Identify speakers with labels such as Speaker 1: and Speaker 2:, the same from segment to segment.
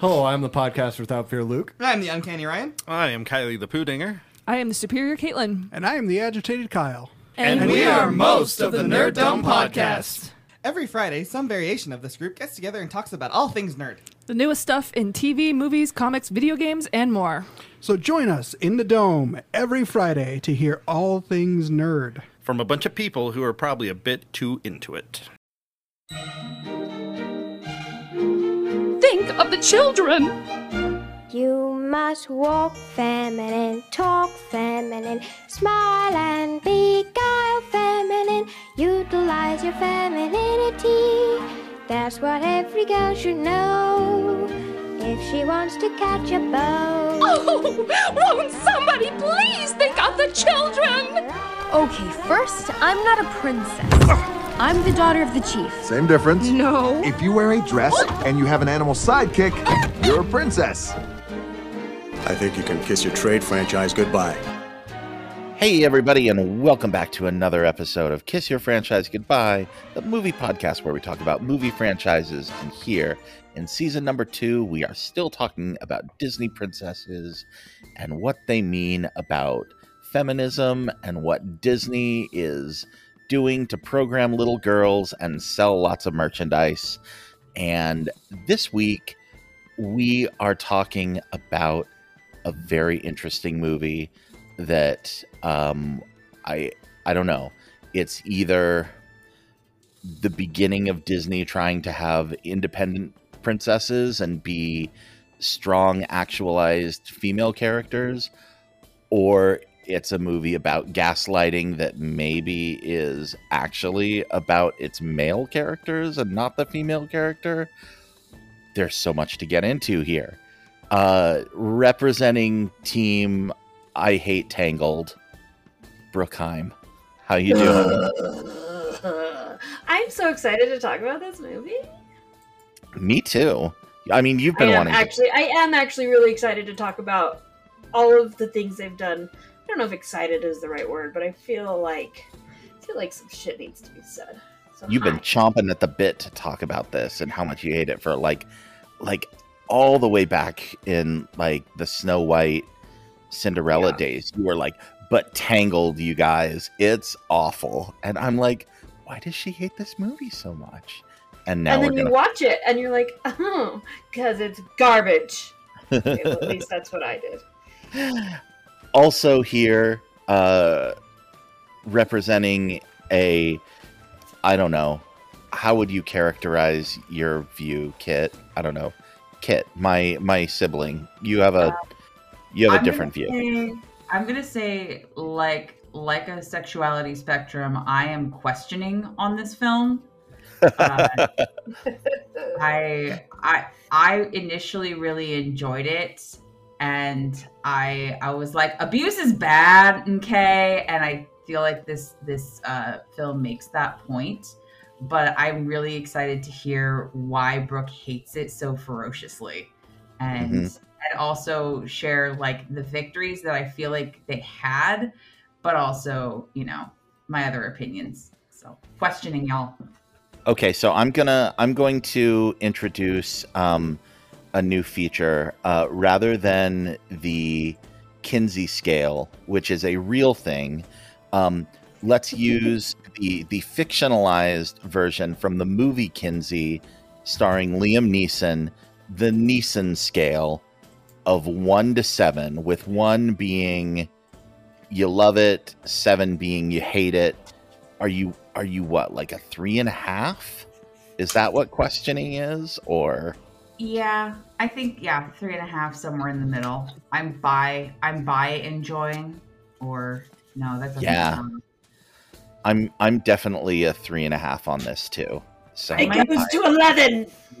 Speaker 1: Hello, I'm the podcast without fear, Luke.
Speaker 2: I'm the Uncanny Ryan.
Speaker 3: I am Kylie the Poodinger.
Speaker 4: I am the superior Caitlin.
Speaker 5: And I am the agitated Kyle.
Speaker 4: And,
Speaker 2: we are most of the Nerd Dome
Speaker 4: podcast.
Speaker 2: Every Friday, some variation of this group gets together and talks about all things nerd.
Speaker 4: The newest stuff in TV, movies, comics, video games, and more.
Speaker 5: So join us in the Dome every Friday to hear all things nerd.
Speaker 3: From a bunch of people who are probably a bit too into it.
Speaker 4: Think of the children.
Speaker 6: You must walk feminine, talk feminine, smile and be guile feminine. Utilize your femininity. That's what every girl should know. If she wants to catch a beau.
Speaker 7: Oh, won't somebody please think of the children?
Speaker 8: Okay, first, I'm not a princess. I'm the daughter of the chief.
Speaker 9: Same difference.
Speaker 7: No.
Speaker 9: If you wear a dress and you have an animal sidekick, you're a princess.
Speaker 10: I think you can kiss your trade franchise goodbye.
Speaker 11: Hey, everybody, and welcome back to another episode of Kiss Your Franchise Goodbye, the movie podcast where we talk about movie franchises. And here in season number two, we are still talking about Disney princesses and what they mean about feminism and what Disney is doing to program little girls and sell lots of merchandise. And this week, we are talking about a very interesting movie that um, I I don't know. It's either the beginning of Disney trying to have independent princesses and be strong, actualized female characters, or it's a movie about gaslighting that maybe is actually about its male characters and not the female character. There's so much to get into here. Uh, representing team I hate Tangled, Brookheim. How you doing?
Speaker 12: I'm so excited to talk about this movie.
Speaker 11: Me too. I mean, you've been
Speaker 12: I
Speaker 11: wanting.
Speaker 12: actually, I am actually really excited to talk about all of the things they've done. I don't know if excited is the right word, but I feel like I feel like some shit needs to be said. So
Speaker 11: you've been chomping at the bit to talk about this and how much you hate it for like, like all the way back in like the Snow White, Cinderella
Speaker 12: Yeah.
Speaker 11: days. You were like, but Tangled, you guys, it's awful. And I'm like, why does she hate this movie so much? And now
Speaker 12: and then you
Speaker 11: gonna.
Speaker 12: watch it and you're like, oh, because it's garbage. Okay, well, at least that's what I did.
Speaker 11: also here uh representing a i don't know how would you characterize your view kit i don't know kit my my sibling you have a you have a
Speaker 13: I'm
Speaker 11: different
Speaker 13: gonna
Speaker 11: view
Speaker 13: say- I'm gonna say like like a sexuality spectrum. I am questioning on this film. Uh, I I I initially really enjoyed it, and I I was like, abuse is bad, okay, and I feel like this this uh, film makes that point. But I'm really excited to hear why Brooke hates it so ferociously, and
Speaker 11: Mhm.
Speaker 13: and also share like the victories that I feel like they had, but also you know my other opinions. So questioning y'all.
Speaker 11: okay so i'm gonna i'm going to introduce um a new feature uh rather than the kinsey scale which is a real thing um let's use the the fictionalized version from the movie kinsey starring liam neeson the neeson scale of one to seven with one being you love it seven being you hate it. Are you are you what like a three and a half? Is that what questioning is or
Speaker 13: Yeah, I think yeah, three and a half somewhere in the middle. I'm by I'm by enjoying, or no, that doesn't
Speaker 11: Yeah.
Speaker 13: sound.
Speaker 11: i'm i'm definitely a three and a half on this too so
Speaker 12: It goes to eleven.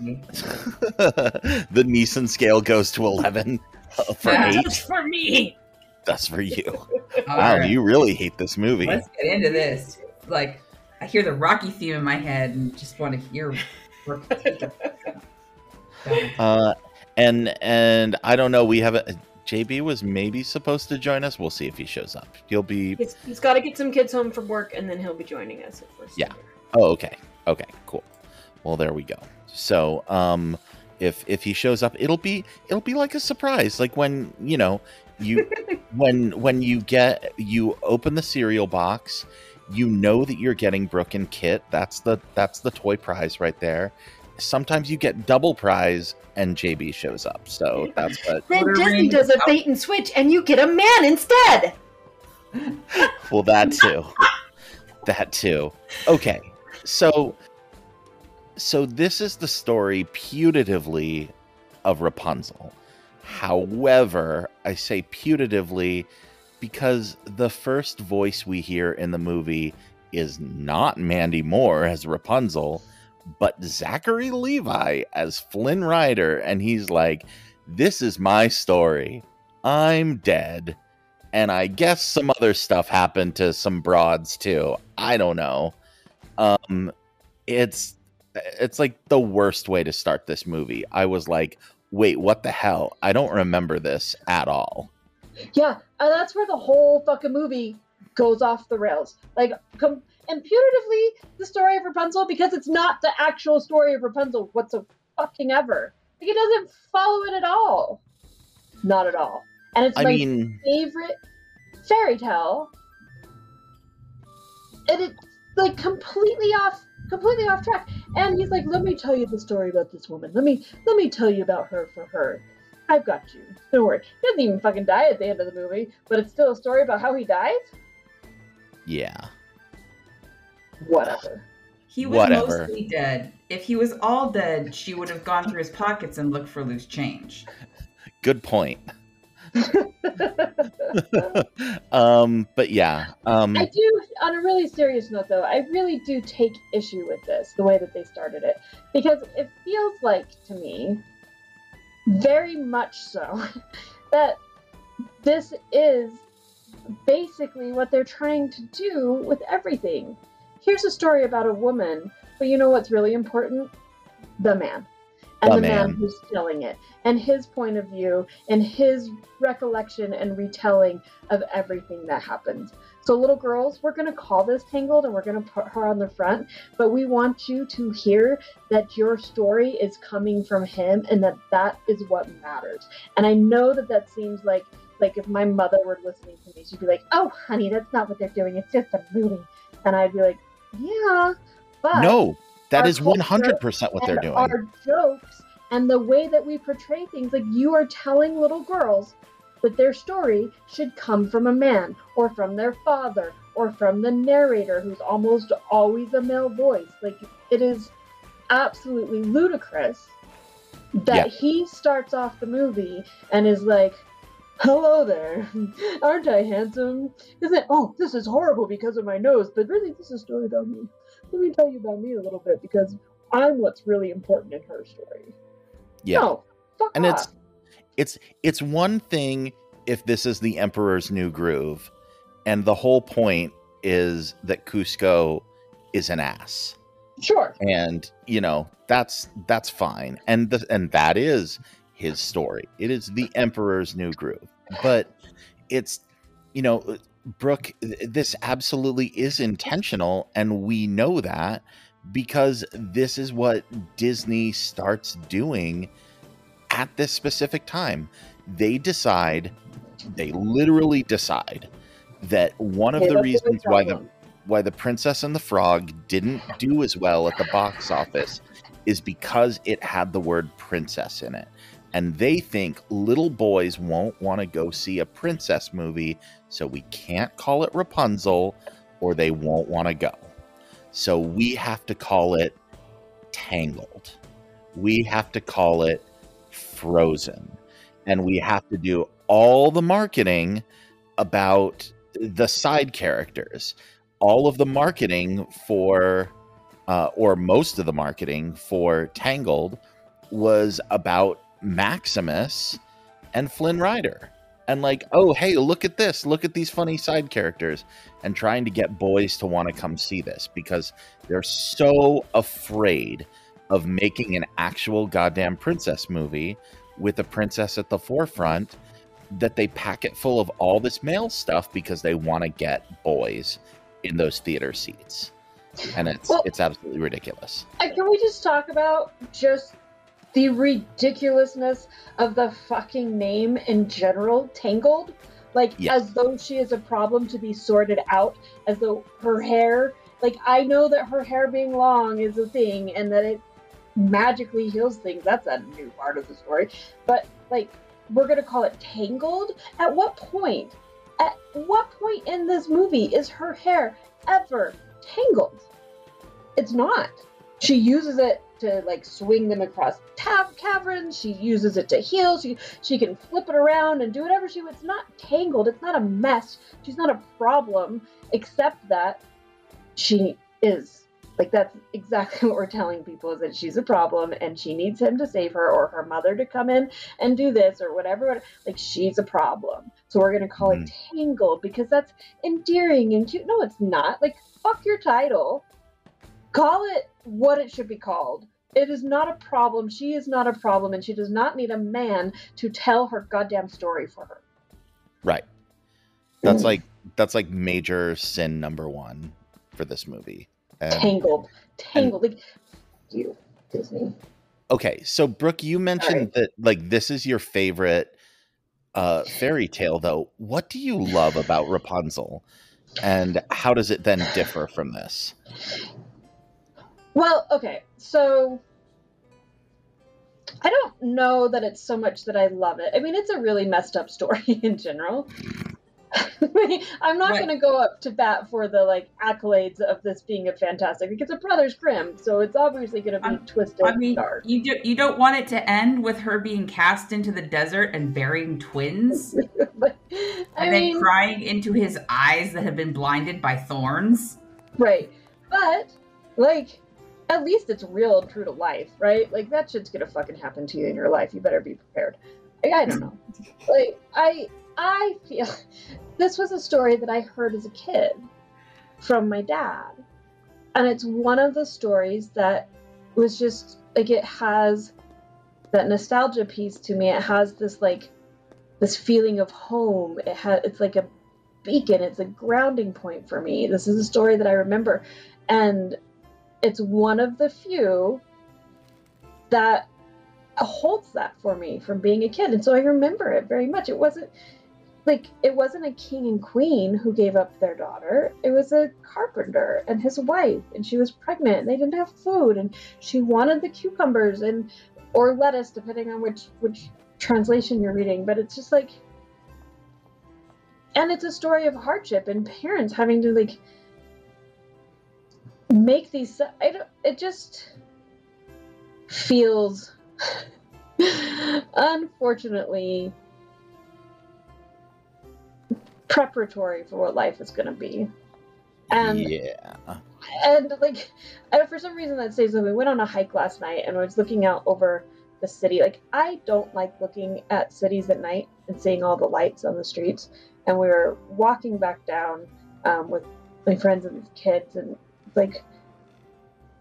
Speaker 11: the Neeson scale goes to 11 uh, for
Speaker 13: Yeah.
Speaker 11: eight
Speaker 12: Just for me.
Speaker 11: that's for you wow
Speaker 13: right,
Speaker 11: you really hate this movie
Speaker 13: let's get into this. Like, I hear the Rocky theme in my head and just want to hear.
Speaker 11: uh and and i don't know we haven't jb was maybe supposed to join us we'll see if he shows up he'll be
Speaker 12: He's, he's got to get some kids home from work, and then he'll be joining us. If we're still
Speaker 11: Yeah.
Speaker 12: here.
Speaker 11: Oh, okay. Okay, cool. Well, there we go. So, um, if if he shows up it'll be it'll be like a surprise like when you know you when when you get you open the cereal box you know that you're getting brooke and kit that's the that's the toy prize right there sometimes you get double prize and jb shows up. So that's what
Speaker 12: Then Disney does a bait and switch, and you get a man instead.
Speaker 11: well that too. That too. Okay. So so this is the story putatively of rapunzel. However i say putatively because the first voice we hear in the movie is not mandy moore as rapunzel but zachary levi as flynn rider and he's like this is my story i'm dead and I guess some other stuff happened to some broads too. I don't know. Um, it's it's like the worst way to start this movie. I was like, wait, what the hell? I don't remember this at all.
Speaker 14: Yeah, and that's where the whole fucking movie goes off the rails. Like, com- and putatively, the story of Rapunzel, because it's not the actual story of Rapunzel whatsoever. fucking ever. Like, it doesn't follow it at all. Not at all. And it's
Speaker 11: I
Speaker 14: my
Speaker 11: mean-
Speaker 14: favorite fairy tale. And it's like completely off completely off track. And he's like, Let me tell you the story about this woman. Let me let me tell you about her for her. I've got you. Don't worry. He doesn't even fucking die at the end of the movie, but it's still a story about how he dies?
Speaker 11: Yeah.
Speaker 14: Whatever.
Speaker 13: He was
Speaker 11: Whatever.
Speaker 13: mostly dead. If he was all dead, she would have gone through his pockets and looked for loose change.
Speaker 11: Good point. um, but yeah. Um,
Speaker 14: I do, on a really serious note, though, I really do take issue with this, the way that they started it, because it feels like to me, very much so, that this is basically what they're trying to do with everything. Here's a story about a woman, but you know what's really important? The man. And
Speaker 11: The
Speaker 14: the, man.
Speaker 11: man.
Speaker 14: who's telling it, and his point of view, and his recollection and retelling of everything that happened. So, little girls, we're going to call this Tangled and we're going to put her on the front, but we want you to hear that your story is coming from him and that that is what matters. And I know that that seems like like if my mother were listening to me, she'd be like, "Oh, honey, that's not what they're doing. It's just a movie." And I'd be like, "Yeah, but
Speaker 11: no, that is
Speaker 14: culture
Speaker 11: 100% what they're doing.
Speaker 14: Our jokes and the way that we portray things, like you are telling little girls that their story should come from a man or from their father or from the narrator who's almost always a male voice. Like it is absolutely ludicrous that
Speaker 11: Yeah.
Speaker 14: he starts off the movie and is like, Hello there. Aren't I handsome? Isn't oh, this is horrible because of my nose, but really this is a story about me. Let me tell you about me a little bit because I'm what's really important in her story.
Speaker 11: Yeah.
Speaker 14: No, fuck
Speaker 11: and
Speaker 14: off.
Speaker 11: it's it's it's one thing if this is the emperor's new groove and the whole point is that Kuzco is an ass.
Speaker 14: Sure.
Speaker 11: And you know, that's that's fine. And the, and that is his story. It is the emperor's new groove. But it's you know, Brooke this absolutely is intentional and we know that because this is what Disney starts doing at this specific time. They decide, they literally decide that one of
Speaker 14: Yeah,
Speaker 11: the
Speaker 14: that's a big
Speaker 11: reasons why the why the Princess and the Frog didn't do as well at the box office is because it had the word princess in it. And they think little boys won't want to go see a princess movie, so we can't call it Rapunzel or they won't want to go. So we have to call it Tangled. We have to call it Frozen. And we have to do all the marketing about the side characters. All of the marketing for, uh, or most of the marketing for Tangled was about Maximus and Flynn Rider. And like, oh, hey, look at this. Look at these funny side characters. And trying to get boys to want to come see this because they're so afraid of making an actual goddamn princess movie with a princess at the forefront that they pack it full of all this male stuff because they want to get boys in those theater seats. And it's
Speaker 14: Well-
Speaker 11: it's absolutely ridiculous.
Speaker 14: Can we just talk about just the ridiculousness of the fucking name in general, Tangled. Like,
Speaker 11: Yes.
Speaker 14: as though she is a problem to be sorted out, as though her hair, like, I know that her hair being long is a thing and that it magically heals things. That's a new part of the story. But, like, we're gonna call it Tangled? At what point? At what point in this movie is her hair ever tangled? It's not. She uses it to like swing them across tab caverns. She uses it to heal. She she can flip it around and do whatever she wants. It's not tangled. It's not a mess. She's not a problem, except that she is. Like that's exactly what we're telling people is that she's a problem and she needs him to save her or her mother to come in and do this or whatever. Like she's a problem. So we're gonna call it hmm. tangled because that's endearing and cute. No, it's not. Like fuck your title call it what it should be called. It is not a problem. She is not a problem, and she does not need a man to tell her goddamn story for her.
Speaker 11: Right. That's like that's like major sin number one for this movie. And-
Speaker 14: Tangled, tangled. like you, Disney.
Speaker 11: Okay, so Brooke, you mentioned that like this is your favorite uh fairy tale though. What do you love about Rapunzel? And how does it then differ from this?
Speaker 14: Well, okay, so I don't know that it's so much that I love it. I mean, it's a really messed up story in general. I'm not
Speaker 13: Right.
Speaker 14: going to go up to bat for the like accolades of this being a fantastic because it's a Brothers Grimm, so it's obviously going to be twisted.
Speaker 13: I mean,
Speaker 14: dark.
Speaker 13: you do, you don't want it to end with her being cast into the desert and bearing twins,
Speaker 14: I
Speaker 13: and
Speaker 14: mean-
Speaker 13: then crying into his eyes that have been blinded by thorns.
Speaker 14: Right. But, like, at least it's real and true to life, right? Like, that shit's gonna fucking happen to you in your life. You better be prepared. Like, I don't know. like, I, I feel this was a story that I heard as a kid from my dad. And it's one of the stories that was just, like, it has that nostalgia piece to me. It has this, like, this feeling of home. It has, it's like a beacon. It's a grounding point for me. This is a story that I remember, and it's one of the few that holds that for me from being a kid. And so I remember it very much. It wasn't like it wasn't a king and queen who gave up their daughter. It was a carpenter and his wife, and she was pregnant. And they didn't have food, and she wanted the cucumbers and or lettuce, depending on which which translation you're reading. But it's just like and it's a story of hardship and parents having to like make these I don't it just feels unfortunately preparatory for what life is going to be and
Speaker 11: yeah.
Speaker 14: and like I, for some reason that stays with me. We went on a hike last night and I was looking out over the city. Like I don't like looking at cities at night and seeing all the lights on the streets. And we were walking back down um, with my friends and kids, and like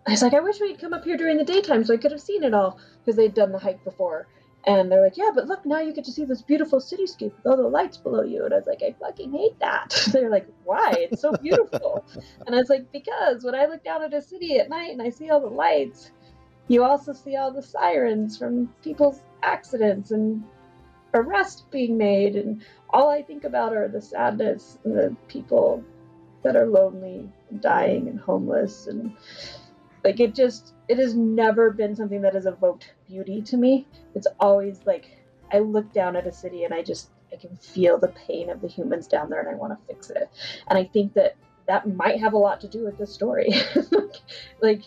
Speaker 14: I was like, I wish we'd come up here during the daytime so I could have seen it all because they'd done the hike before. And they're like, yeah, but look, now you get to see this beautiful cityscape with all the lights below you. And I was like, I fucking hate that. they're like, why? It's so beautiful. and I was like, because when I look down at a city at night and I see all the lights, you also see all the sirens from people's accidents and arrests being made. And all I think about are the sadness and the people that are lonely, dying, and homeless. And like, it just, it has never been something that has evoked beauty to me. It's always like, I look down at a city and I just, I can feel the pain of the humans down there and I want to fix it. And I think that that might have a lot to do with this story. like,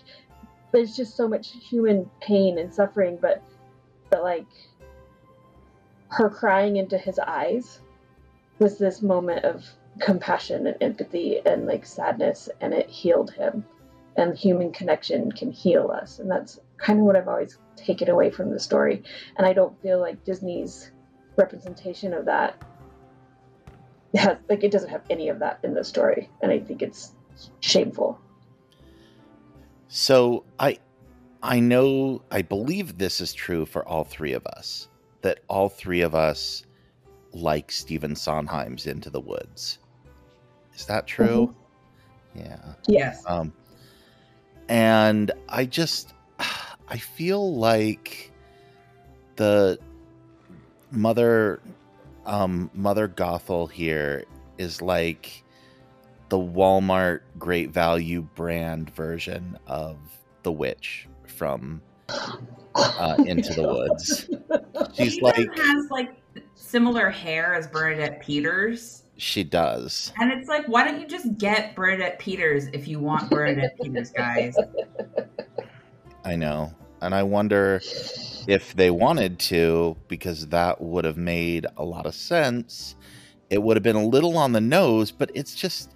Speaker 14: there's just so much human pain and suffering, but, but like, her crying into his eyes was this moment of compassion and empathy and like sadness, and it healed him. And human connection can heal us, and that's kind of what I've always taken away from the story. And I don't feel like Disney's representation of that has like it doesn't have any of that in the story, and I think it's shameful.
Speaker 11: So I I know I believe this is true for all three of us. That all three of us like Stephen Sondheim's Into the Woods. Is that true? Yeah.
Speaker 14: Yes.
Speaker 11: Um and I just I feel like the mother um mother gothel here is like the walmart great value brand version of the witch from uh, into the woods she's
Speaker 13: She
Speaker 11: like
Speaker 13: has like similar hair as Bernadette Peters.
Speaker 11: She does
Speaker 13: And it's like, why don't you just get Bernadette Peters if you want Bernadette Peters, guys?
Speaker 11: I know. And I wonder if they wanted to, because that would have made a lot of sense. It would have been a little on the nose, but it's just,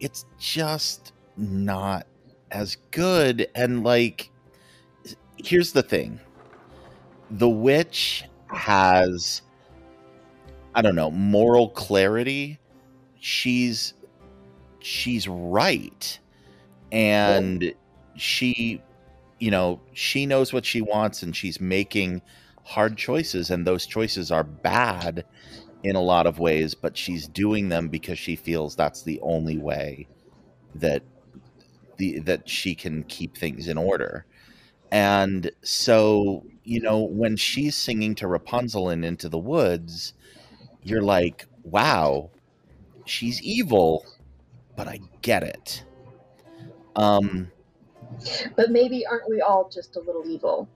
Speaker 11: it's just not as good. And like, here's the thing The Witch has, I don't know, moral clarity. She's, she's right. And she you know, she knows what she wants and she's making hard choices and those choices are bad in a lot of ways, but she's doing them because she feels that's the only way that the that she can keep things in order. And so, you know, when she's singing to Rapunzel in Into the Woods, you're like, wow, she's evil, but I get it. Um
Speaker 14: But maybe aren't we all just a little evil?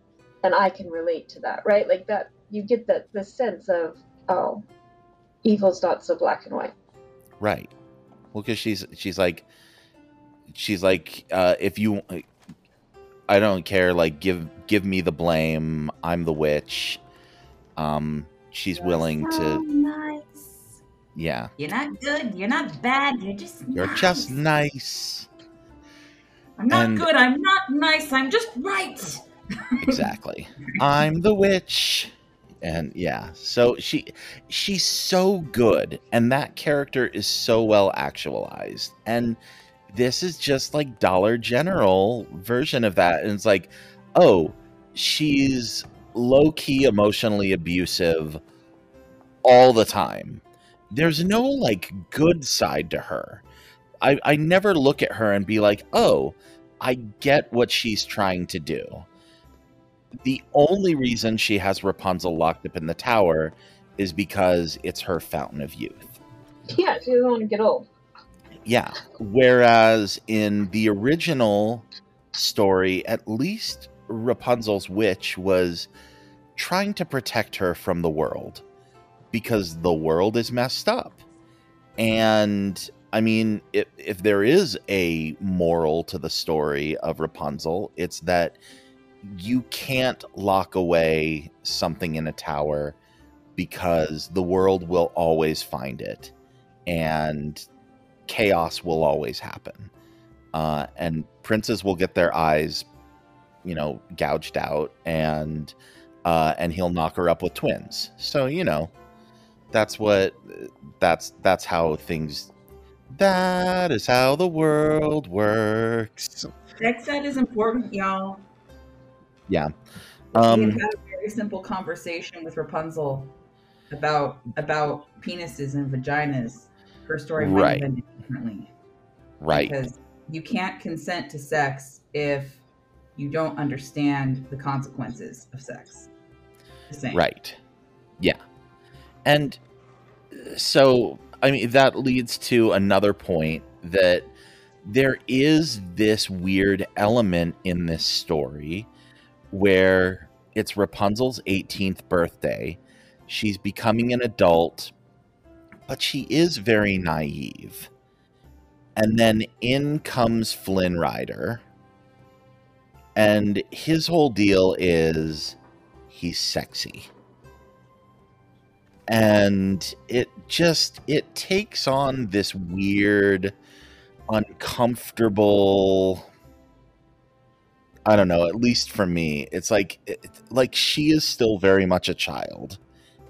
Speaker 14: And I can relate to that, right? Like that you get that the sense of, oh, evil's not so black and white.
Speaker 11: Right. Well, because she's she's like she's like uh, if you I don't care. Like give give me the blame. I'm the witch. Um, she's willing
Speaker 13: So
Speaker 11: to.
Speaker 13: nice.
Speaker 11: Yeah,
Speaker 13: You're not good. You're not bad. You're just.
Speaker 11: you're
Speaker 13: nice.
Speaker 11: just nice.
Speaker 13: I'm not
Speaker 11: and-
Speaker 13: good. I'm not nice. I'm just right.
Speaker 11: Exactly. I'm the witch. And yeah, so she she's so good and that character is so well actualized. And this is just like Dollar General version of that. And it's like, oh, she's low key emotionally abusive all the time. There's no like good side to her. I, I never look at her and be like, oh, I get what she's trying to do. The only reason she has Rapunzel locked up in the tower is because it's her fountain of youth.
Speaker 14: Yeah, she doesn't want to get old.
Speaker 11: Yeah. Whereas in the original story, at least Rapunzel's witch was trying to protect her from the world because the world is messed up. And I mean, if, if there is a moral to the story of Rapunzel, it's that you can't lock away something in a tower because the world will always find it and chaos will always happen. Uh, and princes will get their eyes, you know, gouged out, and uh, and he'll knock her up with twins. So you know, that's what that's that's how things. That is how the world works.
Speaker 13: Sex ed is important, y'all.
Speaker 11: Yeah.
Speaker 13: we
Speaker 11: Um,
Speaker 13: had had a very simple conversation with Rapunzel about about penises and vaginas. Her story might
Speaker 11: Right.
Speaker 13: have ended differently.
Speaker 11: right.
Speaker 13: Because you can't consent to sex if you don't understand the consequences of sex.
Speaker 11: Right. Yeah. And uh, so, I mean, that leads to another point that there is this weird element in this story where it's Rapunzel's 18th birthday. She's becoming an adult, but she is very naive. And then in comes Flynn Rider. And his whole deal is he's sexy. And it just it takes on this weird uncomfortable I don't know, at least for me, it's like it, like she is still very much a child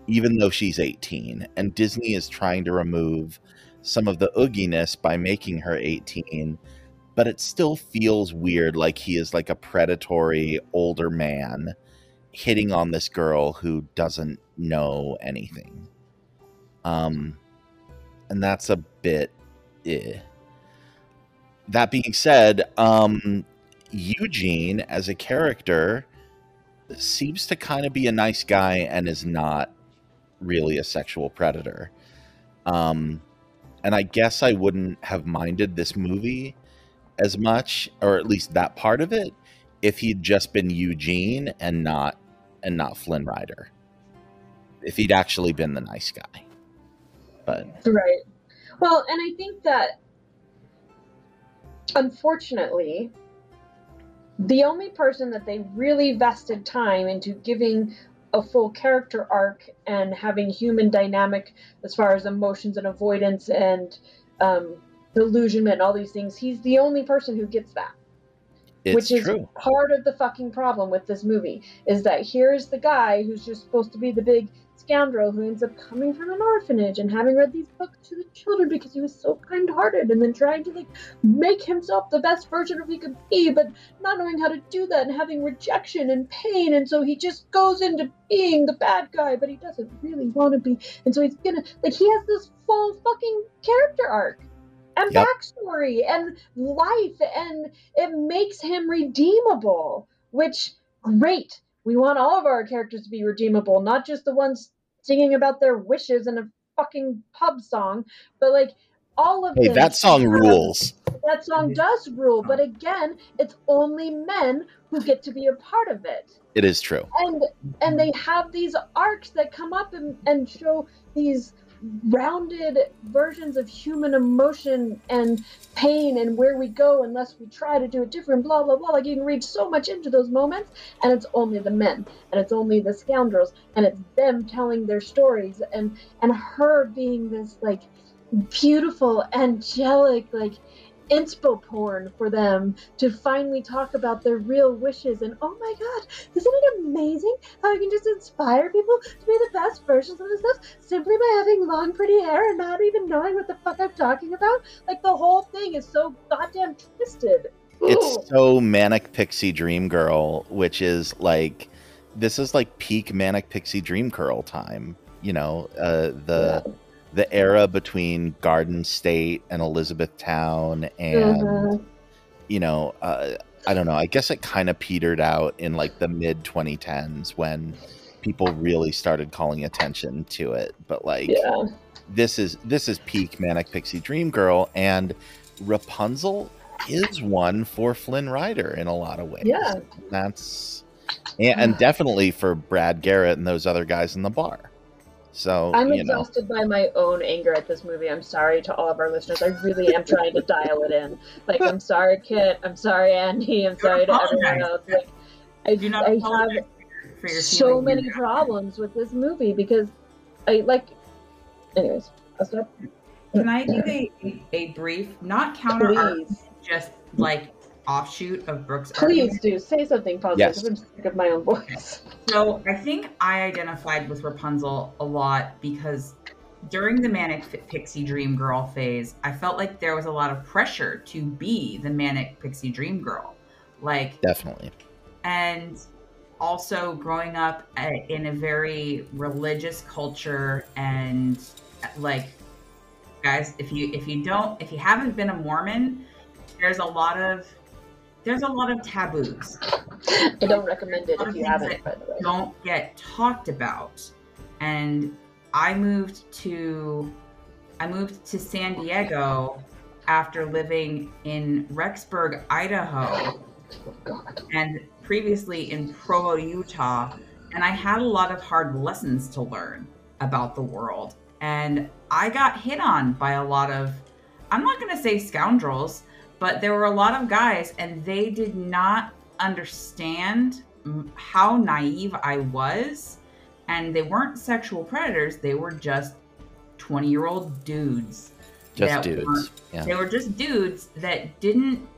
Speaker 11: even though she's 18 and Disney is trying to remove some of the ooginess by making her 18 but it still feels weird like he is like a predatory older man hitting on this girl who doesn't know anything um and that's a bit eh. that being said um eugene as a character seems to kind of be a nice guy and is not really a sexual predator. Um, and I guess I wouldn't have minded this movie as much, or at least that part of it, if he'd just been Eugene and not and not Flynn Rider. If he'd actually been the nice guy. But
Speaker 14: Right. Well, and I think that unfortunately, the only person that they really vested time into giving a full character arc and having human dynamic as far as emotions and avoidance and um, illusionment and all these things, he's the only person who gets that.
Speaker 11: it's
Speaker 14: which is
Speaker 11: true.
Speaker 14: part of the fucking problem with this movie is that here's the guy who's just supposed to be the big scoundrel who ends up coming from an orphanage and having read these books to the children because he was so kind-hearted and then trying to like make himself the best version of he could be but not knowing how to do that and having rejection and pain and so he just goes into being the bad guy but he doesn't really want to be and so he's gonna like he has this full fucking character arc and
Speaker 11: Yep.
Speaker 14: backstory and life and it makes him redeemable which great we want all of our characters to be redeemable not just the ones singing about their wishes in a fucking pub song but like all of
Speaker 11: Hey,
Speaker 14: them
Speaker 11: that song rules.
Speaker 14: that song mhm. does rule but again it's only men who get to be a part of it
Speaker 11: It is true.
Speaker 14: and and they have these arcs that come up and, and show these rounded versions of human emotion and pain and where we go unless we try to do it different blah blah blah. Like you can read so much into those moments and it's only the men and it's only the scoundrels and it's them telling their stories and and her being this like beautiful angelic like inspo porn for them to finally talk about their real wishes and oh my god isn't it amazing how I can just inspire people to be the best versions of themselves simply by having long pretty hair and not even knowing what the fuck I'm talking about like the whole thing is so goddamn twisted Ooh.
Speaker 11: It's so manic pixie dream girl, which is like this is like peak manic pixie dream girl time. You know, uh, the the era between Garden State and Elizabethtown, and
Speaker 14: Mhm.
Speaker 11: you know, uh, I don't know. I guess it kind of petered out in like the mid 2010s when people really started calling attention to it. But like,
Speaker 14: Yeah.
Speaker 11: this is this is peak manic pixie dream girl, and Rapunzel is one for Flynn Rider in a lot of ways.
Speaker 14: Yeah.
Speaker 11: that's and, and definitely for Brad Garrett and those other guys in the bar. So
Speaker 14: I'm
Speaker 11: you know,
Speaker 14: exhausted by my own anger at this movie. I'm sorry to all of our listeners. I really am trying to dial it in. Like, I'm sorry, Kit. I'm sorry, Andy. I'm sorry to everyone else. Like, I,
Speaker 13: Do not
Speaker 14: I have
Speaker 13: for your
Speaker 14: so
Speaker 13: feelings.
Speaker 14: many problems with this movie because I like. Anyways, I'll stop.
Speaker 13: Can I give a, a brief, not counter argument, just like offshoot of Brooks'
Speaker 14: Please
Speaker 13: argument?
Speaker 14: do say something positive
Speaker 11: Yes.
Speaker 14: because I'm sick of my own voice.
Speaker 13: So I think I identified with Rapunzel a lot because during the manic pixie dream girl phase, I felt like there was a lot of pressure to be the manic pixie dream girl. Like,
Speaker 11: definitely.
Speaker 13: and also growing up uh, in a very religious culture and like guys if you if you don't if you haven't been a mormon there's a lot of there's a lot of taboos.
Speaker 14: I don't recommend it if you haven't, by the way.
Speaker 13: don't get talked about. And i moved to i moved to san diego after living in rexburg idaho and previously in provo utah. And i had a lot of hard lessons to learn about the world. And i got hit on by a lot of i'm not going to say scoundrels but there were a lot of guys and they did not understand how naive I was. And they weren't sexual predators, they were just 20 year old dudes.
Speaker 11: Just dudes, yeah.
Speaker 13: They were just dudes that didn't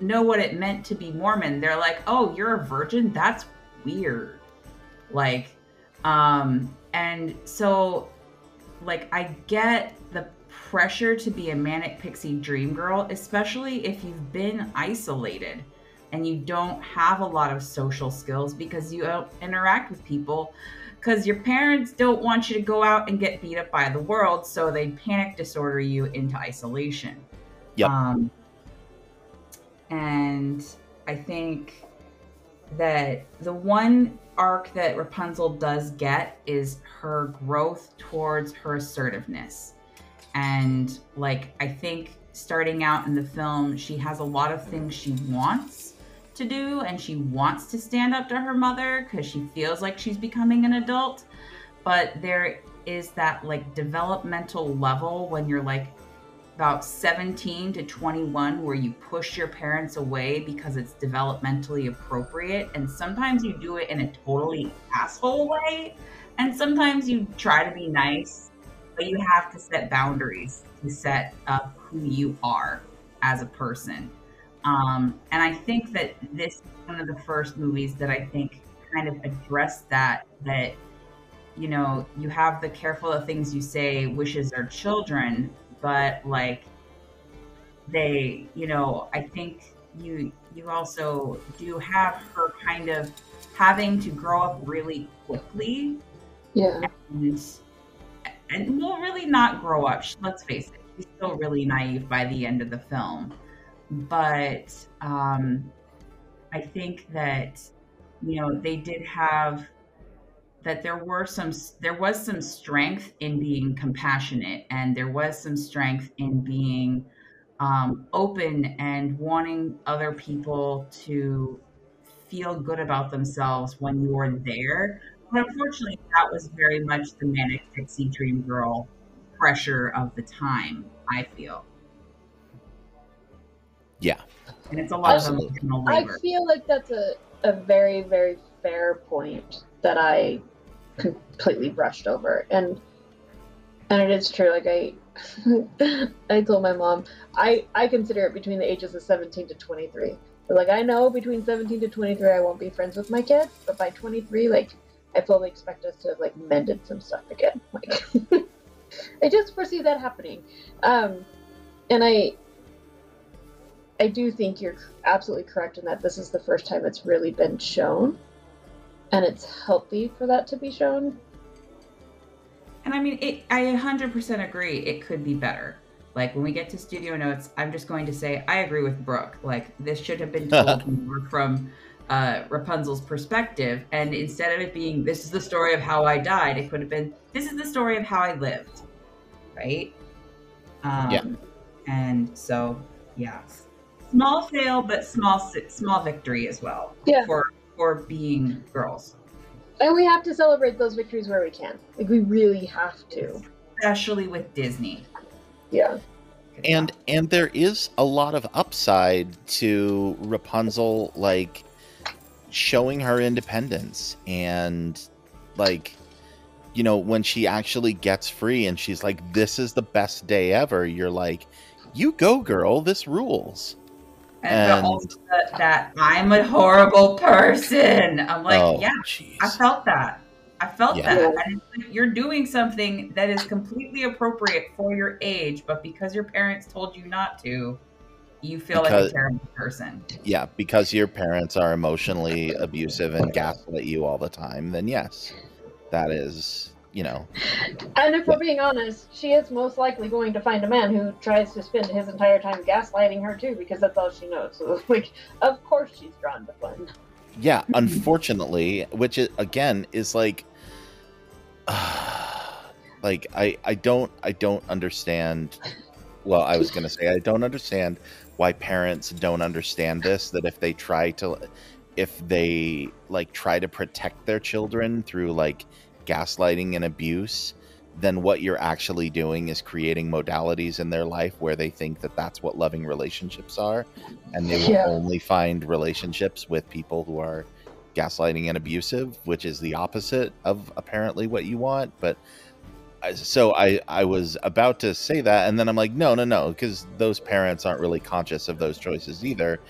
Speaker 13: know what it meant to be Mormon. They're like, oh, you're a virgin? That's weird. Like, um, and so, like, I get pressure to be a manic pixie dream girl, especially if you've been isolated and you don't have a lot of social skills because you don't interact with people because your parents don't want you to go out and get beat up by the world so they panic disorder you into isolation
Speaker 11: Yep.
Speaker 13: um, and i think that the one arc that Rapunzel does get is her growth towards her assertiveness. And like I think starting out in the film, she has a lot of things she wants to do and she wants to stand up to her mother because she feels like she's becoming an adult. But there is that like developmental level when you're like about 17 to 21 where you push your parents away because it's developmentally appropriate and sometimes you do it in a totally asshole way and sometimes you try to be nice but you have to set boundaries to set up who you are as a person um, and i think that this is one of the first movies that i think kind of addressed that that you know you have the careful of things you say wishes are children but like they you know i think you you also do have her kind of having to grow up really quickly
Speaker 14: Yeah.
Speaker 13: and and will really not grow up. Let's face it she's still really naive by the end of the film. But um i think that you know they did have that there were some there was some strength in being compassionate and there was some strength in being um, open and wanting other people to feel good about themselves when you were there but unfortunately that was very much the manic pixie dream girl pressure of the time i feel
Speaker 11: Yeah.
Speaker 13: and it's a lot of
Speaker 11: Absolutely.
Speaker 13: emotional
Speaker 14: I feel like that's a, a very, very fair point that I completely brushed over. And and it is true, like I I told my mom, I, I consider it between the ages of seventeen to twenty three. But like I know between seventeen to twenty three I won't be friends with my kids, but by twenty three, like I fully expect us to have like mended some stuff again. Like I just foresee that happening. Um and I I do think you're absolutely correct in that this is the first time it's really been shown, and it's healthy for that to be shown.
Speaker 13: And I mean, it, I 100% agree. It could be better. Like when we get to studio notes, I'm just going to say I agree with Brooke. Like this should have been told more from uh, Rapunzel's perspective, and instead of it being this is the story of how I died, it could have been this is the story of how I lived, right? Um,
Speaker 11: Yeah.
Speaker 13: And so, yeah, small fail, but small small victory as well.
Speaker 14: Yeah.
Speaker 13: For for being girls,
Speaker 14: And we have to celebrate those victories where we can. Like we really have to.
Speaker 13: especially with Disney.
Speaker 14: Yeah.
Speaker 11: and and there is a lot of upside to Rapunzel like showing her independence and like you know when she actually gets free and she's like this is the best day ever you're like you go girl this rules
Speaker 13: And,
Speaker 11: And-
Speaker 13: also that, I'm a horrible person. I'm like,
Speaker 11: Oh,
Speaker 13: yeah, I felt that. I felt
Speaker 11: Yeah.
Speaker 13: that. And like you're doing something that is completely appropriate for your age, but because your parents told you not to, you feel like a terrible person.
Speaker 11: yeah because your parents are emotionally abusive and gaslight you all the time then yes that is you know
Speaker 14: And if we're being honest, she is most likely going to find a man who tries to spend his entire time gaslighting her too, because that's all she knows. So like, of course she's drawn to fun.
Speaker 11: yeah unfortunately which is, again is like like i i don't i don't understand well i was gonna say i don't understand why parents don't understand this that if they try to if they like try to protect their children through like gaslighting and abuse then what you're actually doing is creating modalities in their life where they think that that's what loving relationships are and they will
Speaker 14: Yeah.
Speaker 11: only find relationships with people who are gaslighting and abusive which is the opposite of apparently what you want but so i i was about to say that and then i'm like no no no because those parents aren't really conscious of those choices either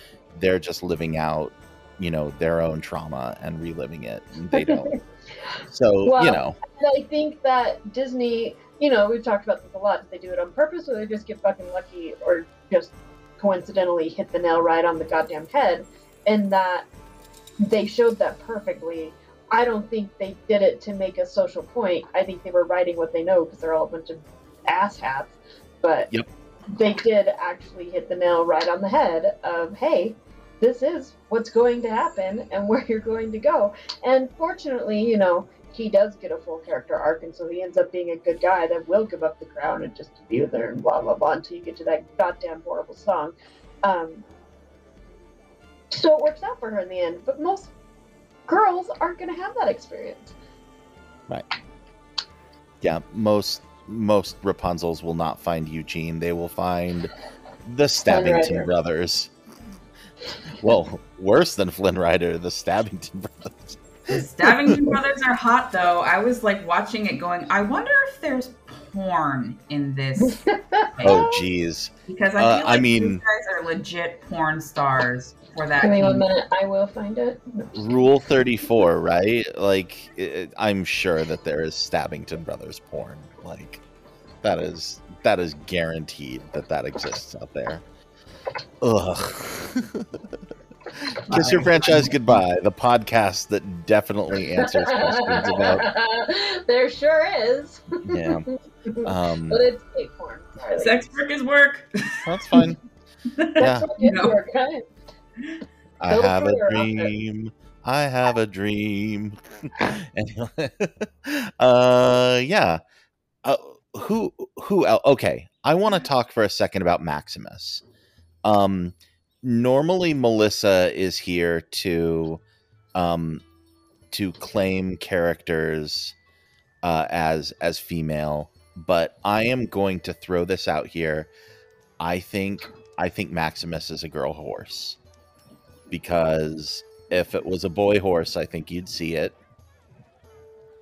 Speaker 11: they're just living out you know their own trauma and reliving it and they don't so
Speaker 14: Well,
Speaker 11: you know
Speaker 14: And I think that Disney, you know, we've talked about this a lot. Do they do it on purpose, or they just get fucking lucky, or just coincidentally hit the nail right on the goddamn head? And that they showed that perfectly. I don't think they did it to make a social point. I think they were writing what they know because they're all a bunch of asshats. But
Speaker 11: Yep.
Speaker 14: they did actually hit the nail right on the head of, hey, this is what's going to happen and where you're going to go. And fortunately, you know, he does get a full character arc, and so he ends up being a good guy that will give up the crown and just be there and blah blah blah until you get to that goddamn horrible song. Um, so it works out for her in the end. But most girls aren't going to have that experience.
Speaker 11: Right. Yeah, most most Rapunzels will not find Eugene. They will find the Stabbington
Speaker 14: Rider.
Speaker 11: brothers. Well, worse than Flynn Rider, the Stabbington brothers.
Speaker 13: The Stabbington brothers are hot though. I was like watching it going, I wonder if there's porn in this.
Speaker 11: Oh, jeez.
Speaker 13: Because I
Speaker 11: Uh,
Speaker 13: feel
Speaker 11: I mean-
Speaker 13: these guys are legit porn stars for that.
Speaker 14: Give me one minute. I will find it.
Speaker 11: Rule 34, right? Like, it, I'm sure that there is Stabbington Brothers porn. Like, that is that is guaranteed that that exists out there. Ugh. Kiss Your Franchise Goodbye, the podcast that definitely answers questions about.
Speaker 14: there sure is.
Speaker 11: Yeah. Um,
Speaker 14: but it's gay porn.
Speaker 13: Sex work is work.
Speaker 11: That's fine. Yeah.
Speaker 14: That's what gets
Speaker 13: No.
Speaker 14: work, right?
Speaker 11: I have a
Speaker 14: career off it.
Speaker 11: dream. I have a dream. anyway, uh, yeah. Uh, who who else? Okay, I want to talk for a second about Maximus. Um, normally Melissa is here to, um, to claim characters, uh, as as female, but I am going to throw this out here. I think I think Maximus is a girl horse because if it was a boy horse, I think you'd see it.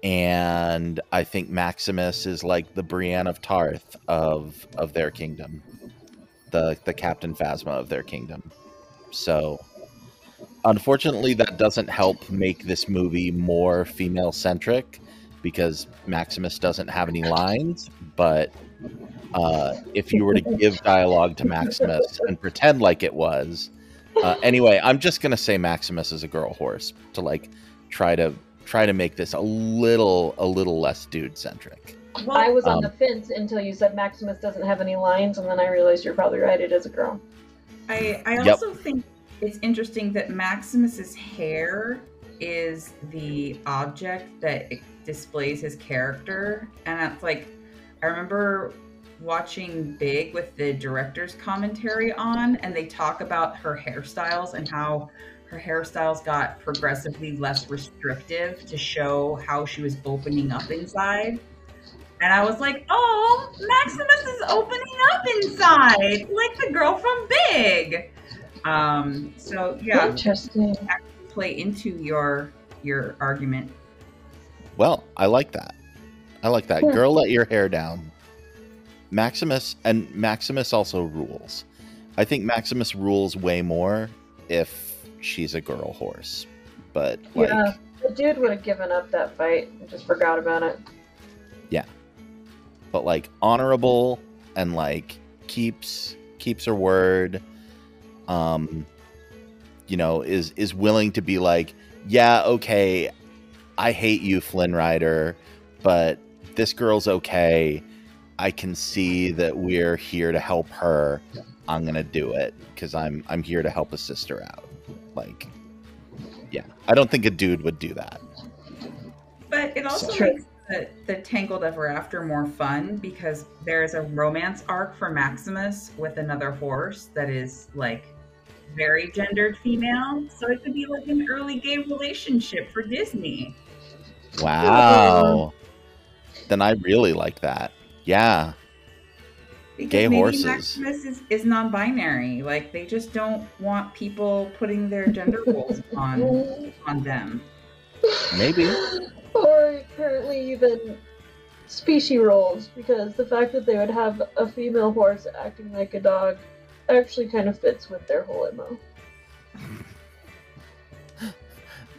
Speaker 11: And I think Maximus is like the Brienne of Tarth of of their kingdom, the the Captain Phasma of their kingdom. So, unfortunately, that doesn't help make this movie more female centric because Maximus doesn't have any lines. But uh, if you were to give dialogue to Maximus and pretend like it was, uh, anyway, I'm just gonna say Maximus is a girl horse to like try to try to make this a little a little less dude centric.
Speaker 14: I was on
Speaker 11: Um,
Speaker 14: the fence until you said Maximus doesn't have any lines, and then I realized you're probably right. It is a girl.
Speaker 13: I, I
Speaker 11: Yep.
Speaker 13: also think it's interesting that Maximus's hair is the object that displays his character, and it's like I remember watching Big with the director's commentary on, and they talk about her hairstyles and how her hairstyles got progressively less restrictive to show how she was opening up inside. And I was like, oh, Maximus is opening up inside, like the girl from Big. Um, so yeah,
Speaker 14: Interesting.
Speaker 13: play into your your argument.
Speaker 11: Well, I like that. I like that. Girl, let your hair down. Maximus and Maximus also rules. I think Maximus rules way more if she's a girl horse. But like
Speaker 14: yeah, the dude would have given up that fight and just forgot about it.
Speaker 11: yeah. But like honorable and like keeps keeps her word. Um you know, is is willing to be like, yeah, okay, I hate you, Flynn Rider, but this girl's okay. I can see that we're here to help her. I'm gonna do it because I'm I'm here to help a sister out. Like, yeah, I don't think a dude would do that.
Speaker 13: But it also
Speaker 14: Sure.
Speaker 13: makes the, the Tangled Ever After more fun because there's a romance arc for Maximus with another horse that is like very gendered female. So it could be like an early gay relationship for Disney.
Speaker 11: Wow. then I really like that. Yeah,
Speaker 13: Because
Speaker 11: Gay
Speaker 13: maybe
Speaker 11: horses.
Speaker 13: Maximus is, is non-binary. Like they just don't want people putting their gender roles on on them.
Speaker 11: maybe.
Speaker 14: Or currently even species roles, because the fact that they would have a female horse acting like a dog actually kind of fits with their whole MO.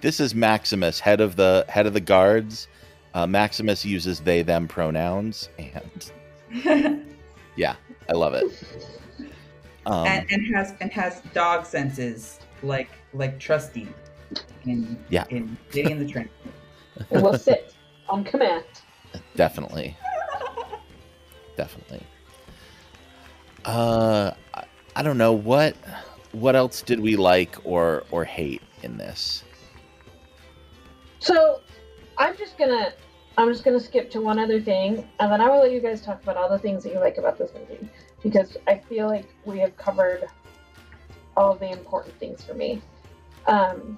Speaker 11: This is Maximus, head of the head of the guards. Uh, Maximus uses they them pronouns, and yeah, I love it. Um,
Speaker 13: and, and has and has dog senses like like Trusty in
Speaker 11: Yeah.
Speaker 13: in Lady in the Tramp.
Speaker 14: It will sit on command.
Speaker 11: definitely, definitely. Uh, I, I don't know what what else did we like or or hate in this?
Speaker 14: So I'm just gonna I'm just gonna skip to one other thing, and then I will let you guys talk about all the things that you like about this movie because I feel like we have covered all the important things for me. Um,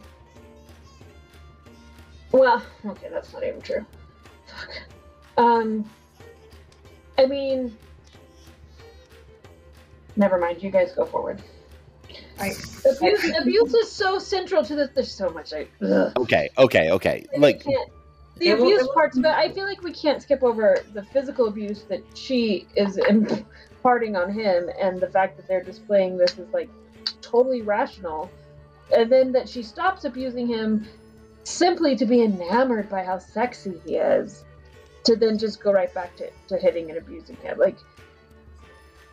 Speaker 14: well, okay, that's not even true. Fuck. Um, I mean, never mind. You guys go forward.
Speaker 13: I,
Speaker 14: abuse, abuse is so central to this. There's so much. I, ugh.
Speaker 11: Okay, okay, okay.
Speaker 14: I
Speaker 11: Like
Speaker 14: can't- the
Speaker 13: It will-
Speaker 14: abuse
Speaker 13: it will-
Speaker 14: parts, but I feel like we can't skip over the physical abuse that she is imparting on him, and the fact that they're displaying this as like totally rational, and then that she stops abusing him simply to be enamored by how sexy he is, to then just go right back to, to hitting and abusing him. Like,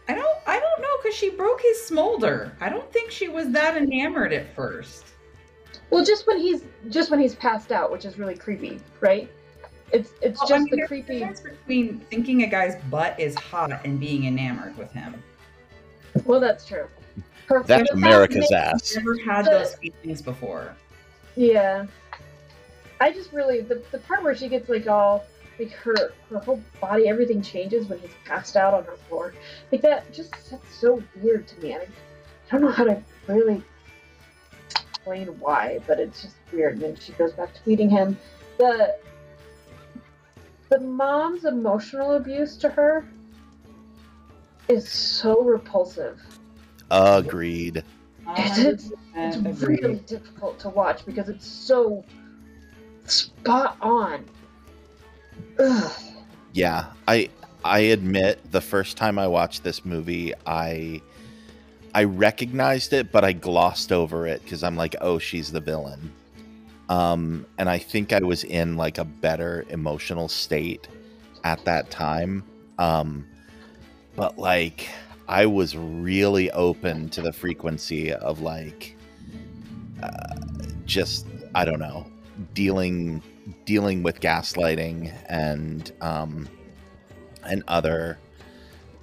Speaker 13: I don't I don't know because she broke his smolder. I don't think she was that enamored at first.
Speaker 14: Well, just when he's just when he's passed out, which is really creepy, right? It's it's
Speaker 13: Well, I
Speaker 14: just
Speaker 13: mean,
Speaker 14: the
Speaker 13: there's
Speaker 14: creepy.
Speaker 13: difference between thinking a guy's butt is hot and being enamored with him.
Speaker 14: Well, that's true. Her-
Speaker 11: That's America's
Speaker 14: makes-
Speaker 11: ass.
Speaker 13: Never had those feelings before.
Speaker 14: Yeah. I just really the, the part where she gets like all like her her whole body everything changes when he's passed out on her floor like that just that's so weird to me. I, I don't know how to really explain why, but it's just weird. And then she goes back to feeding him. The the mom's emotional abuse to her is so repulsive.
Speaker 11: agreed.
Speaker 14: It's, it's, it's really difficult to watch because it's so spot on. Ugh.
Speaker 11: Yeah, I I admit the first time I watched this movie, I I recognized it, but I glossed over it because I'm like, oh, she's the villain. Um, and I think I was in like a better emotional state at that time. Um, but like, I was really open to the frequency of like, uh, just I don't know, dealing dealing with gaslighting and um, and other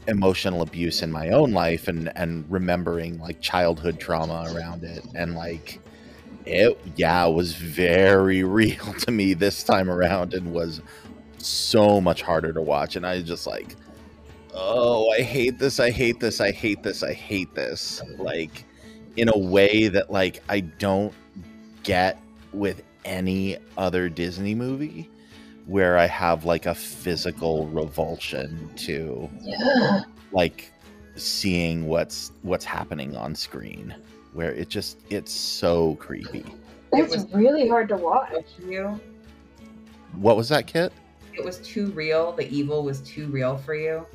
Speaker 11: emotional abuse in my own life and and remembering like childhood trauma around it. And like it yeah was very real to me this time around and was so much harder to watch. And i just like oh i hate this i hate this i hate this i hate this. Like in a way that like i don't get with any other disney movie where i have like a physical revulsion to
Speaker 14: Yeah.
Speaker 11: like seeing what's what's happening on screen where it just it's so creepy
Speaker 14: It's really hard to watch.
Speaker 13: You,
Speaker 11: what was that kit
Speaker 13: it was too real. The evil was too real for you.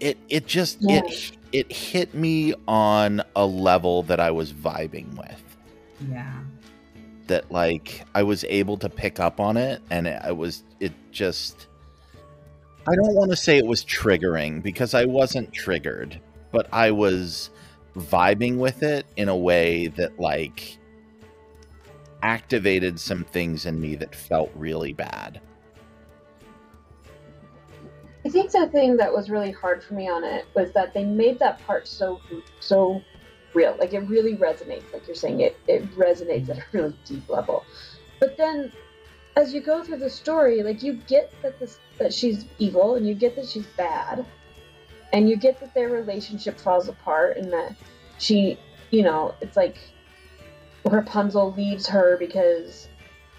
Speaker 11: it it just
Speaker 14: Yeah.
Speaker 11: it it hit me on a level that i was vibing with
Speaker 13: Yeah.
Speaker 11: That like i was able to pick up on it and it, I was it just i don't want to say it was triggering because i wasn't triggered but i was vibing with it in a way that like activated some things in me that felt really bad.
Speaker 14: I think the thing that was really hard for me on it was that they made that part so so real. Like it really resonates. Like you're saying, it it resonates at a really deep level. But then, as you go through the story, like you get that this that she's evil, and you get that she's bad, and you get that their relationship falls apart, and that she, you know, it's like Rapunzel leaves her because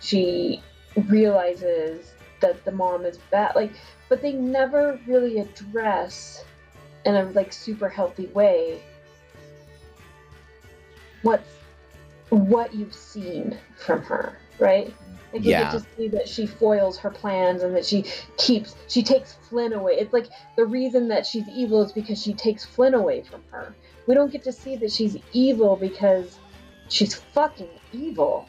Speaker 14: she realizes that the mom is bad. Like, but they never really address in a like super healthy way what's what you've seen from her, right? Like you
Speaker 11: Yeah.
Speaker 14: get to see that she foils her plans and that she keeps she takes Flynn away. It's like the reason that she's evil is because she takes Flynn away from her. We don't get to see that she's evil because she's fucking evil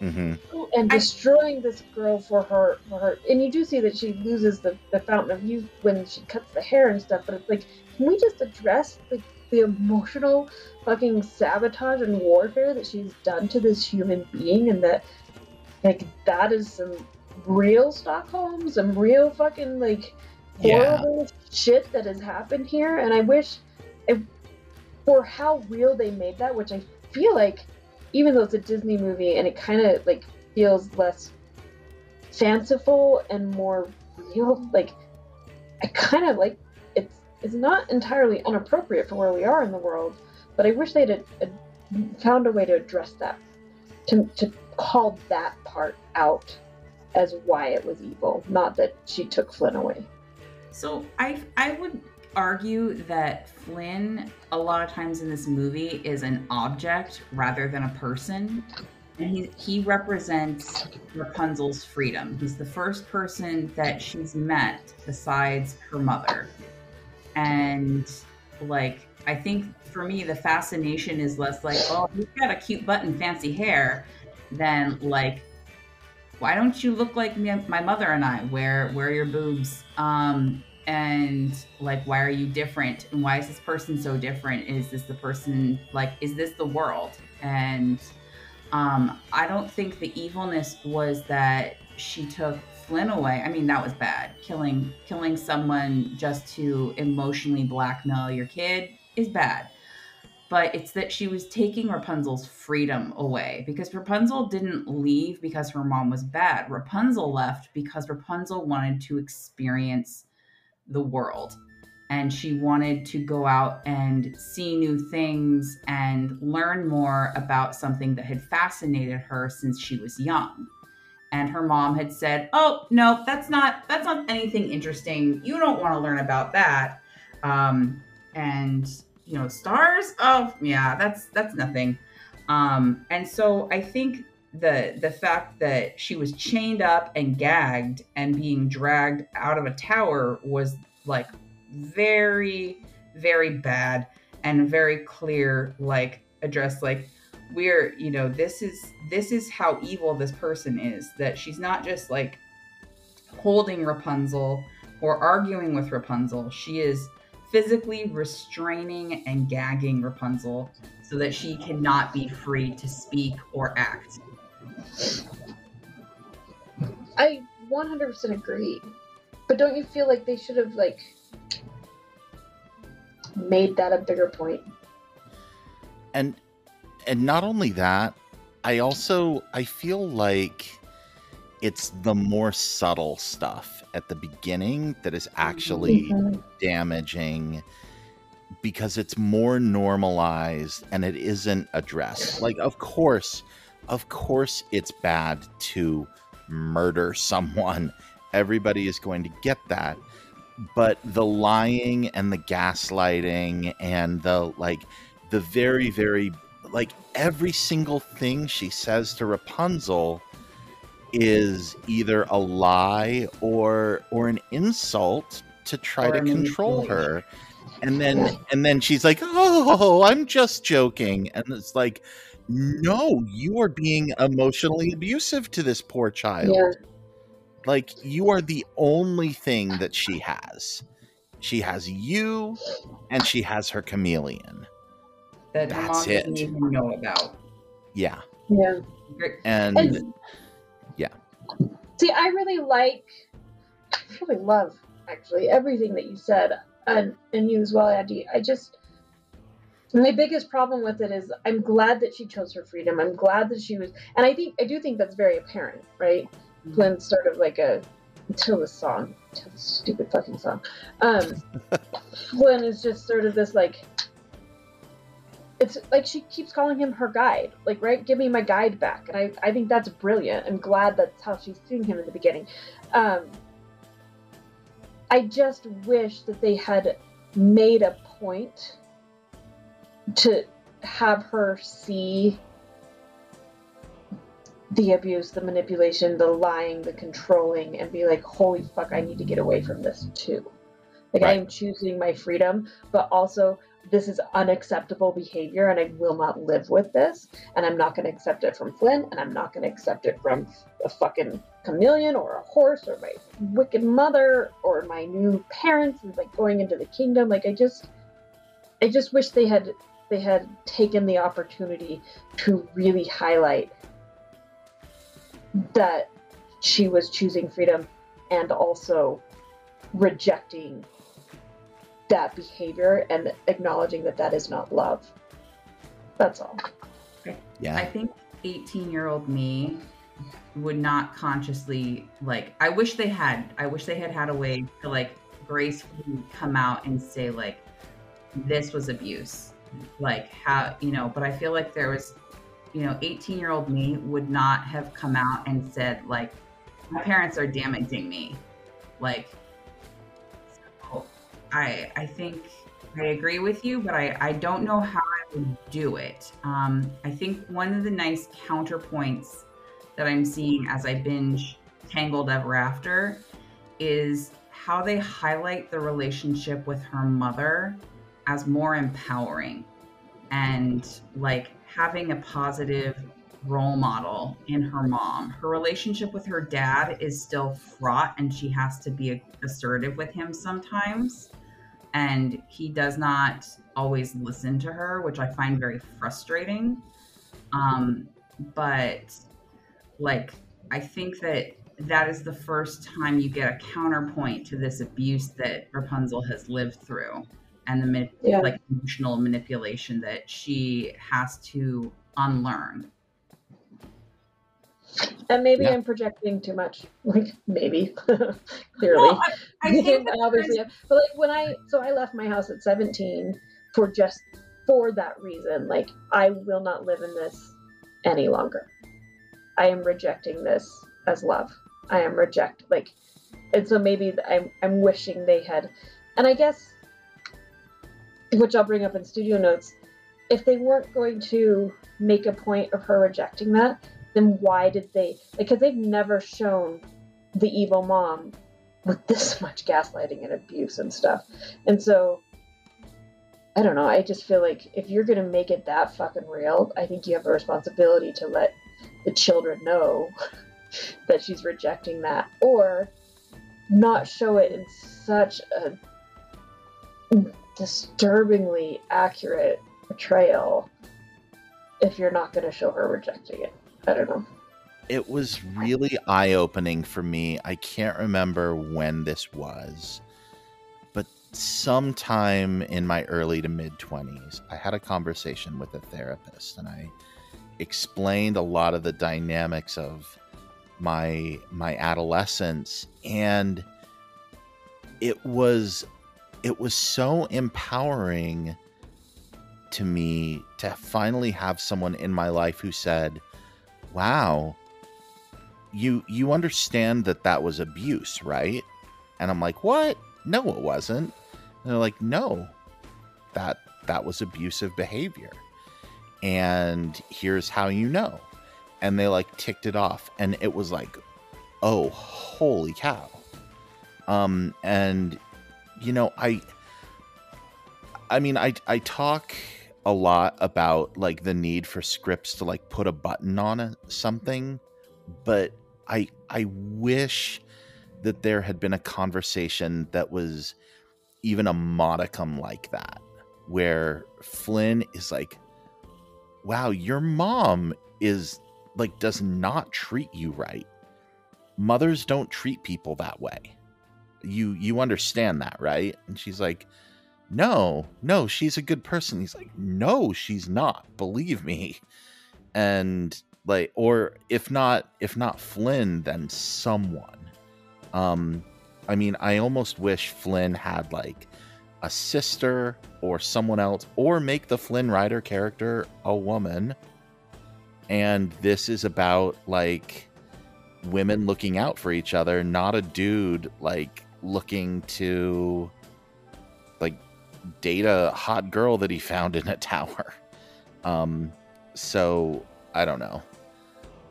Speaker 11: hmm
Speaker 14: and destroying this girl for her for her and you do see that she loses the, the fountain of youth when she cuts the hair and stuff but it's like can we just address the, the emotional fucking sabotage and warfare that she's done to this human being and that like that is some real stockholm some real fucking like
Speaker 11: Yeah.
Speaker 14: horrible shit that has happened here and i wish for how real they made that, which I feel like, even though it's a Disney movie and it kind of like feels less fanciful and more real, like I kind of like it's not entirely inappropriate for where we are in the world, but I wish they'd uh, found a way to address that, to to call that part out as why it was evil, not that she took Flynn away.
Speaker 13: So I I would argue that Flynn a lot of times in this movie is an object rather than a person. And he he represents Rapunzel's freedom. He's the first person that she's met besides her mother. And like I think for me the fascination is less like, oh, you've got a cute butt and fancy hair than like why don't you look like me, my mother and I? Where where are your boobs? Um, and like why are you different? And why is this person so different? Is this the person like is this the world? And um, I don't think the evilness was that she took Flynn away. I mean, that was bad. Killing killing someone just to emotionally blackmail your kid is bad but it's that she was taking Rapunzel's freedom away because Rapunzel didn't leave because her mom was bad. Rapunzel left because Rapunzel wanted to experience the world and she wanted to go out and see new things and learn more about something that had fascinated her since she was young. And her mom had said, "Oh, no, that's not that's not anything interesting. You don't want to learn about that." Um, and you know stars oh yeah that's that's nothing um and so i think the the fact that she was chained up and gagged and being dragged out of a tower was like very very bad and very clear like address like we're you know this is this is how evil this person is that she's not just like holding rapunzel or arguing with rapunzel she is physically restraining and gagging Rapunzel so that she cannot be free to speak or act.
Speaker 14: I 100% agree. But don't you feel like they should have like made that a bigger point?
Speaker 11: And and not only that, I also I feel like it's the more subtle stuff at the beginning that is actually mm-hmm. damaging because it's more normalized and it isn't addressed. Like, of course, of course, it's bad to murder someone. Everybody is going to get that. But the lying and the gaslighting and the like, the very, very, like every single thing she says to Rapunzel is either a lie or or an insult to try or to control her. And then and then she's like oh i'm just joking. And it's like no you are being emotionally abusive to this poor child. Yeah. like you are the only thing that she has. She has you and she has her chameleon
Speaker 13: that that's it even know about
Speaker 11: yeah
Speaker 14: yeah
Speaker 11: and, and
Speaker 14: See, I really like, I really love actually everything that you said, and and you as well, Andy. I just my biggest problem with it is I'm glad that she chose her freedom. I'm glad that she was, and I think I do think that's very apparent, right? Mm-hmm. Flynn's sort of like a until the song, until the stupid fucking song. Um, Flynn is just sort of this like it's like she keeps calling him her guide. Like right? Give me my guide back. And i, I think that's brilliant. I'm glad that's how she's seeing him in the beginning. Um, i just wish that they had made a point to have her see the abuse the manipulation the lying the controlling and be like holy fuck i need to get away from this too. Like right. i am choosing my freedom but also this is unacceptable behavior and I will not live with this. And I'm not going to accept it from Flynn and I'm not going to accept it from a fucking chameleon or a horse or my wicked mother or my new parents like going into the kingdom. Like I just, I just wish they had, they had taken the opportunity to really highlight that she was choosing freedom and also rejecting that behavior and acknowledging that that is not love. That's all.
Speaker 11: Yeah.
Speaker 13: I think 18 year old me would not consciously like I wish they had I wish they had had a way to like gracefully come out and say like this was abuse like how you know but I feel like there was you know 18 year old me would not have come out and said like my parents are damaging me like so I I think I agree with you, but I, I don't know how I would do it. Um, I think one of the nice counterpoints that I'm seeing as I binge Tangled Ever After is how they highlight the relationship with her mother as more empowering and like having a positive role model in her mom. Her relationship with her dad is still fraught and she has to be assertive with him sometimes and he does not always listen to her, which I find very frustrating. Um, but like, I think that that is the first time you get a counterpoint to this abuse that Rapunzel has lived through and the
Speaker 14: Yeah.
Speaker 13: like emotional manipulation that she has to unlearn.
Speaker 14: And maybe
Speaker 13: Yeah.
Speaker 14: I'm projecting too much. Like maybe, clearly.
Speaker 13: Well, I- I think that
Speaker 14: I obviously, but like when I so I left my house at 17 for just for that reason. Like I will not live in this any longer. I am rejecting this as love. I am reject like, and so maybe I'm I'm wishing they had, and I guess, which I'll bring up in studio notes, if they weren't going to make a point of her rejecting that, then why did they? Because they've never shown the evil mom with this much gaslighting and abuse and stuff, and so. I don't know. I just feel like if you're gonna make it that fucking real, I think you have a responsibility to let the children know that she's rejecting that, or not show it in such a disturbingly accurate portrayal if you're not going to show her rejecting it. I don't know.
Speaker 11: it was really eye opening for me. I can't remember when this was, but sometime in my early to mid 20s, I had a conversation with a therapist and I explained a lot of the dynamics of my my adolescence and it was it was so empowering to me to finally have someone in my life who said wow. You you understand that that was abuse right? And i'm like what? No it wasn't. And they're like no that that was abusive behavior. And here's how you know. And they like ticked it off. And it was like oh holy cow. Um and you know i i mean i i talk a lot about like the need for scripts to like put a button on a, something but i i wish that there had been a conversation that was even a modicum like that where flynn is like wow your mom is like does not treat you right. Mothers don't treat people that way. You you understand that right? And she's like no no she's a good person. He's like no she's not believe me. And like or if not if not flynn then someone. Um i mean i almost wish flynn had like a sister or someone else or make the flynn rider character a woman. And this is about like women looking out for each other not a dude like looking to date a hot girl that he found in a tower. Um so i don't know.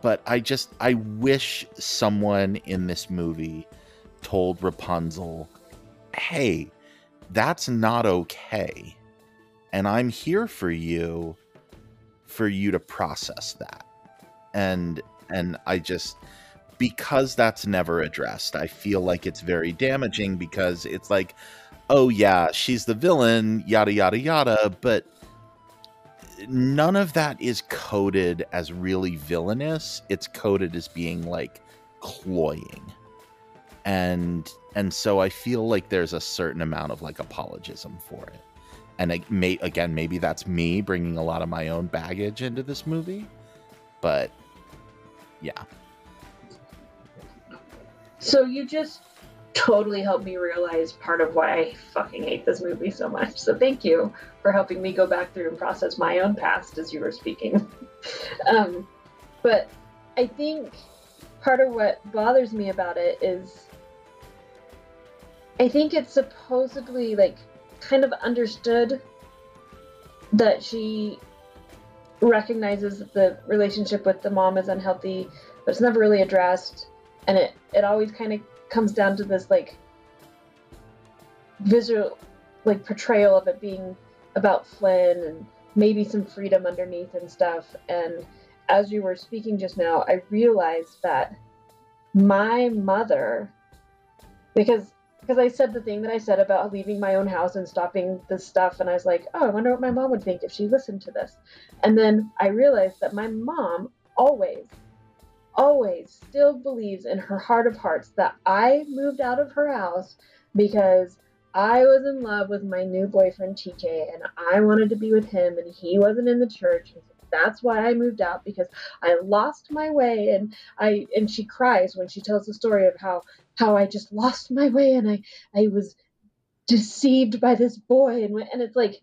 Speaker 11: But i just i wish someone in this movie told rapunzel hey that's not okay. And i'm here for you for you to process that. And and i just because that's never addressed i feel like it's very damaging because it's like oh yeah she's the villain yada yada yada but none of that is coded as really villainous it's coded as being like cloying and and so I feel like there's a certain amount of like apologism for it. And it may again, maybe that's me bringing a lot of my own baggage into this movie, but yeah.
Speaker 14: So you just totally helped me realize part of why I fucking hate this movie so much. So thank you for helping me go back through and process my own past as you were speaking. um, but I think part of what bothers me about it is I think it's supposedly like kind of understood that she recognizes that the relationship with the mom is unhealthy, but it's never really addressed. And it, it always kind of comes down to this like visual like portrayal of it being about Flynn and maybe some freedom underneath and stuff. And as you were speaking just now, I realized that my mother, because because I said the thing that I said about leaving my own house and stopping this stuff, and I was like, oh, I wonder what my mom would think if she listened to this. And then I realized that my mom always, always still believes in her heart of hearts that I moved out of her house because I was in love with my new boyfriend TK and I wanted to be with him and he wasn't in the church. That's why I moved out because I lost my way and I and she cries when she tells the story of how how I just lost my way and I I was deceived by this boy and and it's like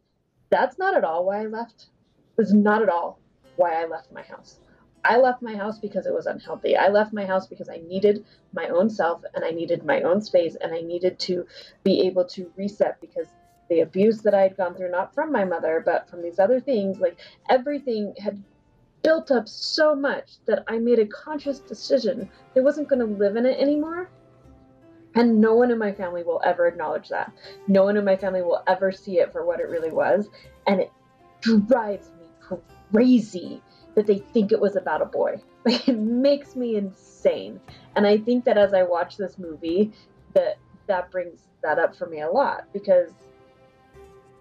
Speaker 14: that's not at all why I left. It's not at all why I left my house. I left my house because it was unhealthy. I left my house because I needed my own self and I needed my own space and I needed to be able to reset because the abuse that I had gone through, not from my mother, but from these other things, like everything had built up so much that I made a conscious decision I wasn't going to live in it anymore. And no one in my family will ever acknowledge that. No one in my family will ever see it for what it really was. And it drives me crazy that they think it was about a boy. Like it makes me insane. And I think that as I watch this movie, that that brings that up for me a lot because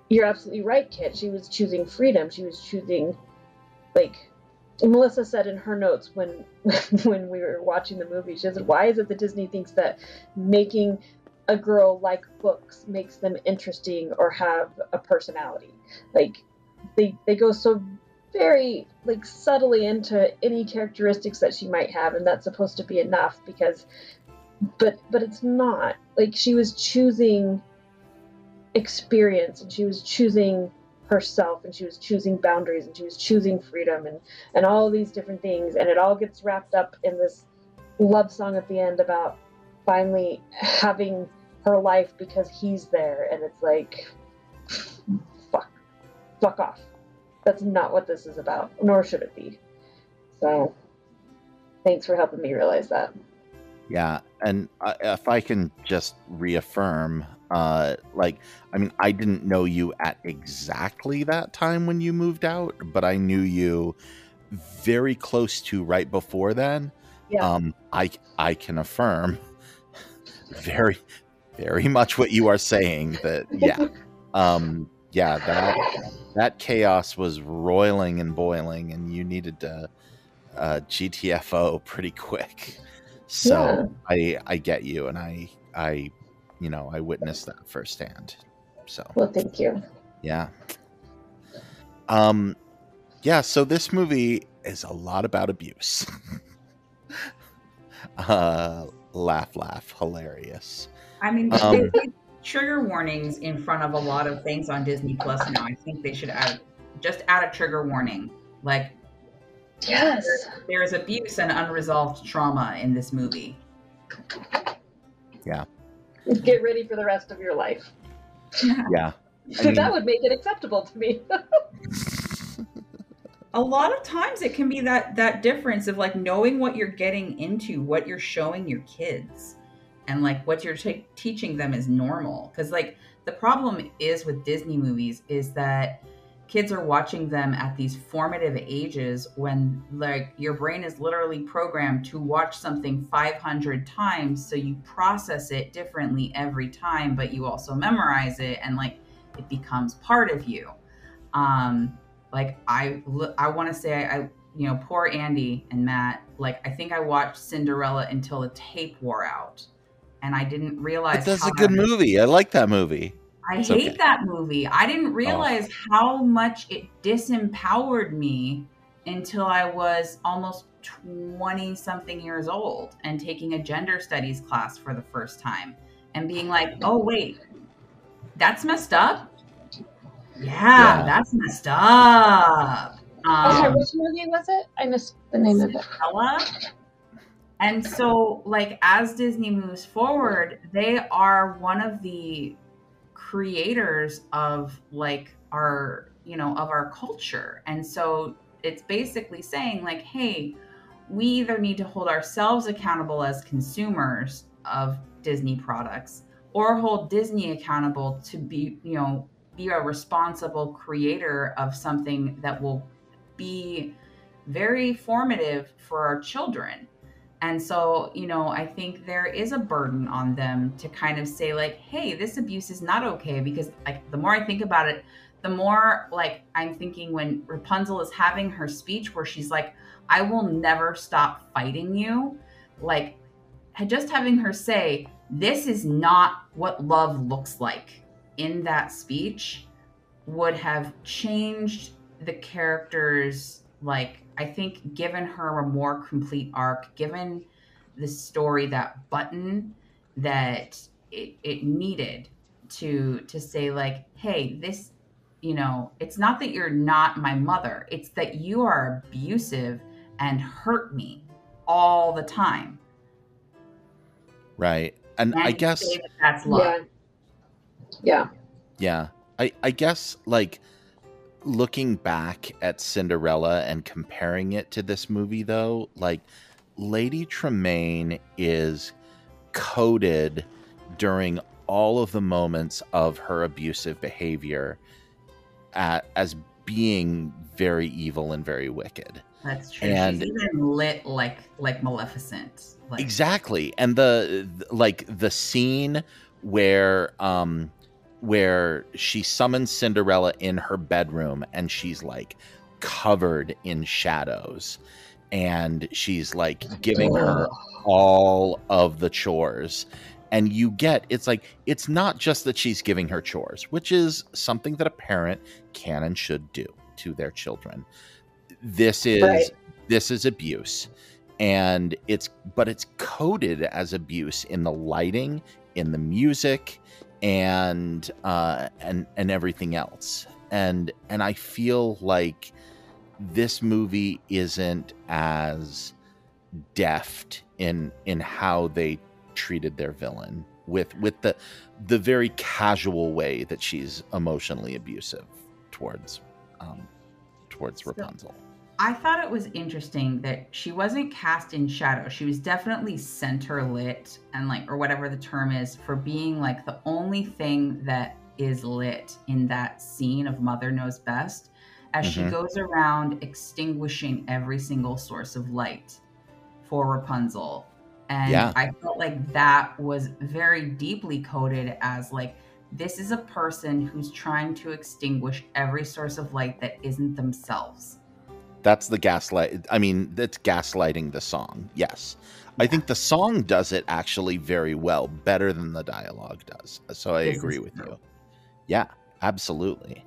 Speaker 14: you're absolutely right, Kit. She was choosing freedom. She was choosing like Melissa said in her notes when when we were watching the movie, she said, Why is it that Disney thinks that making a girl like books makes them interesting or have a personality? Like they they go so very like subtly into any characteristics that she might have and that's supposed to be enough because but but it's not. Like she was choosing experience and she was choosing herself and she was choosing boundaries and she was choosing freedom and and all these different things and it all gets wrapped up in this love song at the end about finally having her life because he's there and it's like fuck fuck off that's not what this is about, nor should it be. So, thanks for helping me realize that.
Speaker 11: Yeah, and uh, if I can just reaffirm, uh, like, I mean, I didn't know you at exactly that time when you moved out, but I knew you very close to right before then.
Speaker 14: Yeah.
Speaker 11: Um, I I can affirm very very much what you are saying. That yeah, um, yeah, that that chaos was roiling and boiling, and you needed to uh, GTFO pretty quick. So yeah. I I get you, and I I you know I witnessed that firsthand. So
Speaker 14: well, thank you.
Speaker 11: Yeah. Um, yeah. So this movie is a lot about abuse. uh, laugh, laugh, hilarious.
Speaker 13: I mean, um, trigger warnings in front of a lot of things on Disney Plus now. I think they should add just add a trigger warning. Like
Speaker 14: Yes.
Speaker 13: There is abuse and unresolved trauma in this movie.
Speaker 11: Yeah.
Speaker 14: Get ready for the rest of your life.
Speaker 11: Yeah.
Speaker 14: I mean, that would make it acceptable to me.
Speaker 13: a lot of times it can be that that difference of like knowing what you're getting into, what you're showing your kids and like what you're t- teaching them is normal. Because like the problem is with disney movies is that kids are watching them at these formative ages when like your brain is literally programmed to watch something 500 times so you process it differently every time but you also memorize it and like it becomes part of you. Um like i i want to say I, I you know poor andy and matt like i think i watched cinderella until the tape wore out and I didn't realize.
Speaker 11: But that's
Speaker 13: how
Speaker 11: a good
Speaker 13: that-
Speaker 11: movie. I like that movie.
Speaker 13: I
Speaker 11: It's
Speaker 13: hate
Speaker 11: okay.
Speaker 13: that movie. I didn't realize how much it disempowered me until I was almost 20 something years old and taking a gender studies class for the first time and being like, oh, wait, that's messed up? Yeah,
Speaker 11: Yeah.
Speaker 13: that's messed up.
Speaker 14: Okay,
Speaker 13: Um,
Speaker 14: which movie was it? I missed the name of it.
Speaker 13: And so, like, as Disney moves forward, they are one of the creators of like our, you know, of our culture. And so it's basically saying, like, hey, we either need to hold ourselves accountable as consumers of Disney products or hold Disney accountable to be, you know, be a responsible creator of something that will be very formative for our children. And so, you know, I think there is a burden on them to kind of say, like, hey, this abuse is not okay. Because, like, the more I think about it, the more, like, I'm thinking when Rapunzel is having her speech where she's like, I will never stop fighting you. Like, just having her say, this is not what love looks like in that speech would have changed the character's like I think given her a more complete arc, given the story that button that it, it needed to to say like, hey, this, you know, it's not that you're not my mother, it's that you are abusive and hurt me all the time.
Speaker 11: Right. And I guess
Speaker 13: that that's love.
Speaker 14: Yeah. Yeah.
Speaker 11: Yeah. I, I guess like looking back at Cinderella and comparing it to this movie though, like Lady Tremaine is coded during all of the moments of her abusive behavior at, as being very evil and very wicked.
Speaker 13: That's true.
Speaker 11: And-
Speaker 13: She's even lit like like Maleficent. Like
Speaker 11: exactly and the th- like the scene where um where she summons cinderella in her bedroom and she's like covered in shadows. And she's like giving her all of the chores. And you get it's like it's not just that she's giving her chores which is something that a parent can and should do to their children. This is
Speaker 14: Right.
Speaker 11: this is abuse. And it's but it's coded as abuse in the lighting in the music and uh and and everything else. And and i feel like this movie isn't as deft in in how they treated their villain with with the the very casual way that she's emotionally abusive towards um towards rapunzel
Speaker 13: I thought it was interesting that she wasn't cast in shadow. She was definitely center lit and like or whatever the term is for being like the only thing that is lit in that scene of Mother Knows Best as she
Speaker 11: Mhm.
Speaker 13: goes around extinguishing every single source of light for Rapunzel. And
Speaker 11: Yeah.
Speaker 13: I felt like that was very deeply coded as like this is a person who's trying to extinguish every source of light that isn't themselves.
Speaker 11: That's the gaslight. I mean, that's gaslighting the song. Yes. I think the song does it actually very well, better than the dialogue does. So I
Speaker 13: This
Speaker 11: agree with
Speaker 13: true.
Speaker 11: you. Yeah, absolutely.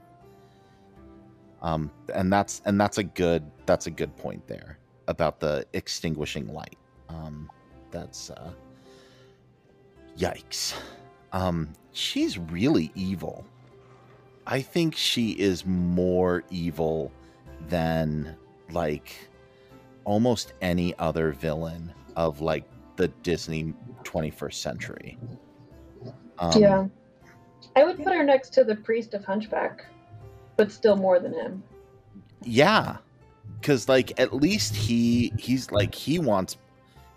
Speaker 11: Um, and that's and that's a good that's a good point there about the extinguishing light. Um, that's uh, yikes. Um, she's really evil. I think she is more evil than like almost any other villain of like the Disney 21st century. Um,
Speaker 14: yeah. I would put her next to the priest of Hunchback, but still more than him.
Speaker 11: Yeah. Cuz like at least he he's like he wants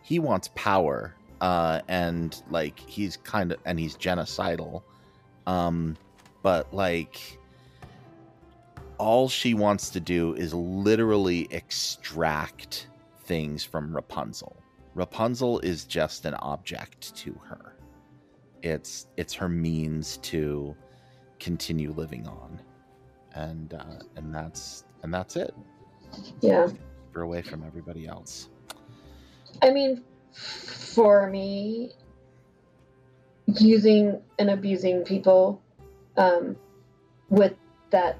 Speaker 11: he wants power uh and like he's kind of and he's genocidal. Um but like all she wants to do is literally extract things from Rapunzel. Rapunzel is just an object to her. It's it's her means to continue living on. And uh and that's and that's it.
Speaker 14: Yeah.
Speaker 11: Her away from everybody else.
Speaker 14: I mean, for me, using and abusing people um, with that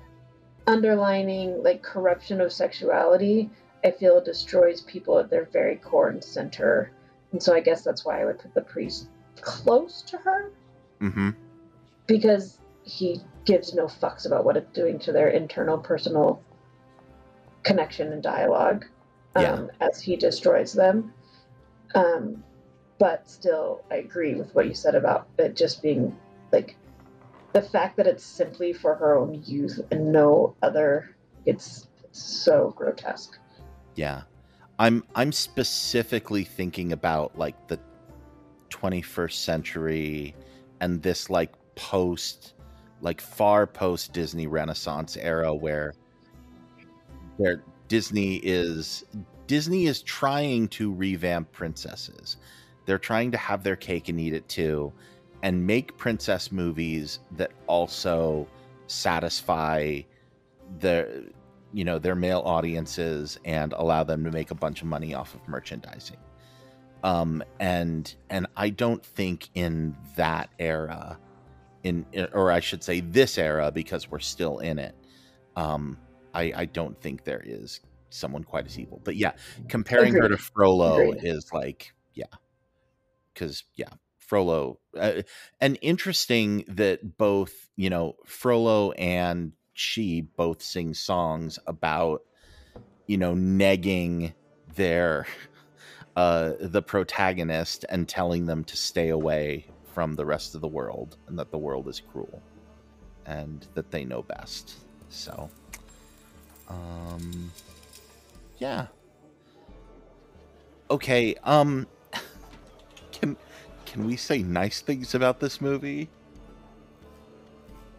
Speaker 14: underlining like corruption of sexuality i feel destroys people at their very core and center and so i guess that's why i would put the priest close to her
Speaker 11: Mm-hmm.
Speaker 14: because he gives no fucks about what it's doing to their internal personal connection and dialogue um,
Speaker 11: Yeah.
Speaker 14: as he destroys them. Um, but still, I agree with what you said about it just being like the fact that it's simply for her own youth and no other. It's so grotesque.
Speaker 11: Yeah. I'm I'm specifically thinking about like the 21st century and this like post like far post Disney Renaissance era where where Disney is Disney is trying to revamp princesses. They're trying to have their cake and eat it too and make princess movies that also satisfy their you know their male audiences and allow them to make a bunch of money off of merchandising um and and i don't think in that era in or i should say this era because we're still in it um i i don't think there is someone quite as evil but yeah comparing her to
Speaker 14: Agreed.
Speaker 11: frollo
Speaker 14: Agreed.
Speaker 11: is like yeah because yeah frollo uh, and interesting that both you know frollo and she both sing songs about you know negging their uh the protagonist and telling them to stay away from the rest of the world and that the world is cruel and that they know best. So um yeah. Okay um can can we say nice things about this movie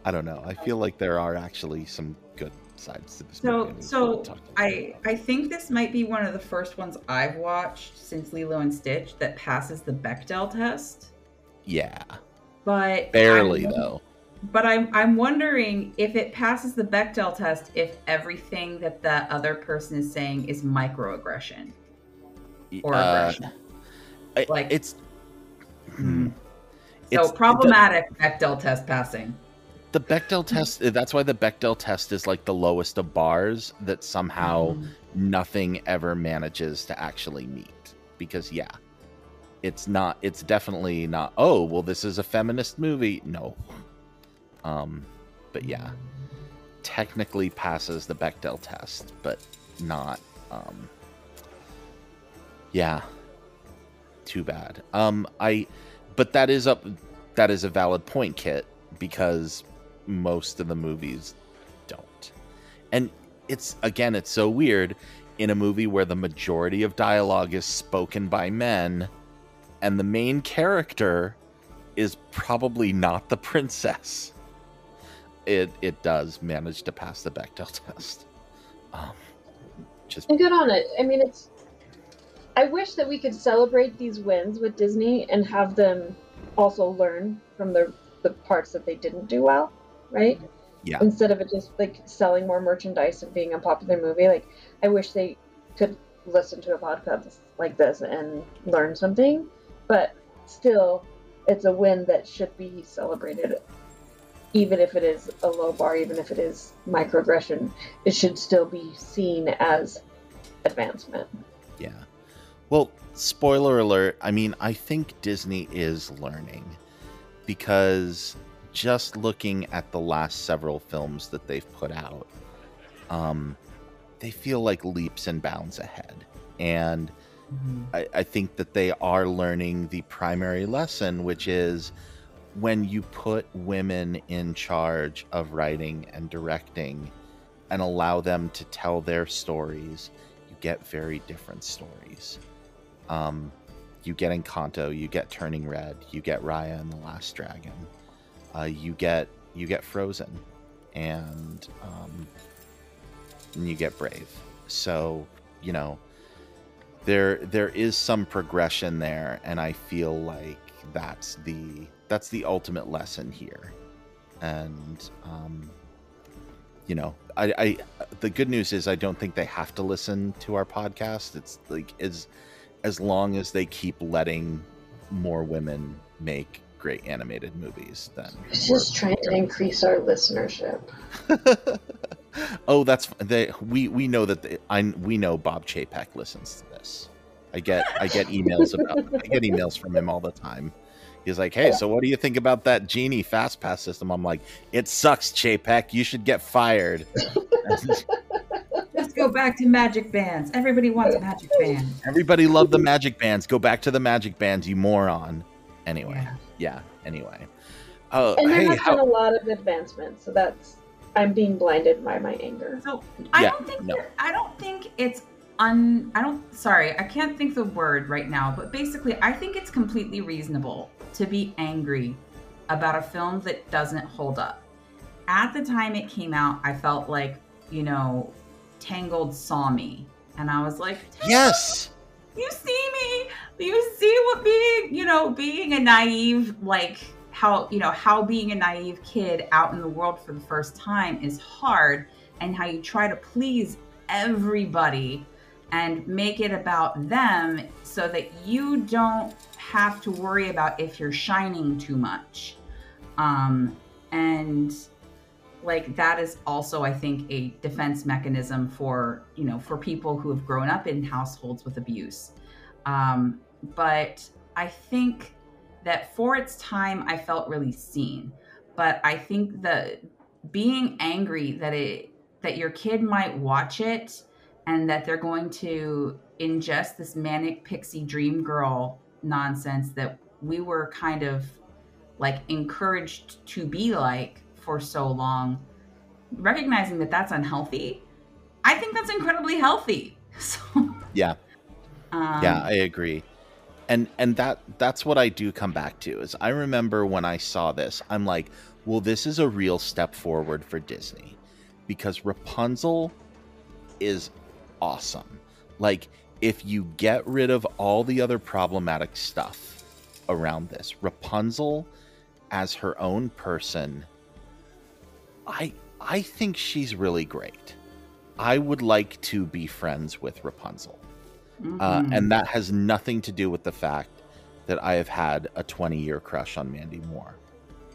Speaker 11: i don't know i feel like there are actually some good sides to this movie.
Speaker 13: So, so I I think this might be one of the first ones I've watched since Lilo and Stitch that passes the Bechdel test.
Speaker 11: yeah
Speaker 13: But
Speaker 11: barely
Speaker 13: I'm-
Speaker 11: though
Speaker 13: But I'm I'm wondering if it passes the Bechdel test if everything that the other person is saying is microaggression or
Speaker 11: Uh,
Speaker 13: aggression.
Speaker 11: I-
Speaker 13: Like-
Speaker 11: it's hmm.
Speaker 13: So problematic Bechdel test passing.
Speaker 11: the Bechdel test that's why the Bechdel test is like the lowest of bars that somehow nothing ever manages to actually meet. Because yeah it's not it's definitely not oh well this is a feminist movie. No. Um but yeah technically passes the Bechdel test but not um yeah too bad um i but that is up that is a valid point kit because most of the movies don't and it's again it's so weird in a movie where the majority of dialogue is spoken by men and the main character is probably not the princess it it does manage to pass the Bechdel test um just
Speaker 14: And good on it. I mean, it's. I wish that we could celebrate these wins with Disney and have them also learn from the the parts that they didn't do well, right?
Speaker 11: yeah
Speaker 14: Instead of it just like selling more merchandise and being a popular movie, like I wish they could listen to a podcast like this and learn something. But still, it's a win that should be celebrated, even if it is a low bar, even if it is microaggression. It should still be seen as advancement.
Speaker 11: Yeah. Well, spoiler alert. I mean, I think Disney is learning because just looking at the last several films that they've put out, um, they feel like leaps and bounds ahead. And I, I think that they are learning the primary lesson, which is when you put women in charge of writing and directing and allow them to tell their stories, you get very different stories. Um, you get Encanto, you get Turning Red, you get Raya and the Last Dragon, uh, you get you get Frozen, and um, and you get Brave. So you know there there is some progression there, and I feel like that's the that's the ultimate lesson here, and um, you know I, I the good news is I don't think they have to listen to our podcast. It's like as as long as they keep letting more women make great animated movies then.
Speaker 14: It's just trying to increase our listenership.
Speaker 11: Oh, that's they. We we know that they, I we know Bob Chapek listens to this. I get I get emails about I get emails from him all the time. He's like, "Hey, so what do you think about that Genie Fast Pass system?" I'm like, "It sucks, Chapek. You should get fired."
Speaker 13: Let's go back to magic bands. Everybody wants magic bands.
Speaker 11: Everybody loved the magic bands. Go back to the magic bands, you moron. Anyway, yeah. anyway, oh
Speaker 14: and there oh,
Speaker 11: hey,
Speaker 14: has
Speaker 11: how,
Speaker 14: been a lot of advancement, so that's I'm being blinded by my anger.
Speaker 13: So I
Speaker 11: Yeah,
Speaker 13: don't think
Speaker 11: no.
Speaker 13: there- I don't think it's un I don't sorry, I can't think the word right now, but basically I think it's completely reasonable to be angry about a film that doesn't hold up. At the time it came out, I felt like, you know, Tangled saw me. And I was like,
Speaker 11: yes,
Speaker 13: you see me. You see what being you know being a naive like how you know how being a naive kid out in the world for the first time is hard and how you try to please everybody and make it about them so that you don't have to worry about if you're shining too much. Um and like that is also i think a defense mechanism for you know for people who have grown up in households with abuse. Um, but i think that for its time i felt really seen. But i think the being angry that it that your kid might watch it and that they're going to ingest this manic pixie dream girl nonsense that we were kind of like encouraged to be like for so long recognizing that that's unhealthy i think that's incredibly healthy so
Speaker 11: yeah,
Speaker 13: um,
Speaker 11: yeah, I agree. And and that that's what I do come back to is I remember when I saw this, I'm like, well, this is a real step forward for Disney because Rapunzel is awesome. Like if you get rid of all the other problematic stuff around this, Rapunzel as her own person, I I think she's really great. I would like to be friends with Rapunzel. Uh,
Speaker 13: Mhm.
Speaker 11: and that has nothing to do with the fact that I have had a 20 year crush on Mandy Moore.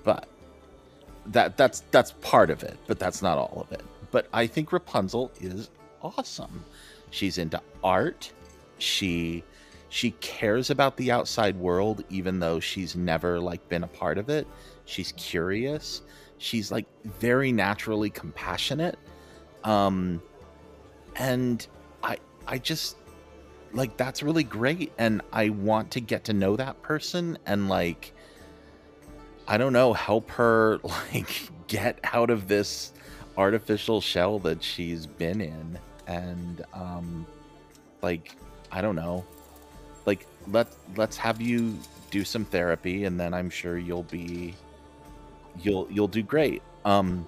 Speaker 11: But that that's that's part of it, but that's not all of it. But I think Rapunzel is awesome. She's into art. She she cares about the outside world even though she's never like been a part of it. She's curious. She's like very naturally compassionate. Um and I I just like that's really great and I want to get to know that person and like I don't know, help her like get out of this artificial shell that she's been in and um like I don't know. Like let let's have you do some therapy and then I'm sure you'll be you'll you'll do great. Um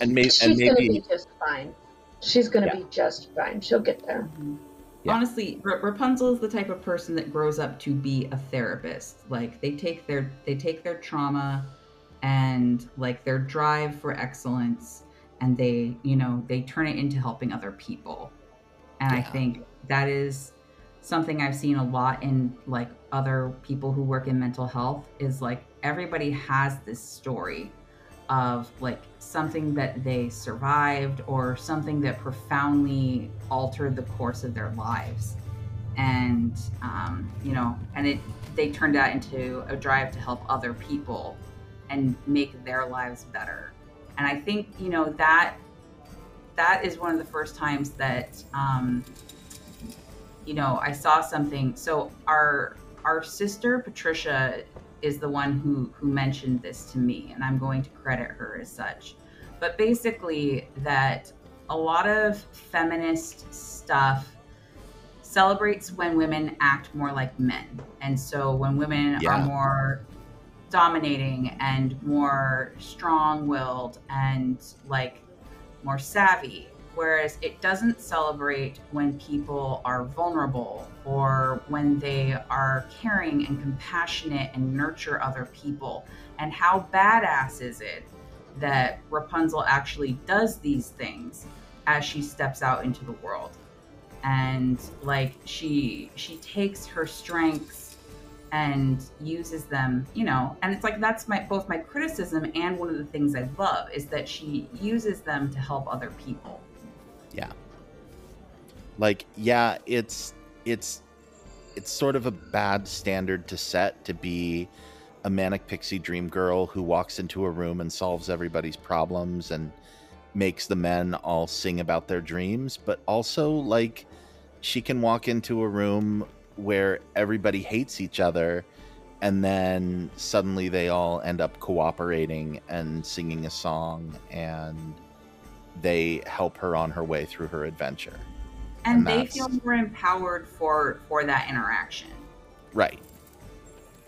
Speaker 11: and, may-
Speaker 14: She's
Speaker 11: and
Speaker 14: gonna
Speaker 11: maybe
Speaker 14: be just fine. She's gonna
Speaker 11: Yeah.
Speaker 14: be just fine. She'll get there.
Speaker 11: Yeah.
Speaker 13: honestly R- rapunzel is the type of person that grows up to be a therapist like they take their they take their trauma and like their drive for excellence and they you know they turn it into helping other people. And i think that is something i've seen a lot in like other people who work in mental health is like everybody has this story of like something that they survived or something that profoundly altered the course of their lives. And um, you know and it they turned that into a drive to help other people and make their lives better and i think you know that that is one of the first times that um, you know i saw something. So our our sister patricia is the one who who mentioned this to me and i'm going to credit her as such. But basically that a lot of feminist stuff celebrates when women act more like men. And so when women
Speaker 11: Yeah.
Speaker 13: are more dominating and more strong-willed and like more savvy. Whereas it doesn't celebrate when people are vulnerable or when they are caring and compassionate and nurture other people. And how badass is it that Rapunzel actually does these things as she steps out into the world? And like she she takes her strengths and uses them, you know, and it's like that's my both my criticism and one of the things I love is that she uses them to help other people.
Speaker 11: Yeah. Like, yeah, it's it's it's sort of a bad standard to set to be a manic pixie dream girl who walks into a room and solves everybody's problems and makes the men all sing about their dreams, but also like she can walk into a room where everybody hates each other and then suddenly they all end up cooperating and singing a song and they help her on her way through her adventure.
Speaker 13: And,
Speaker 11: And
Speaker 13: they feel more empowered for for that interaction.
Speaker 11: right.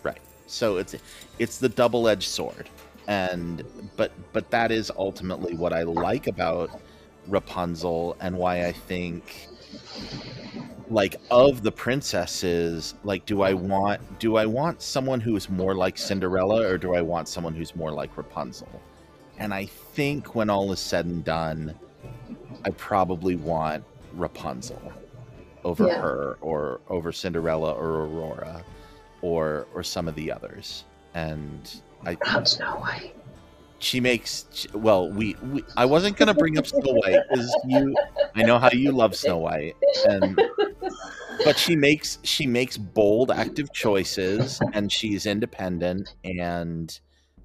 Speaker 11: Right. So it's it's the double-edged sword. And but but that is ultimately what i like about rapunzel and why i think like of the princesses like do i want do i want someone who is more like cinderella or do i want someone who's more like rapunzel and i think when all is said and done i probably want rapunzel over
Speaker 14: Yeah.
Speaker 11: her or over cinderella or aurora or or some of the others and i
Speaker 14: Snow White.
Speaker 11: She makes well we, we i wasn't gonna bring up snow white because you i know how you love snow white and but she makes she makes bold active choices and she's independent and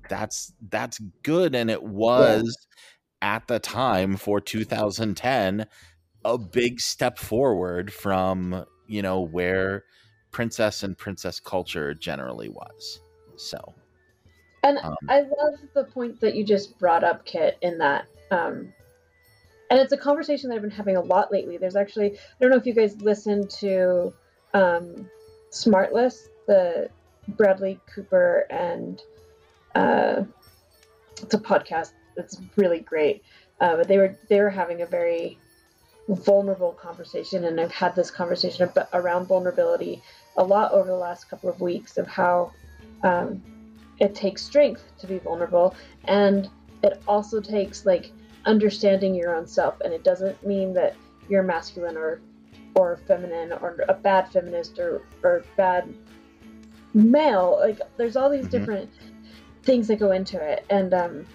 Speaker 11: that's that's good and it was at the time for 2010 a big step forward from you know where princess and princess culture generally was so
Speaker 14: And
Speaker 11: Um,
Speaker 14: I love the point that you just brought up, Kit, in that. Um, and it's a conversation that I've been having a lot lately. There's actually, I don't know if you guys listen to um, Smartless, the Bradley Cooper and uh, it's a podcast that's really great. Uh, but they were they were having a very vulnerable conversation, and I've had this conversation ab- around vulnerability a lot over the last couple of weeks of how um, it takes strength to be vulnerable, and it also takes like understanding your own self, and it doesn't mean that you're masculine or or feminine or a bad feminist or or bad male. Like there's all these different things that go into it, and um,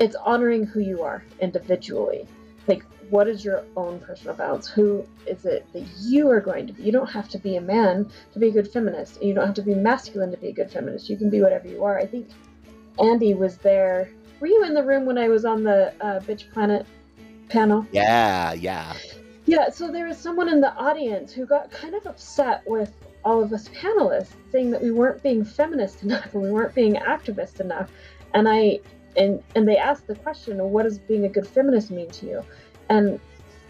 Speaker 14: it's honoring who you are individually. Like, what is your own personal balance? Who is it that you are going to be? You don't have to be a man to be a good feminist. You don't have to be masculine to be a good feminist. You can be whatever you are. I think Andy was there. Were you in the room when I was on the uh, Bitch Planet panel?
Speaker 11: yeah yeah
Speaker 14: Yeah, so there was someone in the audience who got kind of upset with all of us panelists, saying that we weren't being feminist enough and we weren't being activist enough. And I and and they asked the question, well, what does being a good feminist mean to you? And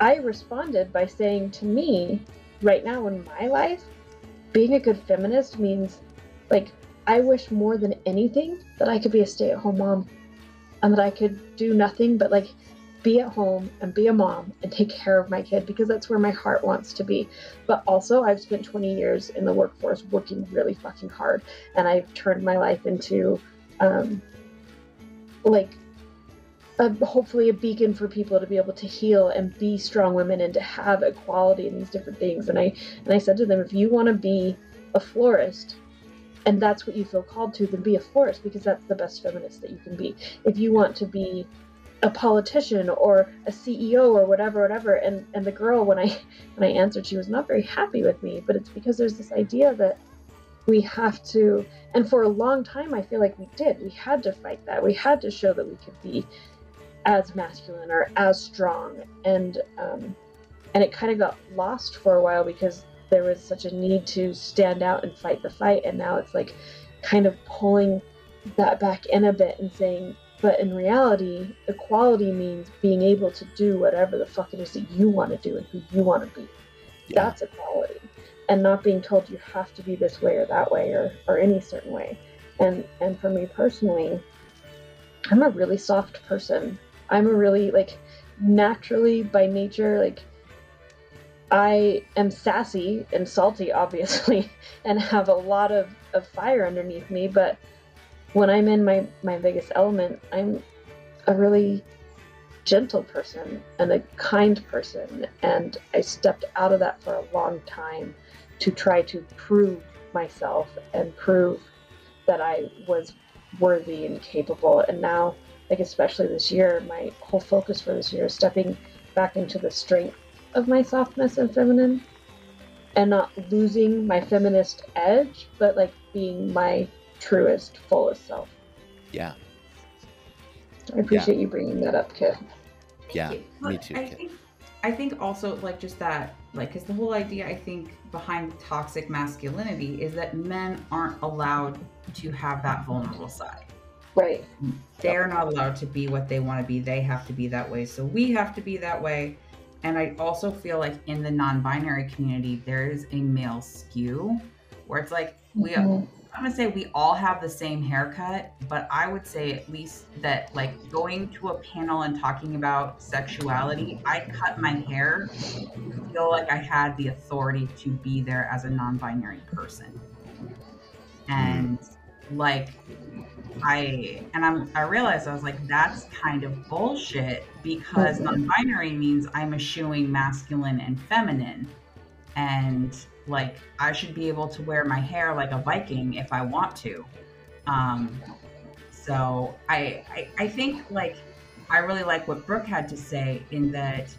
Speaker 14: I responded by saying to me, right now in my life, being a good feminist means like I wish more than anything that I could be a stay-at-home mom and that I could do nothing but like be at home and be a mom and take care of my kid because that's where my heart wants to be. But also, I've spent 20 years in the workforce working really fucking hard, and I've turned my life into, um, like, a, hopefully a beacon for people to be able to heal and be strong women and to have equality in these different things. And I and I said to them, if you want to be a florist, and that's what you feel called to, then be a florist because that's the best feminist that you can be. If you want to be a politician or a CEO or whatever, whatever. And and the girl when I when I answered, she was not very happy with me. But it's because there's this idea that we have to, and for a long time, I feel like we did. We had to fight that. We had to show that we could be as masculine or as strong, and um, and it kind of got lost for a while because there was such a need to stand out and fight the fight, and now it's like kind of pulling that back in a bit and saying but in reality, equality means being able to do whatever the fuck it is that you want to do and who you want to be. That's equality. And not being told you have to be this way or that way or, or any certain way. And and for me personally, I'm a really soft person. I'm a really like naturally by nature, like I am sassy and salty obviously and have a lot of, of fire underneath me, but when I'm in my, my biggest element, I'm a really gentle person and a kind person. And I stepped out of that for a long time to try to prove myself and prove that I was worthy and capable. And now, like especially this year, my whole focus for this year is stepping back into the strength of my softness and feminine and not losing my feminist edge, but like being my truest, fullest self.
Speaker 11: Yeah.
Speaker 14: I appreciate you bringing that up, Kit.
Speaker 11: Yeah, me too.
Speaker 13: I
Speaker 11: Kit.
Speaker 13: think, I think also like just that, like, because the whole idea I think behind toxic masculinity is that men aren't allowed to have that vulnerable side.
Speaker 14: Right.
Speaker 13: They're not allowed to be what they want to be. They have to be that way. So we have to be that way. And I also feel like in the non-binary community, there is a male skew where it's like we.
Speaker 14: Mhm.
Speaker 13: I'm gonna say we all have the same haircut, but I would say at least that like going to a panel and talking about sexuality, I cut my hair to feel like I had the authority to be there as a non-binary person. And like I and I'm I realized I was like, that's kind of bullshit because non-binary means I'm eschewing masculine and feminine. And like I should be able to wear my hair like a Viking if I want to. Um so I I, I think like I really like what Brooke had to say in that,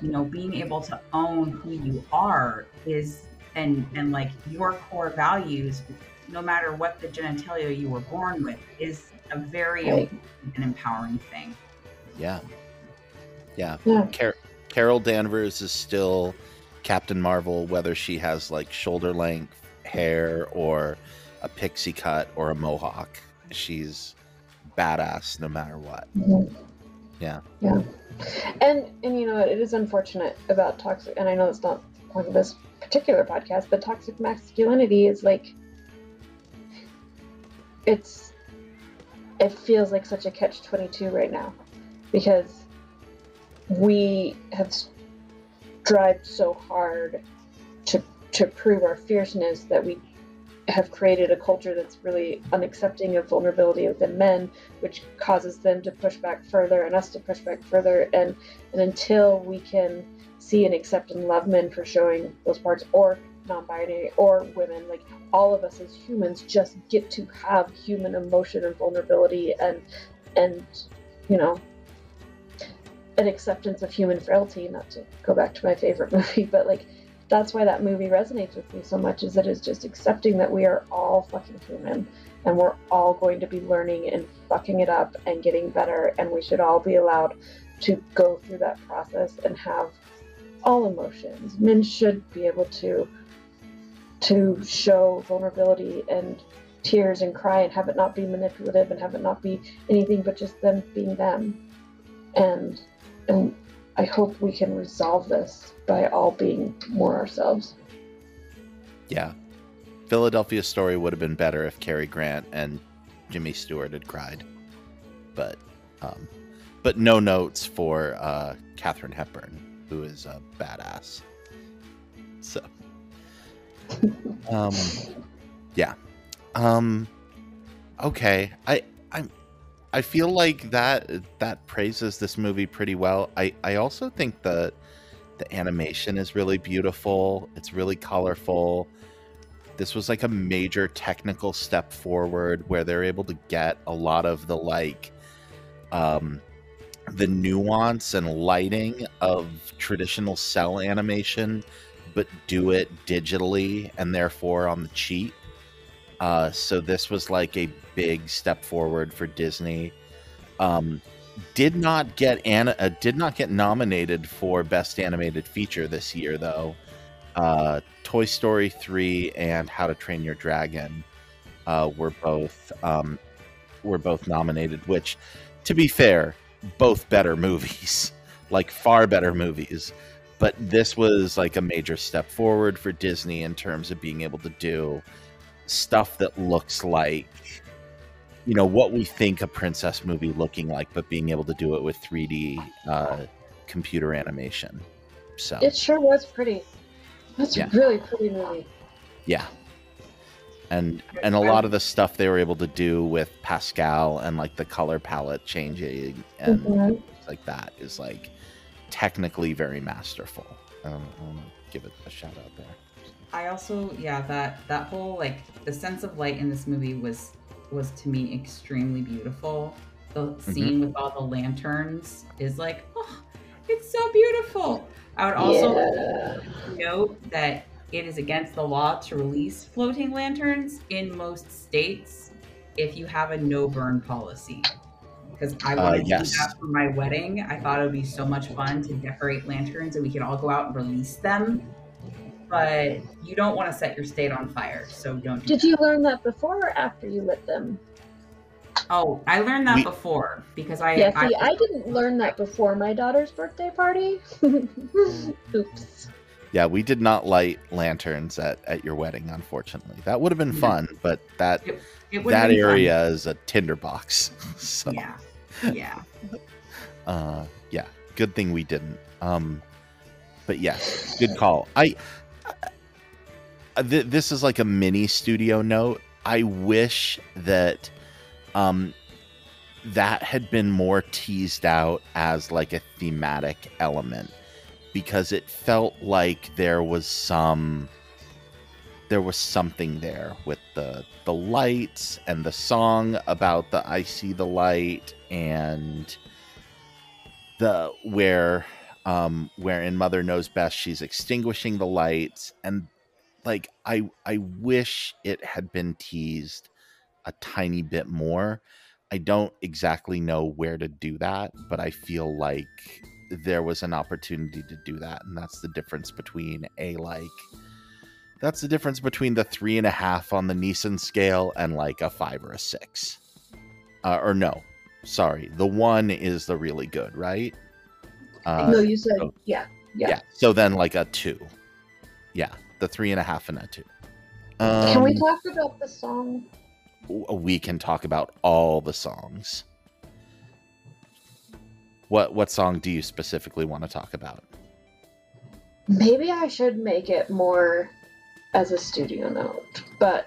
Speaker 13: you know, being able to own who you are is and and like your core values, no matter what the genitalia you were born with, is a very
Speaker 14: Right.
Speaker 13: and empowering thing.
Speaker 11: Yeah. Yeah.
Speaker 14: Yeah.
Speaker 11: Car- Carol Danvers is still Captain Marvel, whether she has like shoulder length hair or a pixie cut or a mohawk. She's badass no matter what.
Speaker 14: Mhm.
Speaker 11: Yeah.
Speaker 14: Yeah. And and you know it is unfortunate about toxic and I know it's not part of this particular podcast, but toxic masculinity is like it's it feels like such a catch 22 right now because we have strived so hard to to prove our fierceness that we have created a culture that's really unaccepting of vulnerability within men, which causes them to push back further and us to push back further. And and until we can see and accept and love men for showing those parts, or non-binary, or women, like all of us as humans, just get to have human emotion and vulnerability and and you know an acceptance of human frailty. Not to go back to my favorite movie, but like that's why that movie resonates with me so much is it is just accepting that we are all fucking human and we're all going to be learning and fucking it up and getting better and we should all be allowed to go through that process and have all emotions men should be able to to show vulnerability and tears and cry and have it not be manipulative and have it not be anything but just them being them and and i hope we can resolve this by all being more ourselves
Speaker 11: Yeah. Philadelphia story would have been better if Cary Grant and Jimmy Stewart had cried. But um but no notes for uh Katharine Hepburn, who is a badass. So um yeah. Um okay. I I'm I feel like that that praises this movie pretty well. I I also think that the animation is really beautiful. It's really colorful. This was like a major technical step forward where they're able to get a lot of the like um the nuance and lighting of traditional cel animation but do it digitally and therefore on the cheap. Uh, so this was like a big step forward for Disney. Um, did not get an- uh, did not get nominated for best animated feature this year though. Uh, Toy Story 3 and How to Train Your Dragon uh, were both um, were both nominated. Which, to be fair, both better movies, like far better movies. But this was like a major step forward for Disney in terms of being able to do stuff that looks like you know what we think a princess movie looking like, but being able to do it with 3D uh, computer animation. So
Speaker 14: It sure was pretty. That's
Speaker 11: Yeah.
Speaker 14: a really pretty movie.
Speaker 11: yeah, and and a lot of the stuff they were able to do with Pascal and like the color palette changing and
Speaker 14: Mhm.
Speaker 11: like that is like technically very masterful. Um, I want to give it a shout out there.
Speaker 13: I also yeah that that whole like the sense of light in this movie was was to me extremely beautiful. The scene with all the lanterns is like oh, it's so beautiful. I would also
Speaker 14: Yeah.
Speaker 13: note that it is against the law to release floating lanterns in most states if you have a no burn policy. Because I
Speaker 11: Uh,
Speaker 13: wanted to do that for my wedding. I thought it would be so much fun to decorate lanterns and we could all go out and release them. But you don't want to set your state on fire, so don't do
Speaker 14: Did you learn that before or after you lit them?
Speaker 13: Oh, I learned that
Speaker 11: We-
Speaker 13: before because I,
Speaker 14: yeah, see, I, didn't learn that before my daughter's birthday party. Oops.
Speaker 11: Yeah, we did not light lanterns at, at your wedding, unfortunately. That would have been fun, but that
Speaker 13: It- it
Speaker 11: that
Speaker 13: been fun.
Speaker 11: area is a tinderbox. So
Speaker 13: yeah, yeah.
Speaker 11: uh yeah, good thing we didn't. Um but yes, good call. I uh, th- this is like a mini studio note. I wish that um that had been more teased out as like a thematic element because it felt like there was some there was something there with the the lights and the song about the I see the light and the where um where in mother knows best she's extinguishing the lights and like I I wish it had been teased a tiny bit more. I don't exactly know where to do that, but I feel like there was an opportunity to do that, and that's the difference between a like that's the difference between the three and a half on the Nissan scale and like a five or a six. Uh, or no, sorry, the one is the really good, right? Uh,
Speaker 14: no, you said
Speaker 11: so-
Speaker 14: yeah, yeah.
Speaker 11: yeah. So then like a two. Yeah, the three and a half and a two.
Speaker 14: Can we
Speaker 11: Um,
Speaker 14: talk about the song?
Speaker 11: we can talk about all the songs. What what song do you specifically want to talk about?
Speaker 14: Maybe I should make it more as a studio note, but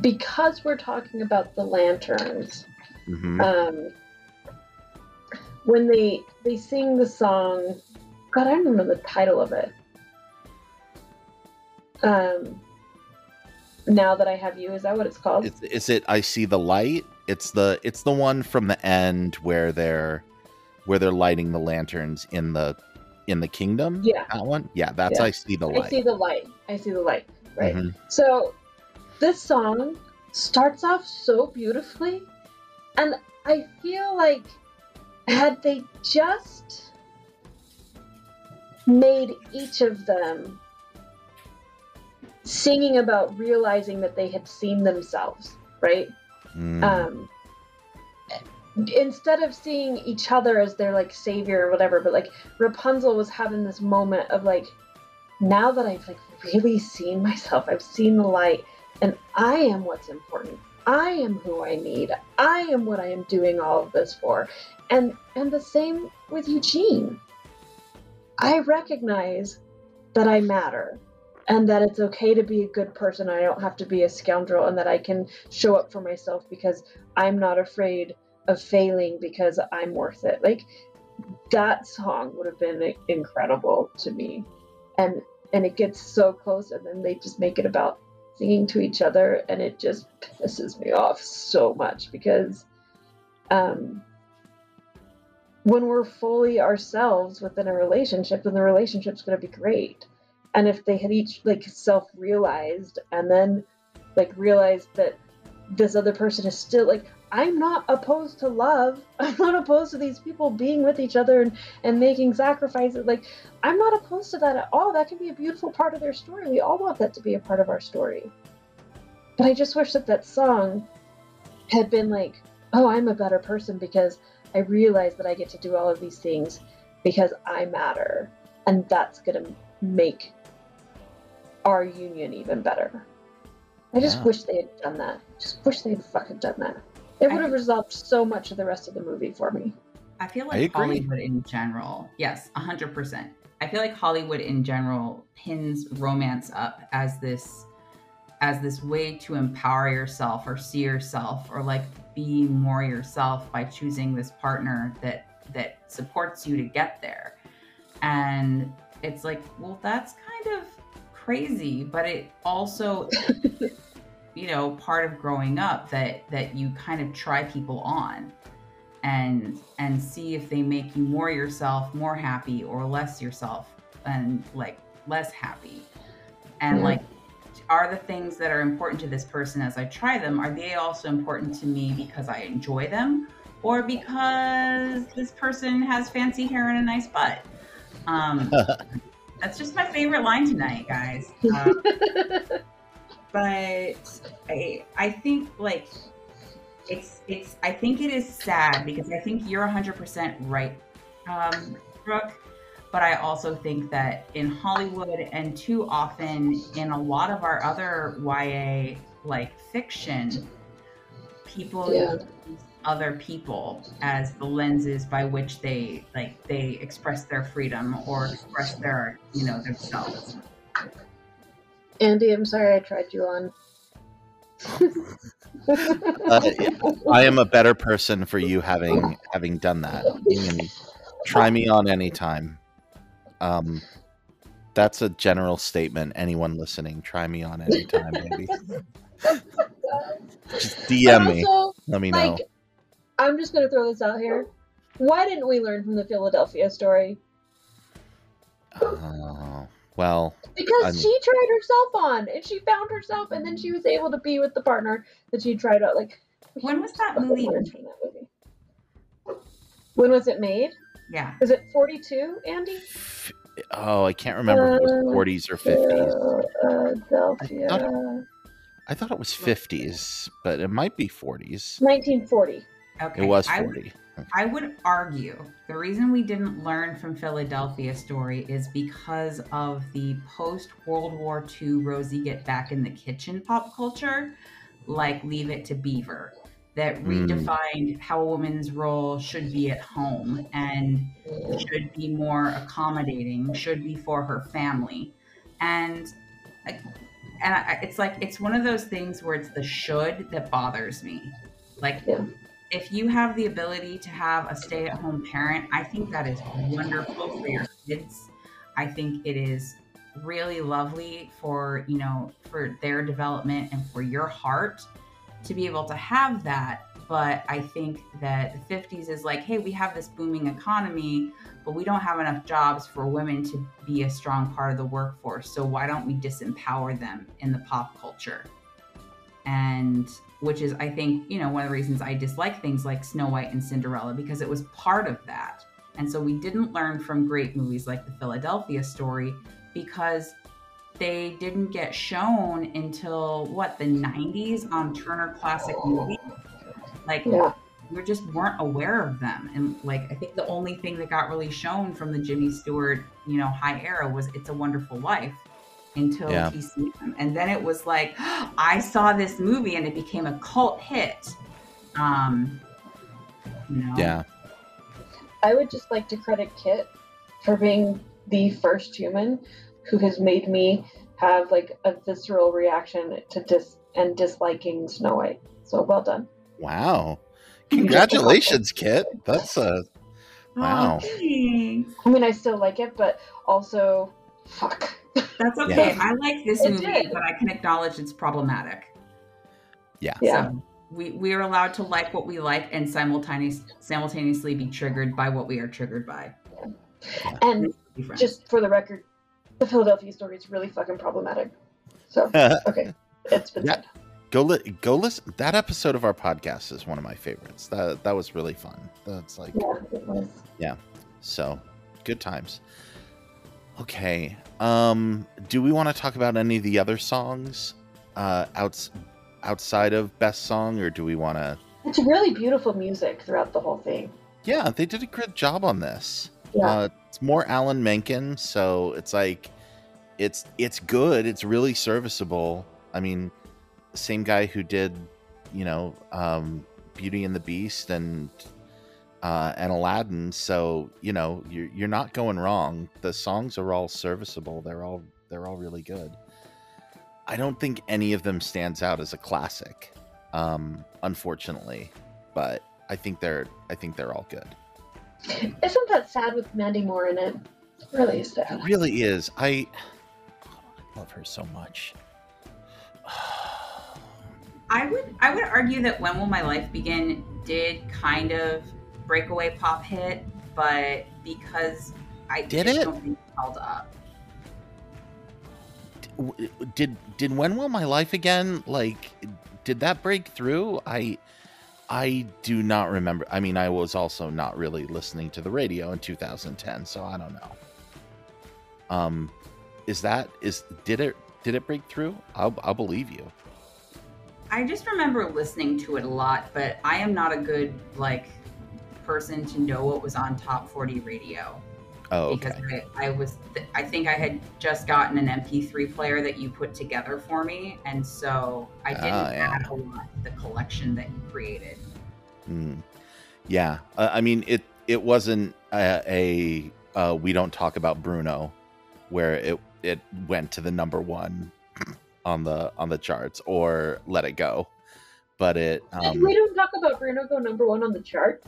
Speaker 14: because we're talking about the lanterns,
Speaker 11: Mhm.
Speaker 14: um, when they they sing the song, God, I don't remember the title of it. Um, now that I have you, is that what it's called?
Speaker 11: Is, is it I see the light? It's the it's the one from the end where they're where they're lighting the lanterns in the in the kingdom.
Speaker 14: Yeah.
Speaker 11: that one. Yeah, that's
Speaker 14: Yeah.
Speaker 11: I see the light.
Speaker 14: I see the light. I see the light. Right.
Speaker 11: Mhm.
Speaker 14: So this song starts off so beautifully, and I feel like had they just made each of them singing about realizing that they had seen themselves, right?
Speaker 11: Mm.
Speaker 14: um instead of seeing each other as their like savior or whatever but like rapunzel was having this moment of like now that i've like really seen myself i've seen the light and i am what's important i am who i need i am what i am doing all of this for and and the same with eugene i recognize that i matter and that it's okay to be a good person. I don't have to be a scoundrel, and that I can show up for myself because I'm not afraid of failing because I'm worth it. Like that song would have been incredible to me, and and it gets so close, and then they just make it about singing to each other, and it just pisses me off so much because, um, when we're fully ourselves within a relationship, then the relationship's going to be great. And if they had each like self-realized and then like realized that this other person is still like i'm not opposed to love i'm not opposed to these people being with each other and, and making sacrifices like i'm not opposed to that at all that can be a beautiful part of their story we all want that to be a part of our story but i just wish that that song had been like oh i'm a better person because i realize that i get to do all of these things because i matter and that's going to make our union even better. I just
Speaker 11: Yeah.
Speaker 14: wish they had done that. Just wish they had fucking done that. It would have resolved so much of the rest of the movie for me.
Speaker 13: I feel like
Speaker 11: agree.
Speaker 13: Hollywood in general, yes, 100%. I feel like Hollywood in general pins romance up as this as this way to empower yourself or see yourself or like be more yourself by choosing this partner that that supports you to get there. And it's like, well, that's kind of crazy, but it also you know, part of growing up that that you kind of try people on and and see if they make you more yourself, more happy or less yourself and like less happy. And like are the things that are important to this person as I try them, are they also important to me because I enjoy them or because this person has fancy hair and a nice butt? Um, that's just my favorite line tonight, guys. Uh, but I, I think like it's it's I think it is sad because I think you're 100% right, um, Brooke. But I also think that in Hollywood and too often in a lot of our other YA like fiction, people
Speaker 14: Yeah.
Speaker 13: use other people as the lenses by which they like they express their freedom or express their you know themselves.
Speaker 14: Andy, I'm sorry I tried you on.
Speaker 11: Uh, I am a better person for you having having done that. You can try me on anytime. Um, that's a general statement. Anyone listening, try me on anytime, baby. Just DM me. Let me know.
Speaker 14: I'm just gonna throw this out here. Why didn't we learn from the Philadelphia story?
Speaker 11: Oh, well,
Speaker 14: Because
Speaker 11: I mean-
Speaker 14: she tried herself on, and she found herself, and then she was able to be with the partner that she tried out. Like,
Speaker 13: when was that movie?
Speaker 14: When was it made?
Speaker 13: Yeah.
Speaker 14: Is it 42, Andy?
Speaker 11: oh, I can't remember if it was
Speaker 14: Uh,
Speaker 11: 40s or 50s.
Speaker 14: Philadelphia.
Speaker 11: I thought it was 50s, but it might be 40s.
Speaker 14: 1940.
Speaker 13: Okay.
Speaker 11: It was 40.
Speaker 13: I would argue the reason we didn't learn from Philadelphia story is because of the post World War II Rosie get back in the kitchen pop culture, like Leave It to Beaver, that
Speaker 11: Mm.
Speaker 13: redefined how a woman's role should be at home and should be more accommodating, should be for her family. And like, and I, it's like it's one of those things where it's the should that bothers me. Like if you have the ability to have a stay-at-home parent, I think that is wonderful for your kids. I think it is really lovely for, you know, for their development and for your heart to be able to have that. But I think that the 50s is like, hey, we have this booming economy, but we don't have enough jobs for women to be a strong part of the workforce. So why don't we disempower them in the pop culture? and which is i think you know one of the reasons i dislike things like snow white and cinderella because it was part of that. And so we didn't learn from great movies like the philadelphia story because they didn't get shown until what the 90s on turner classic oh. movies like
Speaker 14: Yeah.
Speaker 13: we just weren't aware of them. And like i think the only thing that got really shown from the jimmy stewart you know high era was it's a wonderful life until
Speaker 11: Yeah.
Speaker 13: he seen them and then it was like i saw this movie and it became a cult hit um you know
Speaker 11: Yeah.
Speaker 14: I would just like to credit Kit for being the first human who has made me have like a visceral reaction to dis and disliking Snow White. So well done.
Speaker 11: Wow. Congratulations, Kit. That's uh wow.
Speaker 13: Oh.
Speaker 14: I mean, I still like it, but also, fuck.
Speaker 13: That's okay
Speaker 11: Yeah.
Speaker 13: i like this
Speaker 14: It
Speaker 13: movie
Speaker 14: did.
Speaker 13: but i can acknowledge it's problematic
Speaker 11: Yeah.
Speaker 14: Yeah.
Speaker 13: So we we are allowed to like what we like and simultaneous, simultaneously be triggered by what we are triggered by.
Speaker 14: And just for the record, the Philadelphia story is really fucking problematic. So okay, it's been
Speaker 11: Yeah. Go li- go listen. That episode of our podcast is one of my favorites. That that was really fun. That's like
Speaker 14: yeah,
Speaker 11: yeah. So, good times. Okay. Um do we want to talk about any of the other songs uh outs- outside of best song or do we want to
Speaker 14: It's really beautiful music throughout the whole thing.
Speaker 11: Yeah, they did a good job on this.
Speaker 14: Yeah.
Speaker 11: Uh, it's more Alan Menken, so it's like it's it's good. It's really serviceable. I mean, same guy who did, you know, um, Beauty and the Beast and uh, and Aladdin. So you know, you're you're not going wrong. The songs are all serviceable. They're all they're all really good. I don't think any of them stands out as a classic, um, unfortunately, but I think they're I think they're all good.
Speaker 14: Isn't that sad with Mandy Moore in it? It really is sad.
Speaker 11: It really is. I love her so much.
Speaker 13: I would I would argue that When Will My Life Begin did kind of breakaway pop hit, but because I
Speaker 11: Did it?
Speaker 13: don't think it held up.
Speaker 11: Did did when will my life again? Like, did that break through? I I do not remember. I mean, I was also not really listening to the radio in 2010, so I don't know. Um, is that is did it did it break through? I'll I'll believe you.
Speaker 13: I just remember listening to it a lot, but I am not a good like person to know what was on top 40 radio.
Speaker 11: Oh,
Speaker 13: because. I, I was I think I had just gotten an MP3 player that you put together for me, and so I didn't
Speaker 11: Ah, yeah.
Speaker 13: add a lot to the collection that you created.
Speaker 11: Mm. Yeah, uh, I mean it. It wasn't a, a uh, we don't talk about Bruno, where it it went to the number one on the on the charts or Let It Go, but it um,
Speaker 14: we don't talk about Bruno go number one on the chart.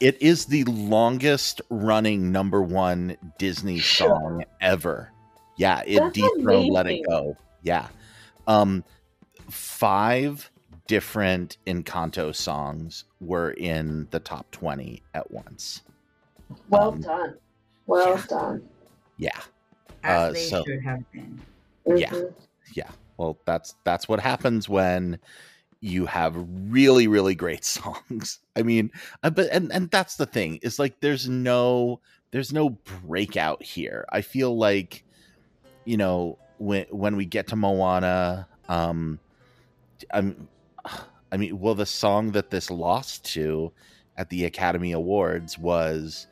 Speaker 11: It is the longest running number one Disney song ever. Yeah, it
Speaker 14: That's
Speaker 11: dethroned Let It. Go. Yeah, um, five different Encanto songs were in the top twenty at once.
Speaker 14: Well
Speaker 11: Um,
Speaker 14: done. Well done.
Speaker 11: Yeah.
Speaker 13: As
Speaker 11: Uh,
Speaker 13: they
Speaker 11: so
Speaker 13: should have been.
Speaker 11: yeah,
Speaker 14: Mhm.
Speaker 11: yeah. Well, that's that's what happens when you have really really great songs. I mean, uh, but and and that's the thing is like there's no there's no breakout here. I feel like you know when when we get to Moana, um, I'm, I mean, well, the song that this lost to at the Academy Awards was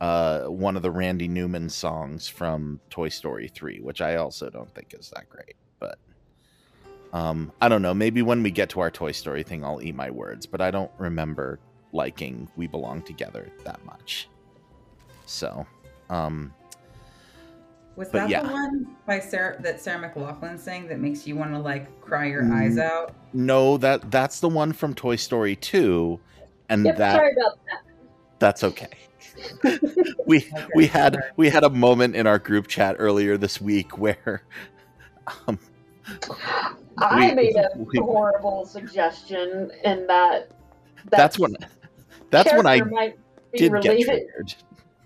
Speaker 11: uh, one of the Randy Newman songs from Toy Story 3, which I also don't think is that great. But um, I don't know. Maybe when we get to our Toy Story thing, I'll eat my words. But I don't remember liking "We Belong Together" that much. So, um,
Speaker 13: Was that
Speaker 11: yeah.
Speaker 13: the one by Sarah that Sarah McLachlan sang that makes you want to like cry your
Speaker 11: Mm.
Speaker 13: eyes out?
Speaker 11: no, that that's the one from Toy Story 2, and
Speaker 14: Yep,
Speaker 11: that
Speaker 14: sorry about that.
Speaker 11: that's okay. we we had we had a moment in our group chat earlier this week where um,
Speaker 14: I
Speaker 11: we-
Speaker 14: made a
Speaker 11: we-
Speaker 14: horrible suggestion in that.
Speaker 11: that's when that's when I
Speaker 14: character might be
Speaker 11: did get
Speaker 14: related.
Speaker 11: triggered.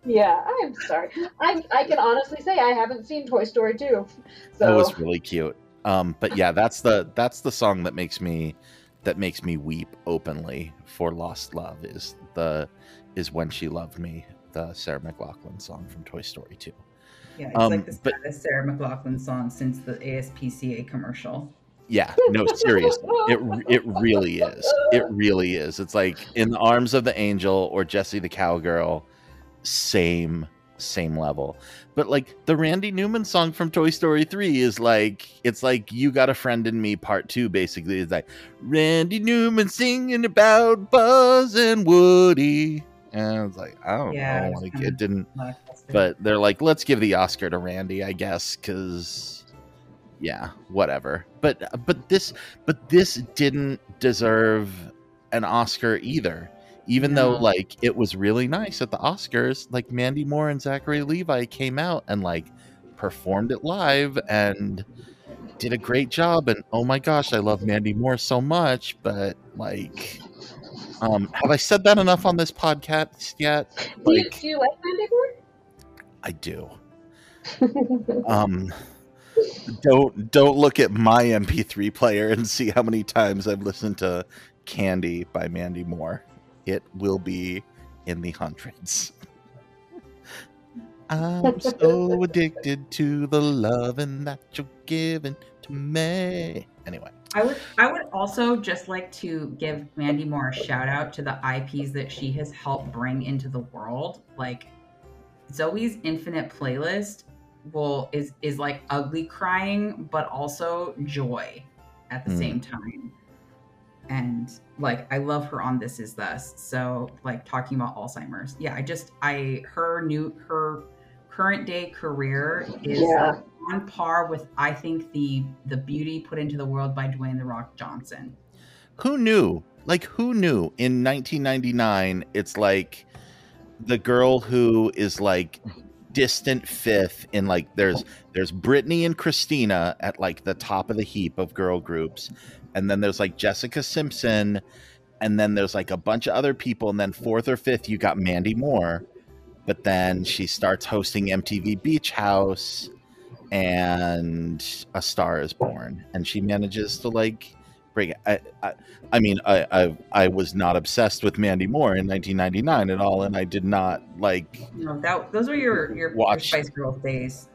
Speaker 14: Yeah, I'm sorry. I I can honestly say I haven't seen Toy Story 2. So
Speaker 11: That was really cute. Um, but yeah, that's the that's the song that makes me that makes me weep openly for Lost Love is the is when she loved me, the Sarah McLachlan song from Toy Story 2.
Speaker 13: Yeah, it's
Speaker 11: Um,
Speaker 13: like the
Speaker 11: but-
Speaker 13: saddest Sarah McLachlan song since the ASPCA commercial.
Speaker 11: Yeah, no, seriously, it it really is. It really is. It's like in the arms of the angel or Jesse the cowgirl, same same level. But like the Randy Newman song from Toy Story 3 is like it's like you got a friend in me part 2 basically. It's like Randy Newman singing about Buzz and Woody. And I was like, I don't
Speaker 13: Yeah,
Speaker 11: know, like it didn't but they're like, let's give the Oscar to Randy, I guess, because yeah, whatever. But but this but this didn't deserve an Oscar either. Even though like it was really nice at the Oscars, like Mandy Moore and Zachary Levi came out and like performed it live and did a great job. And oh my gosh, I love Mandy Moore so much. But like, um, have I said that enough on this podcast yet?
Speaker 14: do, you, do you like Mandy Moore?
Speaker 11: I do. um don't don't look at my mp3 player and see how many times i've listened to candy by mandy moore. It will be in the hundreds. I'm so addicted to the loving that you're giving to me. Anyway.
Speaker 13: I would I would also just like to give Mandy Moore a shout out to the IPs that she has helped bring into the world. Like Zoe's Infinite Playlist will is is like ugly crying, but also joy at the
Speaker 11: Mm.
Speaker 13: same time. And like I love her on This Is Us. So like talking about Alzheimer's. Yeah, I just I her new her current day career is
Speaker 14: Yeah.
Speaker 13: on par with I think the the beauty put into the world by Dwayne the Rock Johnson.
Speaker 11: who knew like who knew in 1999 it's like the girl who is like distant fifth in like there's there's Britney and Christina at like the top of the heap of girl groups, and then there's like Jessica Simpson, and then there's like a bunch of other people, and then fourth or fifth you got Mandy Moore, but then she starts hosting MTV Beach House, and A Star is Born, and she manages to like bring. I, I, I mean, I, I I was not obsessed with Mandy Moore in 1999 at all, and I did not like.
Speaker 13: No, that those were your your, your Spice Girls days.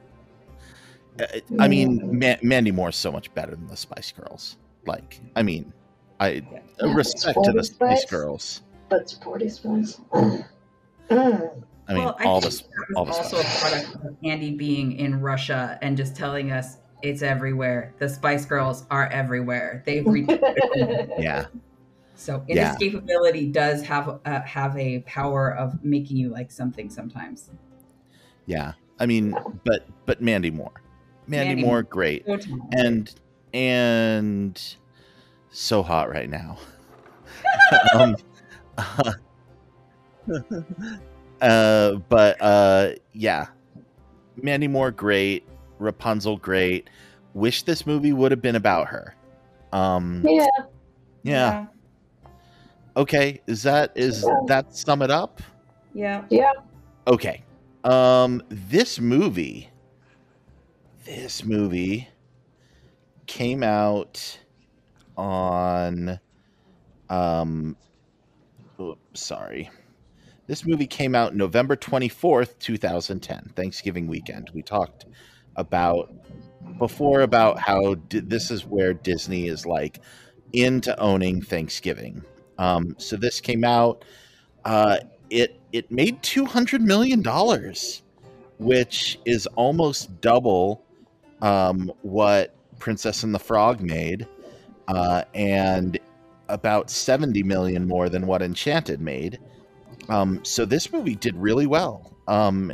Speaker 11: uh, I mean, Ma- Mandy is so much better than the Spice Girls. Like, I mean, I
Speaker 14: Yeah,
Speaker 11: respect to the Spice
Speaker 14: Spice.
Speaker 11: Girls.
Speaker 14: But sporty spice. Mm.
Speaker 11: I mean,
Speaker 13: well, I
Speaker 11: all
Speaker 13: think
Speaker 11: the
Speaker 13: that
Speaker 11: all the
Speaker 13: was also
Speaker 11: Spice.
Speaker 13: a product of Andy being in Russia and just telling us it's everywhere. The Spice Girls are everywhere. They've reached.
Speaker 11: Yeah,
Speaker 13: So
Speaker 11: Yeah.
Speaker 13: inescapability does have uh, have a power of making you like something sometimes.
Speaker 11: yeah. I mean, but but Mandy Moore, Mandy,
Speaker 13: Mandy
Speaker 11: Moore,
Speaker 13: Moore.
Speaker 11: great,
Speaker 13: So
Speaker 11: and and so hot right now. um, uh, but uh, yeah, Mandy Moore, great. Rapunzel, great. Wish this movie would have been about her. Um,
Speaker 14: Yeah.
Speaker 11: yeah. Okay. Is that is that sum it up?
Speaker 13: Yeah.
Speaker 14: Yeah.
Speaker 11: Okay. Um, this movie, this movie came out on, um, oops, sorry. This movie came out November 24th, 2010, Thanksgiving weekend. We talked about before about how this is where Disney is like into owning Thanksgiving. Um, so this came out. Uh, it it made two hundred million dollars, which is almost double um, what Princess and the Frog made, uh, and about seventy million more than what Enchanted made. Um, so this movie did really well. Um,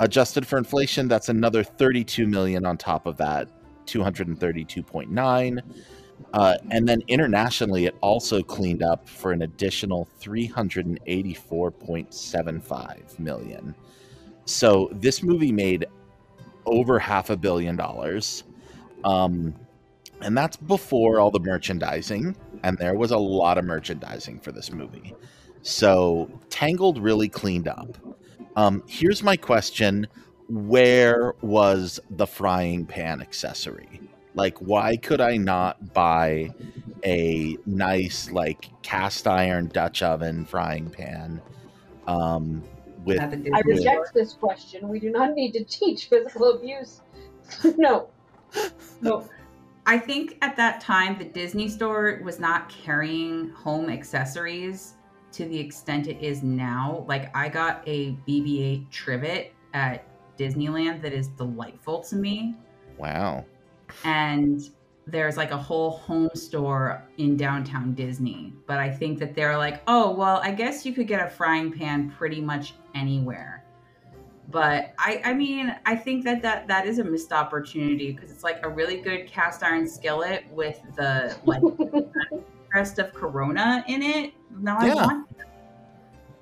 Speaker 11: adjusted for inflation, that's another thirty-two million on top of that, two hundred and thirty-two point nine. Uh, and then internationally, it also cleaned up for an additional 384.75 million. So this movie made over half a billion dollars. Um, and that's before all the merchandising. And there was a lot of merchandising for this movie. So Tangled really cleaned up. Um, here's my question Where was the frying pan accessory? Like, why could I not buy a nice, like, cast iron Dutch oven frying pan? Um, with,
Speaker 14: I
Speaker 11: with-
Speaker 14: reject this question. We do not need to teach physical abuse. no.
Speaker 13: No. I think at that time the Disney store was not carrying home accessories to the extent it is now. Like I got a BB-8 trivet at Disneyland that is delightful to me.
Speaker 11: wow.
Speaker 13: and there's like a whole home store in downtown Disney. But I think that they're like, oh, well, I guess you could get a frying pan pretty much anywhere. But I, I mean, I think that that, that is a missed opportunity because it's like a really good cast iron skillet with the like crest of Corona in it. Now I
Speaker 11: Yeah.
Speaker 13: want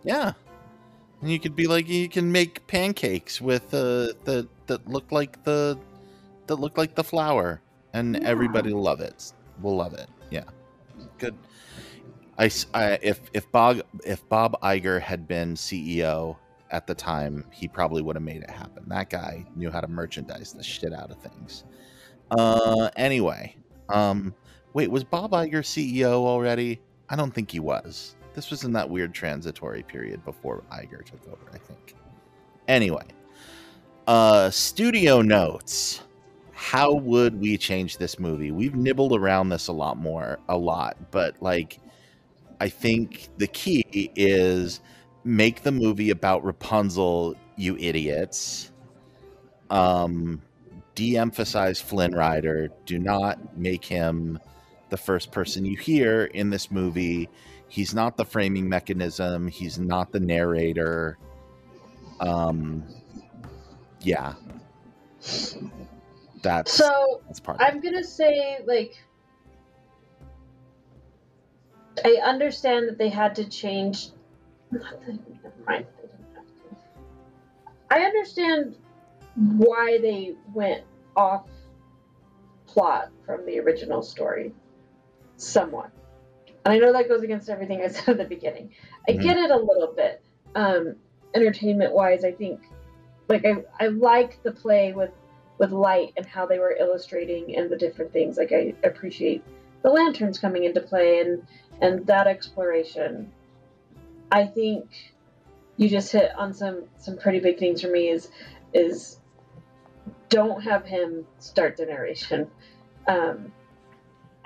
Speaker 11: Yeah. And you could be like you can make pancakes with uh the that look like the that look like the flour and everybody will love it. Will love it. Yeah. Good. I if if Bob if Bob Iger had been CEO at the time, he probably would have made it happen. That guy knew how to merchandise the shit out of things. Uh anyway, um wait, was Bob Iger CEO already? I don't think he was. This was in that weird transitory period before Iger took over, I think. Anyway, uh studio notes. How would we change this movie? We've nibbled around this a lot more, a lot, but like I think the key is make the movie about Rapunzel, you idiots. Um de-emphasize Flynn Rider. Do not make him the first person you hear in this movie. He's not the framing mechanism. He's not the narrator. Um, yeah, that's
Speaker 14: So
Speaker 11: that's part. Of it.
Speaker 14: I'm gonna say like I understand that they had to change. Never mind. I understand why they went off plot from the original story, somewhat. And I know that goes against everything I said at the beginning. I
Speaker 11: Mhm.
Speaker 14: get it a little bit. Um, entertainment wise, I think like I, I like the play with with light and how they were illustrating and the different things. Like I appreciate the lanterns coming into play and and that exploration. I think you just hit on some some pretty big things for me is is don't have him start the narration. Um,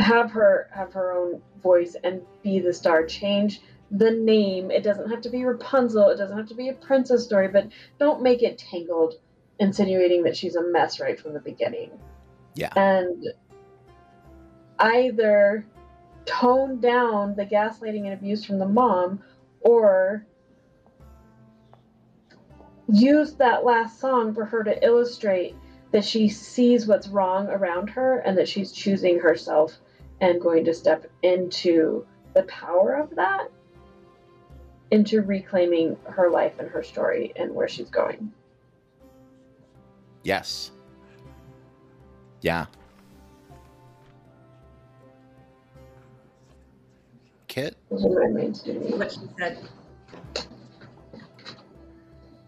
Speaker 14: have her have her own voice and be the star. Change the name. It doesn't have to be Rapunzel. It doesn't have to be a princess story, but don't make it tangled, insinuating that she's a mess right from the beginning.
Speaker 11: Yeah.
Speaker 14: And either tone down the gaslighting and abuse from the mom or use that last song for her to illustrate that she sees what's wrong around her and that she's choosing herself and going to step into the power of that into reclaiming her life and her story and where she's going.
Speaker 11: Yes. Yeah. Kit?
Speaker 14: Those are my main studios.
Speaker 13: what she said.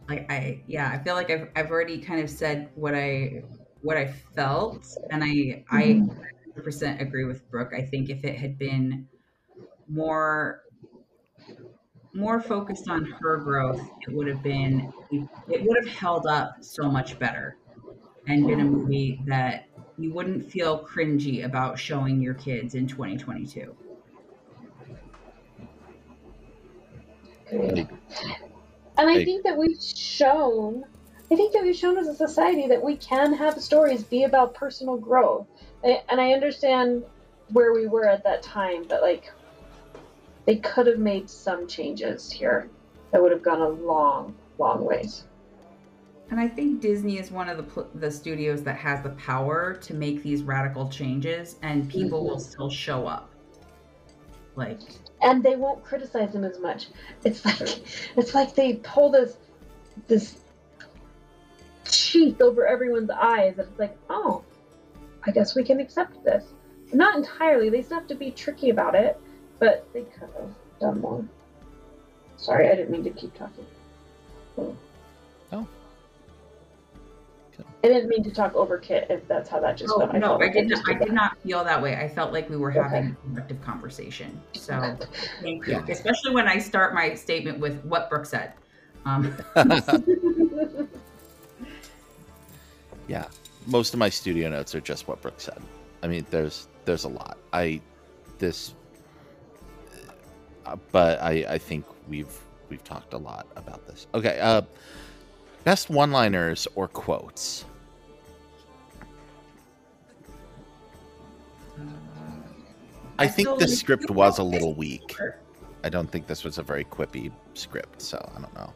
Speaker 13: Like I, yeah, I feel like I've I've already kind of said what I what I felt, and I I mm-hmm. 100% agree with Brooke. I think if it had been more more focused on her growth, it would have been it would have held up so much better, and been a movie that you wouldn't feel cringy about showing your kids in 2022.
Speaker 14: And I think that we've shown, I think that we've shown as a society that we can have stories be about personal growth. I- And I understand where we were at that time, but like, they could have made some changes here that would have gone a long, long ways.
Speaker 13: And I think Disney is one of the the studios that has the power to make these radical changes, and people mm-hmm. will still show up. Like,
Speaker 14: and they won't criticize them as much. It's like it's like they pull this this sheath over everyone's eyes, and it's like, oh, I guess we can accept this. Not entirely. They still have to be tricky about it, but they could have done more. Sorry, I didn't mean to keep talking.
Speaker 11: Oh.
Speaker 14: I didn't mean to talk over Kit if that's how that just
Speaker 13: oh
Speaker 14: went.
Speaker 13: no, I
Speaker 14: like
Speaker 13: did
Speaker 14: just
Speaker 13: not. I
Speaker 14: did
Speaker 13: did not feel that way. I felt like we were
Speaker 14: Okay.
Speaker 13: having a productive conversation. So, thank you.
Speaker 11: Yeah.
Speaker 13: Especially when I start my statement with what Brooke said. Um,
Speaker 11: yeah. Most of my studio notes are just what Brooke said. I mean, there's there's a lot. I this uh, but I I think we've we've talked a lot about this. Okay, uh best one-liners or quotes. I think the script was a little weak. I don't think this was a very quippy script, so I don't know.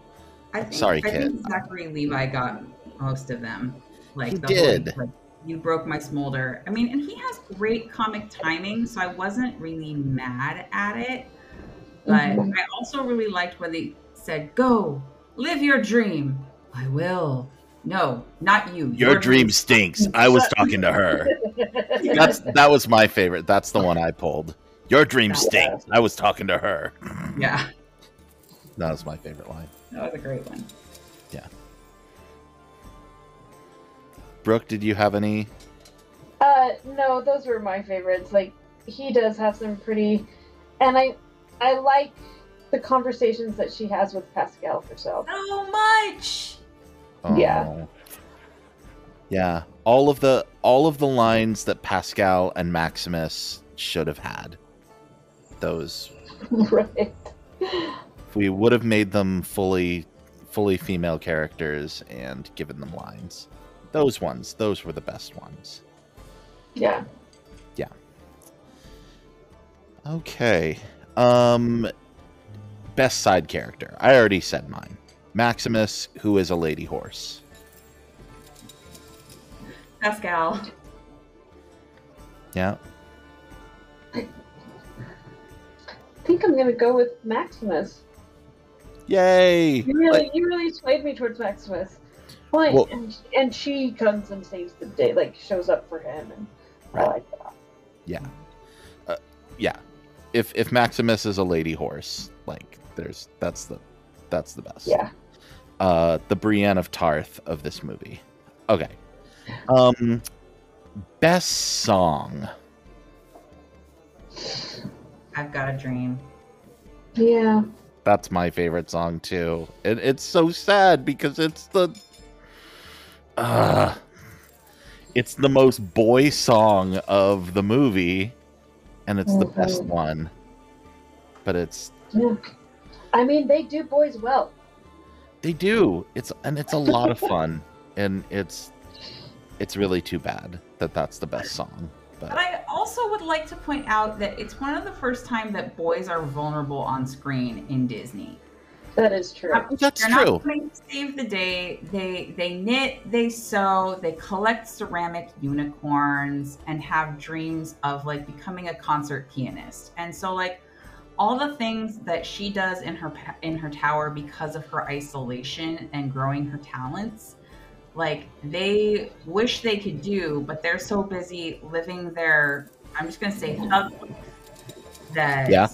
Speaker 13: I think,
Speaker 11: Sorry,
Speaker 13: I
Speaker 11: Kit.
Speaker 13: think Zachary Levi got most of them. Like
Speaker 11: He
Speaker 13: the
Speaker 11: did.
Speaker 13: Whole, like, you broke my smolder. I mean, and he has great comic timing, so I wasn't really mad at it. But
Speaker 14: Mhm.
Speaker 13: I also really liked when they said, "Go, live your dream." I will. No, not you.
Speaker 11: Your dream stinks. I was talking to her. That's that was my favorite. That's the one I pulled. Your dream stinks. I was talking to her.
Speaker 13: Yeah,
Speaker 11: That was my favorite line.
Speaker 13: that was a great one.
Speaker 11: Brooke, did you have any?
Speaker 14: Uh, no, those were my favorites. Like he does have some pretty, and I, I like the conversations that she has with Pascal herself.
Speaker 13: So much.
Speaker 14: Yeah.
Speaker 11: Oh. Yeah. All of the all of the lines that Pascal and Maximus should have had. Those
Speaker 14: right.
Speaker 11: we would have made them fully fully female characters and given them lines. Those ones, those were the best ones.
Speaker 14: Yeah.
Speaker 11: Yeah. Okay. Um best side character. I already said mine. Maximus, who is a lady horse.
Speaker 13: Pascal.
Speaker 11: Yeah.
Speaker 14: I think I'm gonna go with Maximus.
Speaker 11: Yay!
Speaker 14: You really, you really swayed me towards Maximus. Well,
Speaker 11: Well-
Speaker 14: and, and she comes and saves the day, like shows up for him, and I
Speaker 11: Right.
Speaker 14: like that.
Speaker 11: Yeah. Uh, yeah. If if Maximus is a lady horse, like there's that's the that's the best.
Speaker 14: Yeah.
Speaker 11: Uh the Brienne of Tarth of this movie. Okay. Um best song.
Speaker 13: I've got a dream.
Speaker 14: Yeah.
Speaker 11: That's my favorite song too. And it's so sad because it's the uh it's the most boy song of the movie and it's the best
Speaker 14: Mhm.
Speaker 11: one. But it's
Speaker 14: Yeah. I mean, they do boys well.
Speaker 11: They do. It's and it's a lot of fun, and it's it's really too bad that that's the best song.
Speaker 13: But
Speaker 11: But
Speaker 13: I also would like to point out that it's one of the first time that boys are vulnerable on screen in Disney.
Speaker 14: That is true.
Speaker 11: That's
Speaker 13: They're
Speaker 11: true.
Speaker 13: not coming to save the day. They they knit, they sew, they collect ceramic unicorns, and have dreams of like becoming a concert pianist. And so like all the things that she does in her in her tower because of her isolation and growing her talents like they wish they could do but they're so busy living their i'm just going to say thug life that
Speaker 11: Yeah.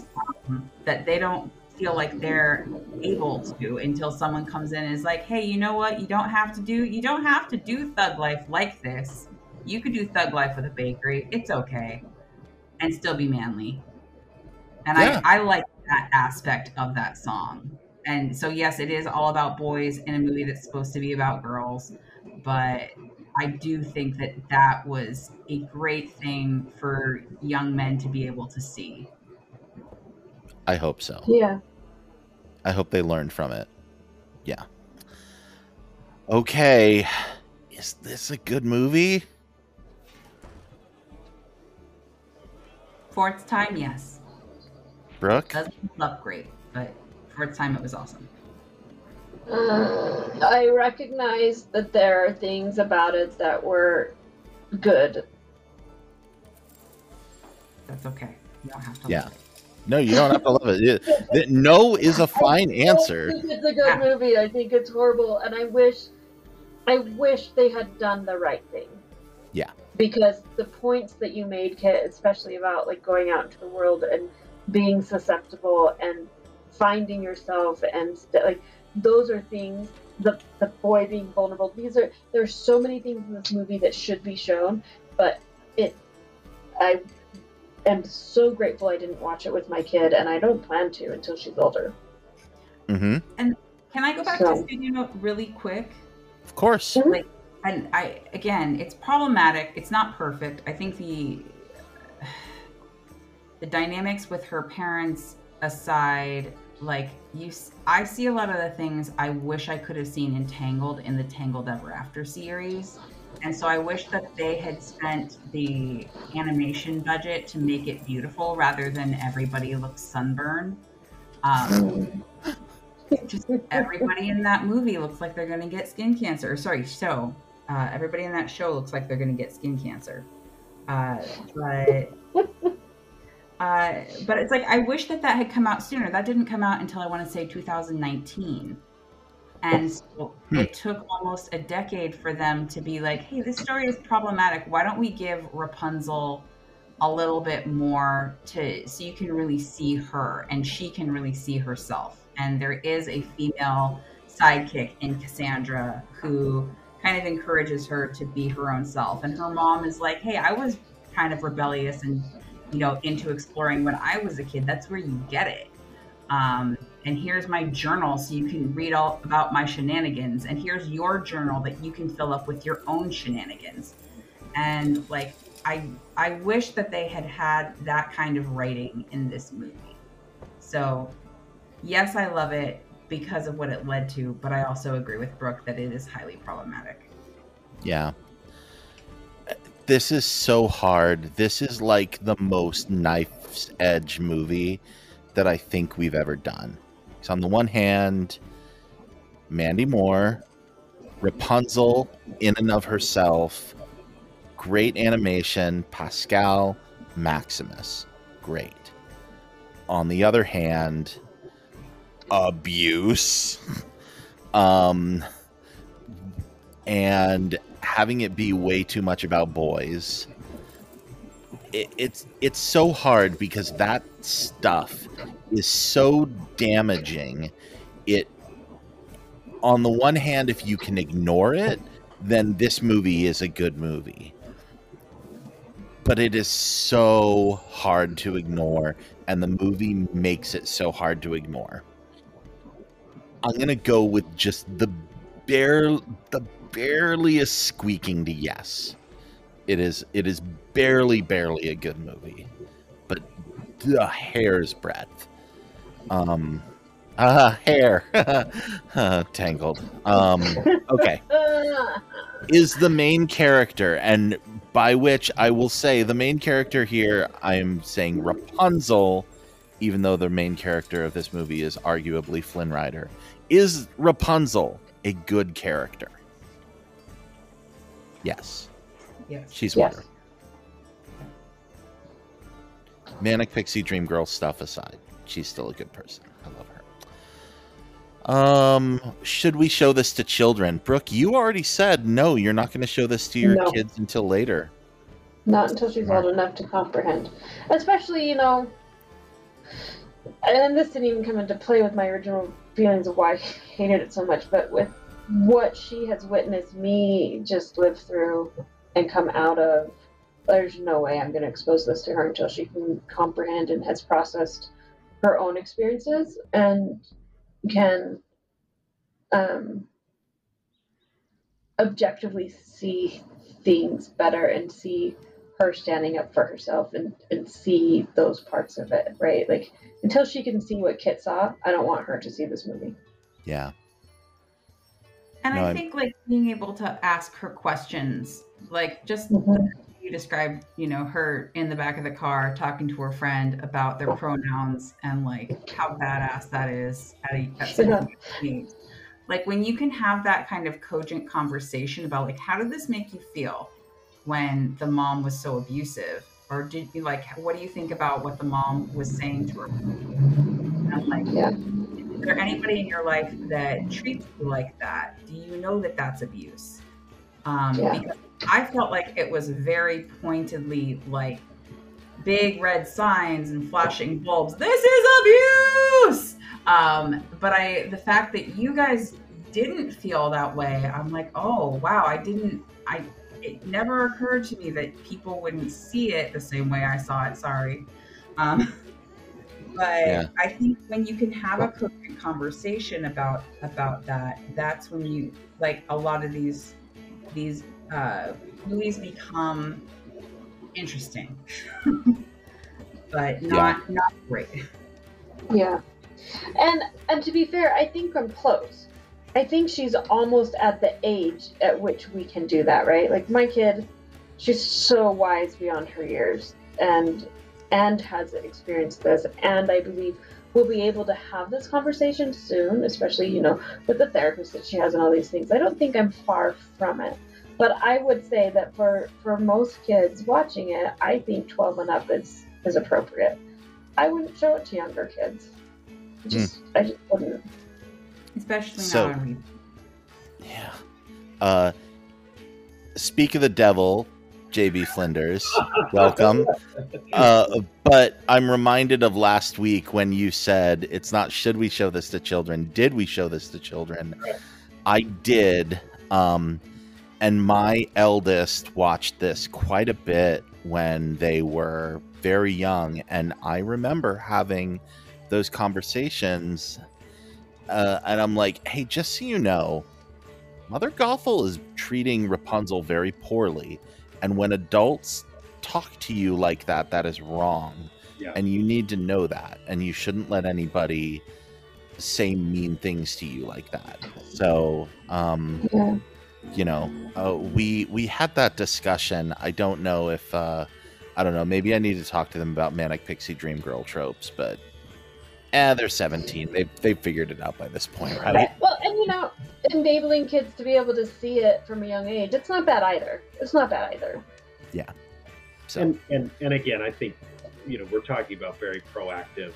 Speaker 13: um, that they don't feel like they're able to until someone comes in and is like hey you know what? You don't have to do you don't have to do thug life like this. You could do thug life with a bakery. It's okay. And still be manly. And
Speaker 11: Yeah.
Speaker 13: I, I like that aspect of that song. And so yes it is all about boys in a movie that's supposed to be about girls. But i do think that that was a great thing for young men to be able to see.
Speaker 11: I hope so.
Speaker 14: Yeah.
Speaker 11: I hope they learned from it. Yeah. Okay. Is this a good movie?
Speaker 13: Fourth time yes
Speaker 11: Brooke?
Speaker 13: doesn't look great but fourth time it was awesome
Speaker 14: Uh, I recognize that there are things about it that were good.
Speaker 13: that's okay you don't have to
Speaker 11: Yeah. No, you don't have to love it. No is a fine
Speaker 14: I
Speaker 11: answer.
Speaker 14: think it's a good movie. I think it's horrible, and I wish, I wish they had done the right thing.
Speaker 11: Yeah.
Speaker 14: Because the points that you made, Kit, especially about like going out into the world and being susceptible and finding yourself, and st- like those are things. The the boy being vulnerable. These are there's so many things in this movie that should be shown, but it. I am so grateful I didn't watch it with my kid, and I don't plan to until she's older.
Speaker 11: Mm-hmm.
Speaker 13: and can i go back
Speaker 14: So-
Speaker 13: to studio note really quick
Speaker 11: Of course.
Speaker 13: like and i again it's problematic it's not perfect i think the the dynamics with her parents aside like you I see a lot of the things i wish i could have seen entangled in the tangled ever after series and so i wish that they had spent the animation budget to make it beautiful rather than everybody looks sunburned um, just everybody in that movie looks like they're going to get skin cancer. Sorry, show. Uh, everybody in that show looks like they're going to get skin cancer. Uh, but uh, but it's like I wish that that had come out sooner. That didn't come out until I want to say 2019. And so it took almost a decade for them to be like, hey, this story is problematic. Why don't we give Rapunzel a little bit more to so you can really see her and she can really see herself. And there is a female sidekick in Cassandra who kind of encourages her to be her own self. And her mom is like, hey, I was kind of rebellious and you know into exploring when I was a kid. That's where you get it. Um, and here's my journal so you can read all about my shenanigans. And here's your journal that you can fill up with your own shenanigans. And like I I wish that they had had that kind of writing in this movie. So, yes, I love it because of what it led to, but I also agree with Brooke that it is highly problematic.
Speaker 11: Yeah. This is so hard. This is like the most knife's edge movie that I think we've ever done. On the one hand, Mandy Moore, Rapunzel in and of herself, great animation, Pascal, Maximus, great. On the other hand, abuse. um and having it be way too much about boys. It, it's it's so hard because that stuff is so damaging. It on the one hand, if you can ignore it, then this movie is a good movie. But it is so hard to ignore, and the movie makes it so hard to ignore. I'm gonna go with just the bare the barely a squeaking to yes. It is it is barely barely a good movie, but the hair's breadth. Um, uh, hair uh, tangled. Um, okay, is the main character, and by which I will say the main character here. I am saying Rapunzel, even though the main character of this movie is arguably Flynn Rider. Is Rapunzel a good character? Yes.
Speaker 13: Yes.
Speaker 11: She's
Speaker 14: Yes.
Speaker 11: wonderful. Manic Pixie Dream Girl stuff aside, she's still a good person. I love her. Um, should we show this to children? Brooke, you already said no, you're not going to show this to your
Speaker 14: No.
Speaker 11: kids until later.
Speaker 14: Not until she's old enough to comprehend. Especially, you know, and this didn't even come into play with my original feelings of why I hated it so much, but with what she has witnessed me just live through and come out of, there's no way I'm going to expose this to her until she can comprehend and has processed her own experiences and can um, objectively see things better and see her standing up for herself and, and see those parts of it, right? Like until she can see what Kit saw, I don't want her to see this movie.
Speaker 11: Yeah.
Speaker 13: And
Speaker 11: No,
Speaker 13: I
Speaker 11: I'm-
Speaker 13: think like being able to ask her questions, like just
Speaker 14: Mhm.
Speaker 13: You described, you know, her in the back of the car talking to her friend about their pronouns and like how badass that is at, a, at such a young age. Like when you can have that kind of cogent conversation about like how did this make you feel when the mom was so abusive, or did you like what do you think about what the mom was saying to her? And like,
Speaker 14: Yeah.
Speaker 13: is there anybody in your life that treats you like that? Do you know that that's abuse? Um,
Speaker 14: Yeah.
Speaker 13: Because I felt like it was very pointedly like big red signs and flashing bulbs. This is abuse. Um, but I, the fact that you guys didn't feel that way, I'm like, oh wow, I didn't. I it never occurred to me that people wouldn't see it the same way I saw it. Sorry. Um, but
Speaker 11: Yeah.
Speaker 13: I think when you can have a coherent conversation about about that, that's when you like a lot of these these uh, movies become interesting, but not not great.
Speaker 14: Yeah. And and to be fair, I think I'm close. I think she's almost at the age at which we can do that, right? Like my kid, she's so wise beyond her years and and has experienced this and I believe we'll be able to have this conversation soon, especially, you know, with the therapist that she has and all these things. I don't think I'm far from it. But I would say that for for most kids watching it, I think 12 and up is is appropriate. I wouldn't show it to younger kids. Just I just wouldn't.
Speaker 13: Especially
Speaker 11: So-
Speaker 13: now. on
Speaker 11: Yeah. Uh, speak of the devil, JB Flinders, welcome. Uh, but I'm reminded of last week when you said it's not should we show this to children? Did we show this to children? I did. Um, and my eldest watched this quite a bit when they were very young. And I remember having those conversations. Uh, and I'm like, hey, just so you know, Mother Gothel is treating Rapunzel very poorly. And when adults talk to you like that, that is wrong.
Speaker 15: Yeah.
Speaker 11: And you need to know that. And you shouldn't let anybody say mean things to you like that. So, um,
Speaker 14: Yeah.
Speaker 11: you know, uh, we we had that discussion. I don't know if uh, I don't know. Maybe I need to talk to them about manic pixie dream girl tropes, but eh, they're 17. They they figured it out by this point, right?
Speaker 14: Well, and you know, enabling kids to be able to see it from a young age, it's not bad either. It's not bad either.
Speaker 11: Yeah.
Speaker 15: And, and and again, I think you know we're talking about very proactive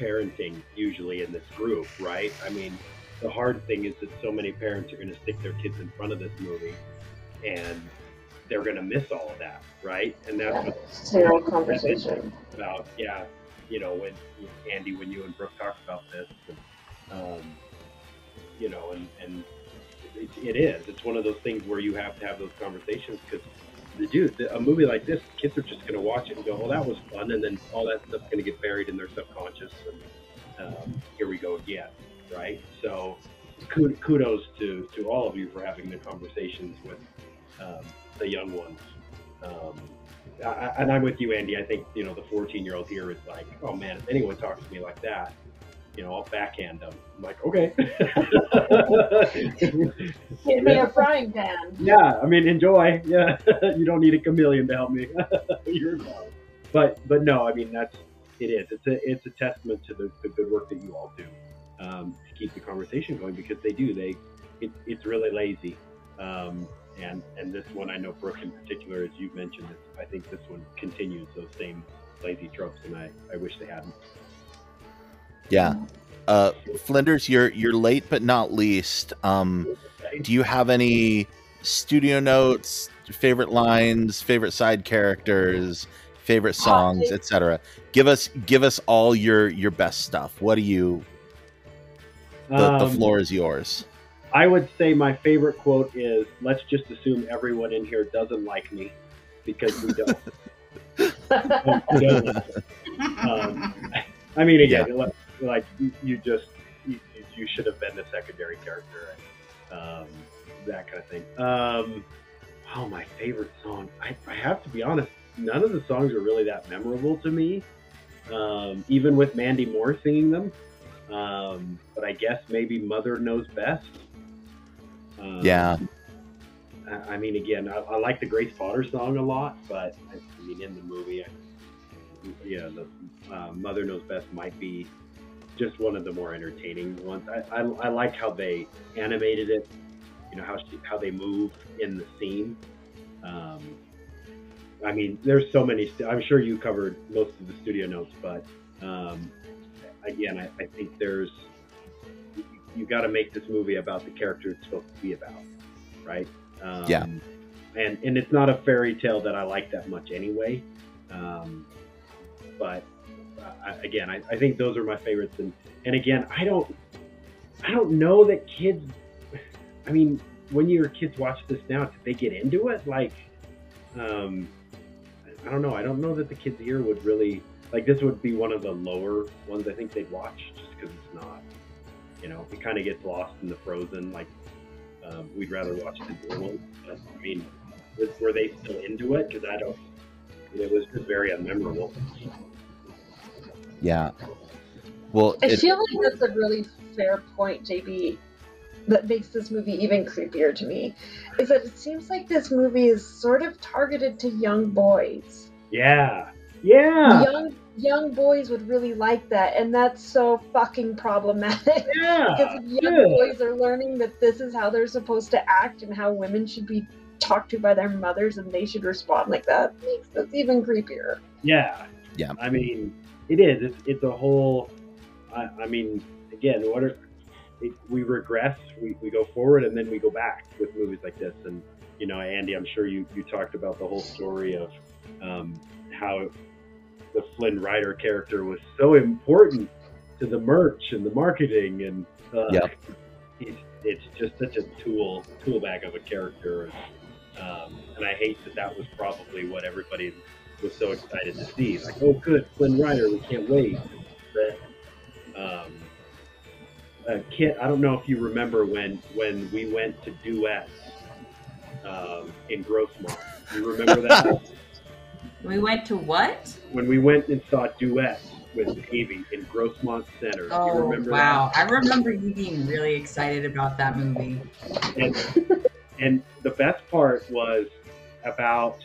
Speaker 15: parenting usually in this group, right? I mean, the hard thing is that so many parents are going to stick their kids in front of this movie, and they're going to miss all of that, right? And that's what
Speaker 14: Zero conversation.
Speaker 15: about. Yeah, you know, when Andy, when you and Brooke talked about this, and, um, you know, and and it, it is. It's one of those things where you have to have those conversations because the dude, a movie like this, kids are just going to watch it and go, "Oh, that was fun," and then all that stuff's going to get buried in their subconscious, and um, here we go again, right? So, kudos to to all of you for having the conversations with um, the young ones. Um, I- and I'm with you, Andy. I think you know the 14 year old here is like, oh man, if anyone talks to me like that, you know, I'll backhand them. I'm like, okay.
Speaker 14: Give me a frying pan.
Speaker 15: yeah, I mean, enjoy. Yeah, you don't need a chameleon to help me. You're fine. But but no, I mean that's it is. It's a it's a testament to the, the good work that you all do um, to keep the conversation going because they do. They it, it's really lazy. Um, and and this one I know Brooke in particular, as you've mentioned, I think this one continues those same lazy tropes, and I, I wish they hadn't.
Speaker 11: Yeah. Uh, Flinders, you're you're late but not least. Um, do you have any studio notes, favorite lines, favorite side characters, favorite songs, etc.? Give us give us all your your best stuff. What do you? The, the
Speaker 15: Um,
Speaker 11: floor is yours.
Speaker 15: I would say my favorite quote is let's just assume everyone in here doesn't like me because we don't. We don't. um, I mean, again, like, like you, you just you, you should have been the secondary character and um, that kind of thing. Um, oh, my favorite song. I, I have to be honest. None of the songs are really that memorable to me, um, even with Mandy Moore singing them. Um, but I guess maybe Mother Knows Best. Um,
Speaker 11: Yeah.
Speaker 15: I I mean, again, I, I like the Grace Potter song a lot, but I, I mean, in the movie, I, yeah, the uh, Mother Knows Best might be just one of the more entertaining ones. I, I, I like how they animated it, you know, how she, how they move in the scene. Um, I mean, there's so many. St- I'm sure you covered most of the studio notes, but um, again, I, I think there's you, you got to make this movie about the character it's supposed to be about, right? Um,
Speaker 11: Yeah.
Speaker 15: And and it's not a fairy tale that I like that much anyway. Um, but I, again, I, I think those are my favorites. And and again, I don't I don't know that kids. I mean, when your kids watch this now, did they get into it? Like, um, I don't know. I don't know that the kids here would really like. This would be one of the lower ones I think they'd watch, just because it's not. You know, it kind of gets lost in the Frozen. Like, um, we'd rather watch the normal. But, I mean, was, were they still into it? Because I don't. It was just very unmemorable.
Speaker 11: Yeah. Well,
Speaker 14: I
Speaker 11: it-
Speaker 14: feel like that's a really fair point, JB, that makes this movie even creepier to me. Is that it seems like this movie is sort of targeted to young boys.
Speaker 15: Yeah. Yeah.
Speaker 14: Young young boys would really like that, and that's so fucking problematic.
Speaker 15: Yeah.
Speaker 14: because if young
Speaker 15: yeah.
Speaker 14: boys are learning that this is how they're supposed to act and how women should be talked to by their mothers and they should respond like that, makes this even creepier.
Speaker 15: Yeah.
Speaker 11: Yeah.
Speaker 15: I mean, it is. It's, it's a whole. I, I mean, again, what are it, we regress, we, we go forward, and then we go back with movies like this. And you know, Andy, I'm sure you you talked about the whole story of um, how the Flynn Rider character was so important to the merch and the marketing, and uh,
Speaker 11: Yep.
Speaker 15: he's, it's just such a tool tool bag of a character. Um, and I hate that that was probably what everybody was so excited to see. Like, oh, good, Flynn Rider, we can't wait. But, um, uh, Kit, I don't know if you remember when when we went to duets um, in Grossmont. You remember that?
Speaker 13: We went to what?
Speaker 15: when we went and saw duets with Davey in Grossmont Center. you
Speaker 13: Oh
Speaker 15: remember
Speaker 13: wow!
Speaker 15: that?
Speaker 13: I remember you being really excited about that movie.
Speaker 15: and, and the best part was about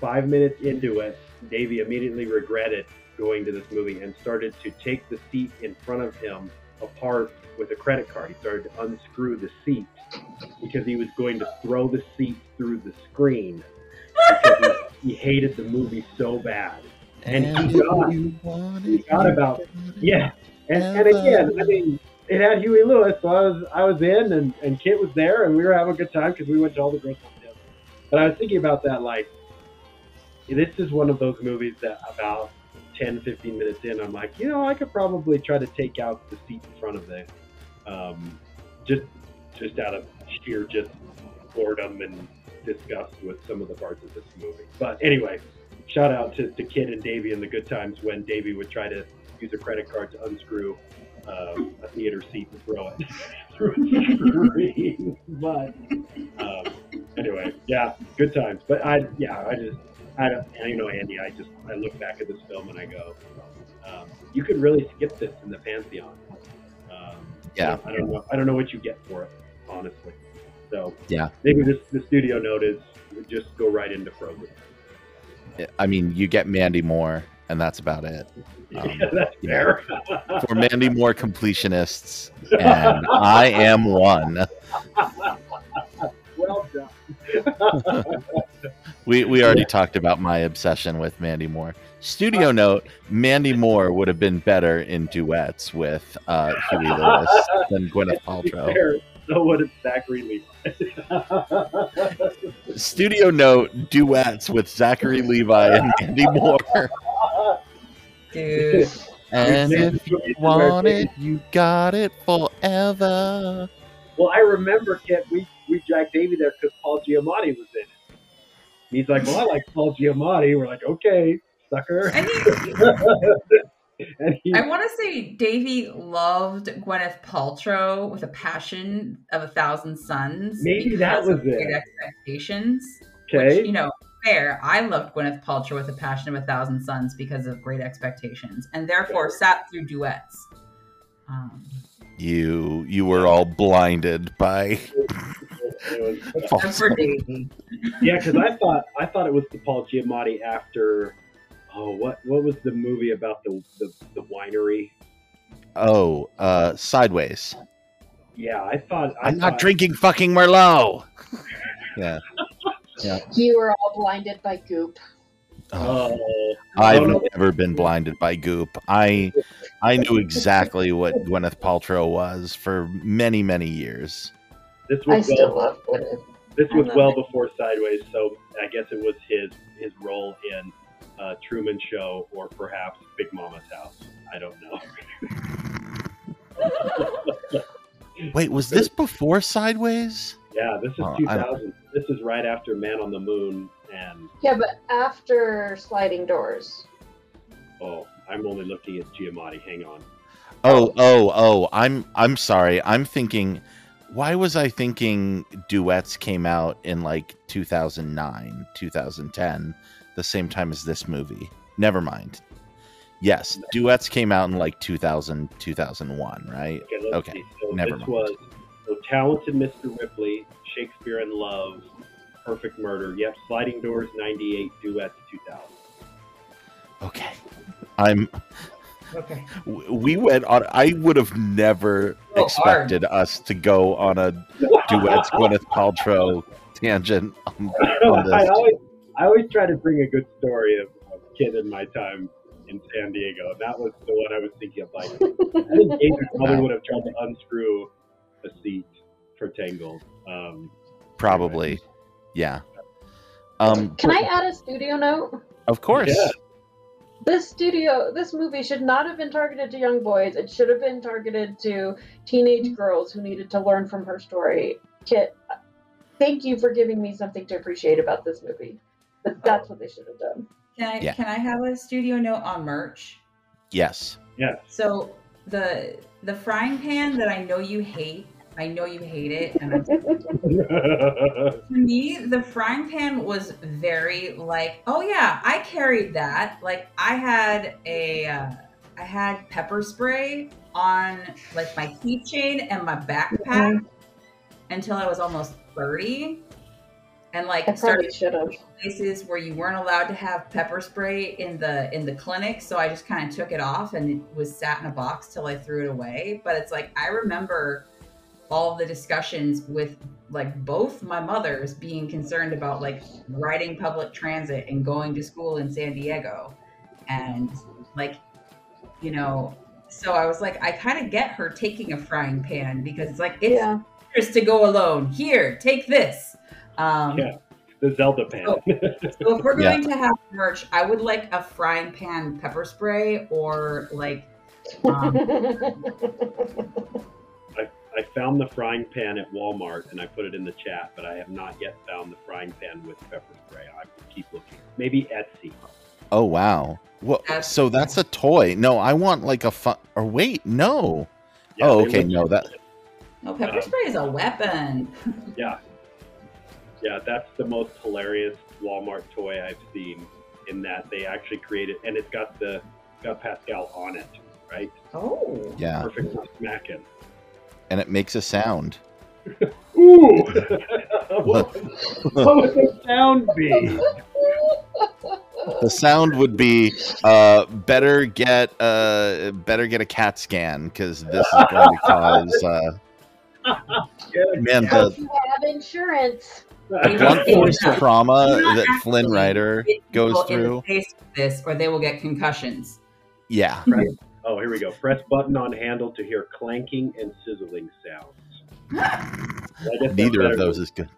Speaker 15: five minutes into it, Davey immediately regretted going to this movie and started to take the seat in front of him apart with a credit card. He started to unscrew the seat because he was going to throw the seat through the screen because he, he hated the movie so bad. And he got, he got about yeah. And, and again, I mean, it had Huey Lewis, so I was I was in, and and Kit was there, and we were having a good time because we went to all the girls' home together. But I was thinking about that, like, this is one of those movies that about 10, 15 minutes in, I'm like, you know, I could probably try to take out the seat in front of it, um, just just out of sheer just boredom and disgust with some of the parts of this movie. But anyway, shout out to, to Kit and Davey in the good times when Davey would try to use a credit card to unscrew um, a theater seat and throw it through a screen. but um, anyway, yeah, good times. But I, yeah, I just, I don't, you know, Andy, I just, I look back at this film and I go, um, you could really skip this in the pantheon. Um,
Speaker 11: Yeah.
Speaker 15: I don't know, I don't know what you get for it, honestly. So
Speaker 11: Yeah.
Speaker 15: maybe this the studio note is just go right into Frozen.
Speaker 11: I mean, you get Mandy Moore, and that's about it. Um,
Speaker 15: Yeah, that's
Speaker 11: you know, for Mandy Moore completionists, and I am one.
Speaker 15: well done.
Speaker 11: We we already talked about my obsession with Mandy Moore. Studio note: Mandy Moore would have been better in duets with uh, Huey Lewis than Gwyneth Paltrow.
Speaker 15: Fair. So would Zachary Levi.
Speaker 11: Studio note: duets with Zachary Levi and Mandy Moore.
Speaker 13: Dude.
Speaker 11: And if you want it, you got it forever.
Speaker 15: Well, I remember, Kit, we, we dragged Davey there because Paul Giamatti was in it. And he's like, well, I like Paul Giamatti. We're like, okay, sucker. and he,
Speaker 13: I want to say Davey loved Gwyneth Paltrow with a passion of a thousand suns.
Speaker 15: Maybe that
Speaker 13: because of
Speaker 15: was it.
Speaker 13: Expectations.
Speaker 15: Okay.
Speaker 13: Which, you know, fair. I loved Gwyneth Paltrow with a passion of a thousand suns because of Great Expectations, and therefore sat through duets. Um,
Speaker 11: You you were all blinded by.
Speaker 13: except
Speaker 15: yeah, because I thought I thought it was the Paul Giamatti after. Oh, what what was the movie about the the, the winery?
Speaker 11: Oh, uh, sideways.
Speaker 15: Yeah, I thought I
Speaker 11: I'm not drinking fucking Merlot. yeah. Yeah.
Speaker 14: You were all blinded by goop.
Speaker 15: Oh,
Speaker 11: I've
Speaker 15: no, no.
Speaker 11: never been blinded by goop. I I knew exactly what Gwyneth Paltrow was for many many years.
Speaker 15: This
Speaker 14: I
Speaker 15: was
Speaker 14: still
Speaker 15: well,
Speaker 14: love
Speaker 15: this was well
Speaker 14: it.
Speaker 15: before Sideways, so I guess it was his his role in uh, Truman Show or perhaps Big Momma's House. I don't know.
Speaker 11: Wait, was this before Sideways?
Speaker 15: yeah, this is
Speaker 11: Oh,
Speaker 15: 2000. This is right after Man on the Moon, and
Speaker 14: Yeah, but after sliding doors.
Speaker 15: oh, I'm only looking at Giamatti. Hang on.
Speaker 11: Oh, oh, oh, I'm I'm sorry. I'm thinking why was I thinking duets came out in like 2009, 2010, the same time as this movie? Never mind. Yes, duets came out in like 2000, 2001, right?
Speaker 15: Okay,
Speaker 11: Okay.
Speaker 15: So
Speaker 11: never
Speaker 15: this
Speaker 11: mind.
Speaker 15: was so talented Mr. Ripley, Shakespeare in Love, Perfect Murder. Yep, Sliding Doors '98, Duets 2000.
Speaker 11: Okay. I'm
Speaker 13: Okay.
Speaker 11: we went on I would have never
Speaker 13: So
Speaker 11: expected us to go on a duets Gwyneth Paltrow tangent on, on
Speaker 15: I always, I always try to bring a good story of, of kid in my time in San Diego. And that was the one I was thinking of. Like, I think David probably would have tried to unscrew a seat for Tangled. Um,
Speaker 11: Probably. Yeah. Um
Speaker 14: Can I add a studio note?
Speaker 11: Of course.
Speaker 15: Yeah.
Speaker 14: This studio, this movie should not have been targeted to young boys. It should have been targeted to teenage girls who needed to learn from her story. Kit, thank you for giving me something to appreciate about this movie. But that's what they should have done.
Speaker 13: Can I
Speaker 11: Yeah.
Speaker 13: can I have a studio note on merch?
Speaker 11: Yes.
Speaker 15: Yeah.
Speaker 13: So the the frying pan that I know you hate, I know you hate it, and I'm to me, the frying pan was very like, oh yeah, I carried that. Like I had a, uh, I had pepper spray on like my keychain and my backpack until I was almost thirty, and like
Speaker 14: I probably
Speaker 13: started
Speaker 14: should have.
Speaker 13: places where you weren't allowed to have pepper spray in the in the clinic so i just kind of took it off and it was sat in a box till i threw it away but it's like i remember all the discussions with like both my mothers being concerned about like riding public transit and going to school in san diego and like you know So I was like, I kind of get her taking a frying pan because it's like it's
Speaker 14: Yeah.
Speaker 13: to go alone. Here, take this. Um,
Speaker 15: Yeah, the Zelda pan.
Speaker 13: So, so if we're
Speaker 11: Yeah.
Speaker 13: going to have merch, I would like a frying pan pepper spray or like um,
Speaker 15: I, I found the frying pan at Walmart and I put it in the chat, but I have not yet found the frying pan with pepper spray. I will keep looking. Maybe Etsy.
Speaker 11: Oh wow. Well, so that's a toy. No, I want like a fun. Or wait, no.
Speaker 15: Yeah,
Speaker 11: oh, okay. No, that.
Speaker 13: no pepper spray is a weapon.
Speaker 15: Yeah. Yeah, that's the most hilarious Walmart toy I've seen in that they actually created and it's got the got Pascal on it, right?
Speaker 13: Oh.
Speaker 11: Yeah.
Speaker 15: Perfect for smacking.
Speaker 11: And it makes a sound.
Speaker 15: Ooh! what, what would the sound be?
Speaker 11: The sound would be uh, better get uh, better get a CAT scan because this is going to cause uh, man the
Speaker 14: You have insurance.
Speaker 11: blunt force trauma that Flynn Rider goes
Speaker 13: people in the
Speaker 11: through.
Speaker 13: face with this, or they will get concussions.
Speaker 11: Yeah.
Speaker 15: Right. Oh, here we go. Press button on handle to hear clanking and sizzling sounds. I guess that's
Speaker 11: Neither of those
Speaker 15: than-
Speaker 11: is good.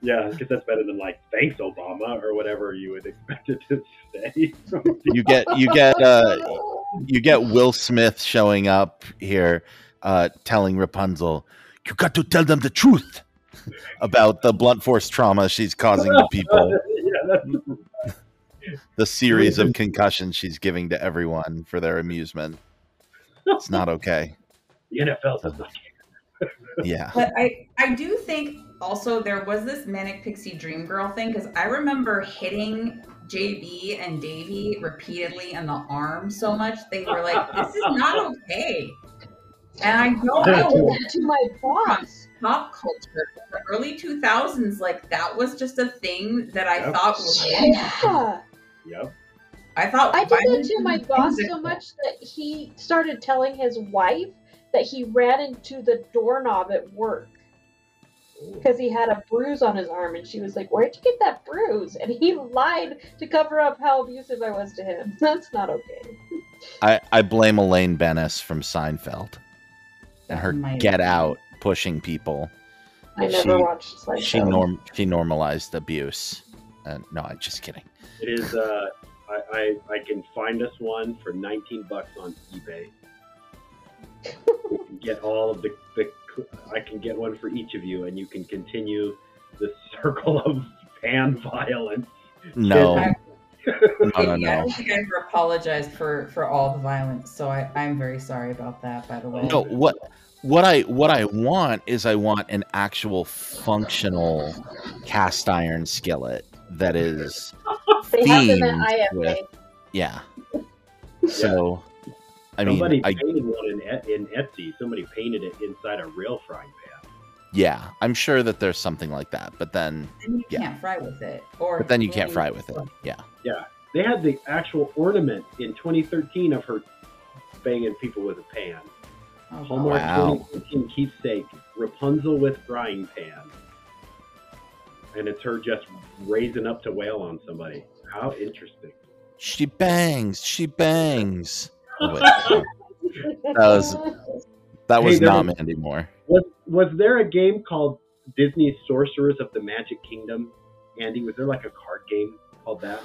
Speaker 15: Yeah, because that's better than like "Thanks, Obama" or whatever you would expect it to say.
Speaker 11: You get you get uh, you get Will Smith showing up here, uh, telling Rapunzel, "You got to tell them the truth about the blunt force trauma she's causing to people."
Speaker 15: yeah,
Speaker 11: the series of concussions she's giving to everyone for their amusement. It's not okay.
Speaker 15: the NFL does not care.
Speaker 11: Yeah.
Speaker 13: But I, I do think also there was this manic pixie dream girl thing because I remember hitting JB and Davy repeatedly in the arm so much they were like, "This is not okay." And I don't
Speaker 14: I
Speaker 13: know
Speaker 14: that to my boss.
Speaker 13: pop culture, the early two thousands, like that was just a thing that I
Speaker 15: Yep.
Speaker 13: thought was.
Speaker 14: Yeah.
Speaker 15: Yep.
Speaker 13: I thought
Speaker 14: I did that to my boss so much that he started telling his wife that he ran into the doorknob at work because he had a bruise on his arm, and she was like, "Where'd you get that bruise?" And he lied to cover up how abusive I was to him. That's not okay.
Speaker 11: I, I blame Elaine Benes from Seinfeld and her
Speaker 14: might-
Speaker 11: get out pushing people.
Speaker 14: I never
Speaker 11: she,
Speaker 14: watched Seinfeld.
Speaker 11: She norm she normalized abuse. Uh, no, I'm just kidding.
Speaker 15: It is. Uh, I, I I can find us one for 19 bucks on eBay. We can get all of the, the. I can get one for each of you, and you can continue the circle of fan violence.
Speaker 11: No.
Speaker 13: I-
Speaker 11: No, no,
Speaker 13: I
Speaker 11: no.
Speaker 13: don't think I ever apologized for for all the violence, so I, I'm very sorry about that. By the way,
Speaker 11: No, what what I what I want is I want an actual functional cast iron skillet that is
Speaker 14: They have them at IFA.
Speaker 11: with yeah. So I
Speaker 15: Somebody
Speaker 11: mean, I
Speaker 15: painted one in, in Etsy. Somebody painted it inside a real frying pan.
Speaker 11: yeah, I'm sure that there's something like that, but then
Speaker 13: then you
Speaker 11: yeah.
Speaker 13: can't fry with it, or
Speaker 11: but then you can't fry with it. Yeah.
Speaker 15: Yeah, they had the actual ornament in 2013 of her banging people with a pan.
Speaker 13: Oh,
Speaker 15: Hallmark
Speaker 11: Wow.
Speaker 15: 2013 keepsake Rapunzel with frying pan, and it's her just raising up to wail on somebody. How interesting!
Speaker 11: She bangs, she bangs. Oh, wait, that was that was
Speaker 15: Hey,
Speaker 11: not
Speaker 15: was-
Speaker 11: Mandy Moore.
Speaker 15: Was was there a game called Disney Sorcerers of the Magic Kingdom? Andy, was there like a card game called that?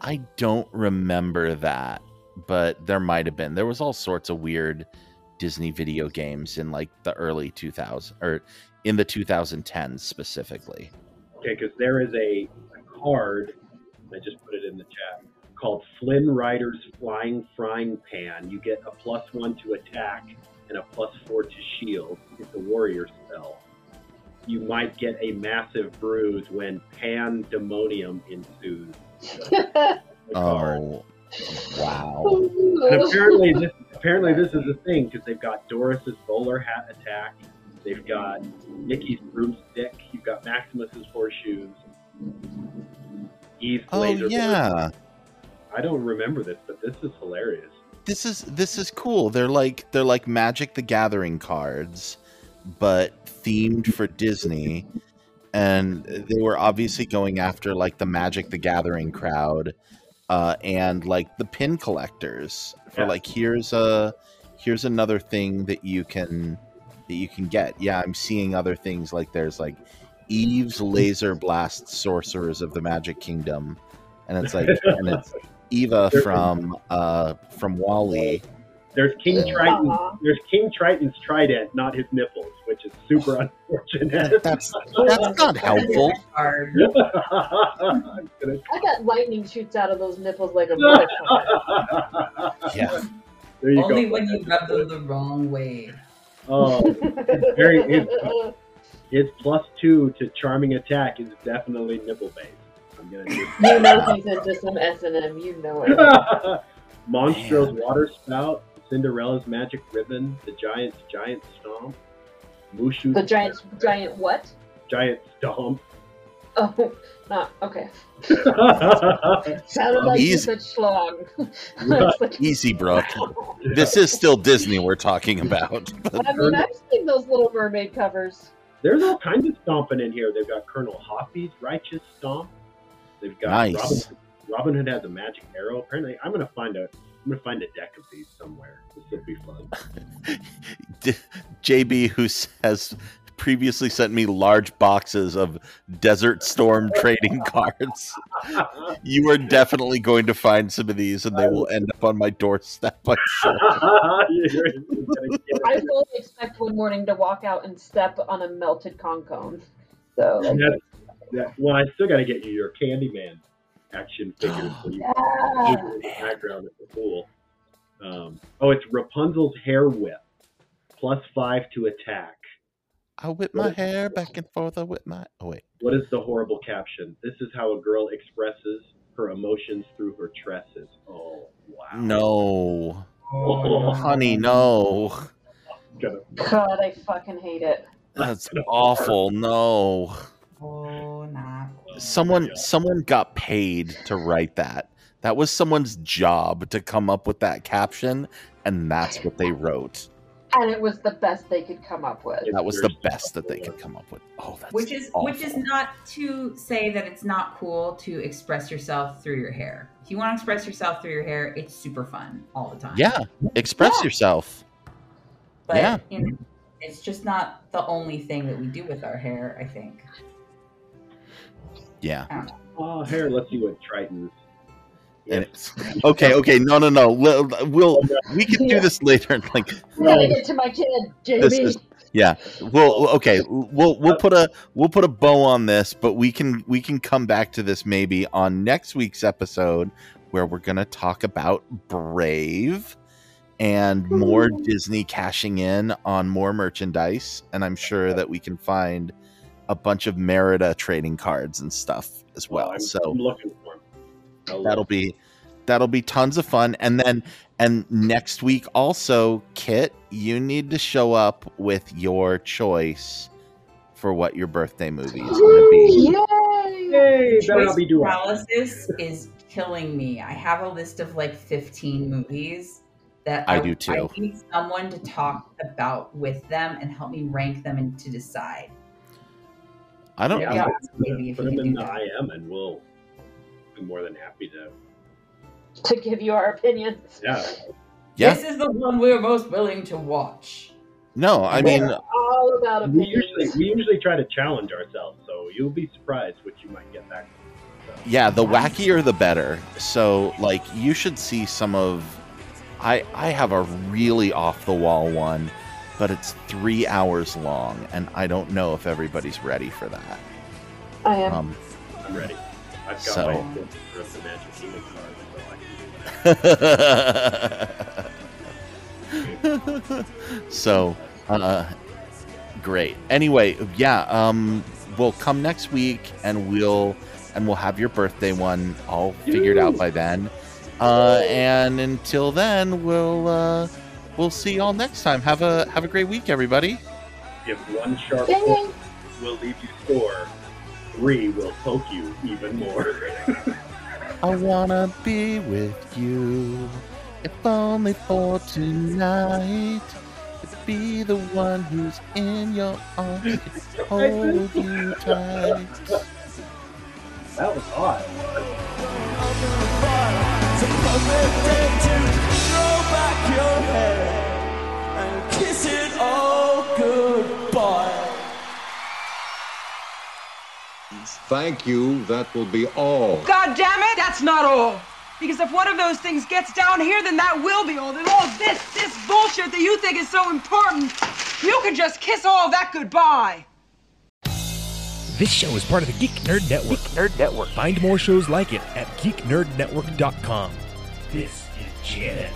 Speaker 11: I don't remember that, but there might have been. There was all sorts of weird Disney video games in like the early 2000s or in the 2010s specifically.
Speaker 15: Okay, because there is a, a card. I just put it in the chat called Flynn Rider's Flying Frying Pan. You get a plus one to attack and a plus four to shield. It's a warrior spell. You might get a massive bruise when pandemonium ensues.
Speaker 11: Oh, wow.
Speaker 15: And apparently this apparently this is a thing because they've got Doris's bowler hat attack. They've got Mickey's broomstick. You've got Maximus's horseshoes. Eve's
Speaker 11: Oh yeah.
Speaker 15: I don't remember this, but this is hilarious.
Speaker 11: This is this is cool. They're like they're like Magic the Gathering cards, but themed for Disney. And they were obviously going after like the Magic the Gathering crowd uh, and like the pin collectors for
Speaker 15: Yeah.
Speaker 11: like here's a here's another thing that you can that you can get. Yeah, I'm seeing other things like there's like Eve's laser blast sorcerers of the Magic Kingdom, and it's like and it's Eva from uh from WALL-E.
Speaker 15: There's King
Speaker 11: Yeah.
Speaker 15: Triton. There's King Triton's trident, not his nipples, which is super unfortunate.
Speaker 11: That's that's not helpful.
Speaker 14: I got lightning shoots out of those nipples like a butterfly.
Speaker 11: Yeah.
Speaker 15: There you
Speaker 13: Only
Speaker 15: go.
Speaker 13: when you rub them the wrong way.
Speaker 15: Oh, it's very. It's, it's plus two to charming attack is definitely nipple based. I'm gonna do.
Speaker 14: You know he's into some S and M. You know it.
Speaker 15: Monstro's water spout, Cinderella's magic ribbon, the giant's giant stomp, Mushu's
Speaker 14: The giant, giant what?
Speaker 15: giant stomp.
Speaker 14: Oh, not okay. Sounded like you
Speaker 11: Easy.
Speaker 14: said schlong. Like-
Speaker 11: Easy, bro. This is still Disney we're talking about.
Speaker 14: I mean, I've seen those Little Mermaid covers.
Speaker 15: There's all kinds of stomping in here. They've got Colonel Hathi's righteous stomp. They've got
Speaker 11: Nice.
Speaker 15: Robin, Robin Hood has a magic arrow. Apparently, I'm gonna find a I'm gonna find a deck of these somewhere. This will be fun.
Speaker 11: JB, who has previously sent me large boxes of Desert Storm trading cards, you are definitely going to find some of these, and they will end up on my doorstep. I'm sure.
Speaker 14: I fully expect one morning to walk out and step on a melted con cone. So, like,
Speaker 15: That, that, well, I still got to get you your Candyman action figures. so you
Speaker 14: Yeah.
Speaker 15: can the background at the pool. Um, oh, it's Rapunzel's hair whip, plus five to attack.
Speaker 11: I whip my hair back and forth. I whip my. Oh wait.
Speaker 15: What is the horrible caption? This is how a girl expresses her emotions through her tresses. Oh, wow.
Speaker 11: No,
Speaker 15: Oh.
Speaker 11: honey, no.
Speaker 14: God, I fucking hate it.
Speaker 11: That's awful. No.
Speaker 13: Oh, not.
Speaker 11: Someone someone got paid to write that. That was someone's job to come up with that caption, and that's what they wrote.
Speaker 14: And it was the best they could come up with.
Speaker 11: That was the best that they could come up with. Oh, that's
Speaker 13: Which is which is not to say that it's not cool to express yourself through your hair. If you want to express yourself through your hair, it's super fun all the time.
Speaker 11: yeah. Express yourself.
Speaker 13: But
Speaker 11: yeah.
Speaker 13: you know, it's just not the only thing that we do with our hair, I think.
Speaker 11: Yeah.
Speaker 15: Oh, hair. let's see what Triton's.
Speaker 11: It's, okay, okay, no, no, no. We'll, we'll oh, we can do this later. Like
Speaker 14: I gotta get to my kid, Jamie.
Speaker 11: yeah. Well, okay, we'll we'll put a we'll put a bow on this, but we can we can come back to this maybe on next week's episode where we're gonna talk about Brave and more Disney cashing in on more merchandise, and I'm sure that we can find a bunch of Merida trading cards and stuff as well.
Speaker 15: Oh, I'm,
Speaker 11: so
Speaker 15: I'm looking for
Speaker 11: that'll be that'll be tons of fun and then and next week also kit you need to show up with your choice for what your birthday movie is going to be
Speaker 14: Yay!
Speaker 15: Hey, better
Speaker 13: Choice
Speaker 15: be doing
Speaker 13: paralysis is killing me. I have a list of like 15 movies that
Speaker 11: I do too.
Speaker 13: I need someone to talk about with them and help me rank them and to decide.
Speaker 11: i don't
Speaker 13: Yeah,
Speaker 15: Yeah,
Speaker 13: maybe if
Speaker 15: put
Speaker 13: you
Speaker 15: him
Speaker 13: could
Speaker 15: in
Speaker 13: do
Speaker 15: the
Speaker 13: that.
Speaker 15: IM, and we'll be more than happy to.
Speaker 14: To give you our opinions.
Speaker 15: Yeah,
Speaker 11: yeah
Speaker 13: This is the one we're most willing to watch.
Speaker 11: no i mean
Speaker 14: We're all about
Speaker 15: we usually we usually try to challenge ourselves, so you'll be surprised what you might get back.
Speaker 11: yeah the wackier the better so like you should see some of i i have a really off the wall one but it's three hours long and i don't know if everybody's ready for that
Speaker 14: I am.
Speaker 11: um
Speaker 15: I'm ready. I've got
Speaker 11: So-
Speaker 15: my filter of the Magic Kingdom card, so I can do that.
Speaker 11: so uh great. Anyway yeah um we'll come next week and we'll and we'll have your birthday one all figured out by then. Uh and until then we'll uh we'll see y'all next time. Have a have a great week everybody.
Speaker 15: If one sharp
Speaker 14: Dang
Speaker 15: hook will leave you sore, three will poke you even more.
Speaker 11: i wanna be with you if only for tonight to be the one who's in your arms to hold you tight
Speaker 15: that was odd.
Speaker 16: It's a perfect day to throw back your head and kiss it all goodbye.
Speaker 17: Thank you. That will be all.
Speaker 18: God damn it, that's not all. Because if one of those things gets down here, then that will be all. Then all this, this bullshit that you think is so important, you can just kiss all that goodbye.
Speaker 19: This show is part of the Geek Nerd Network. Geek Nerd Network. Find more shows like it at geeknerdnetwork.com. This is Janet.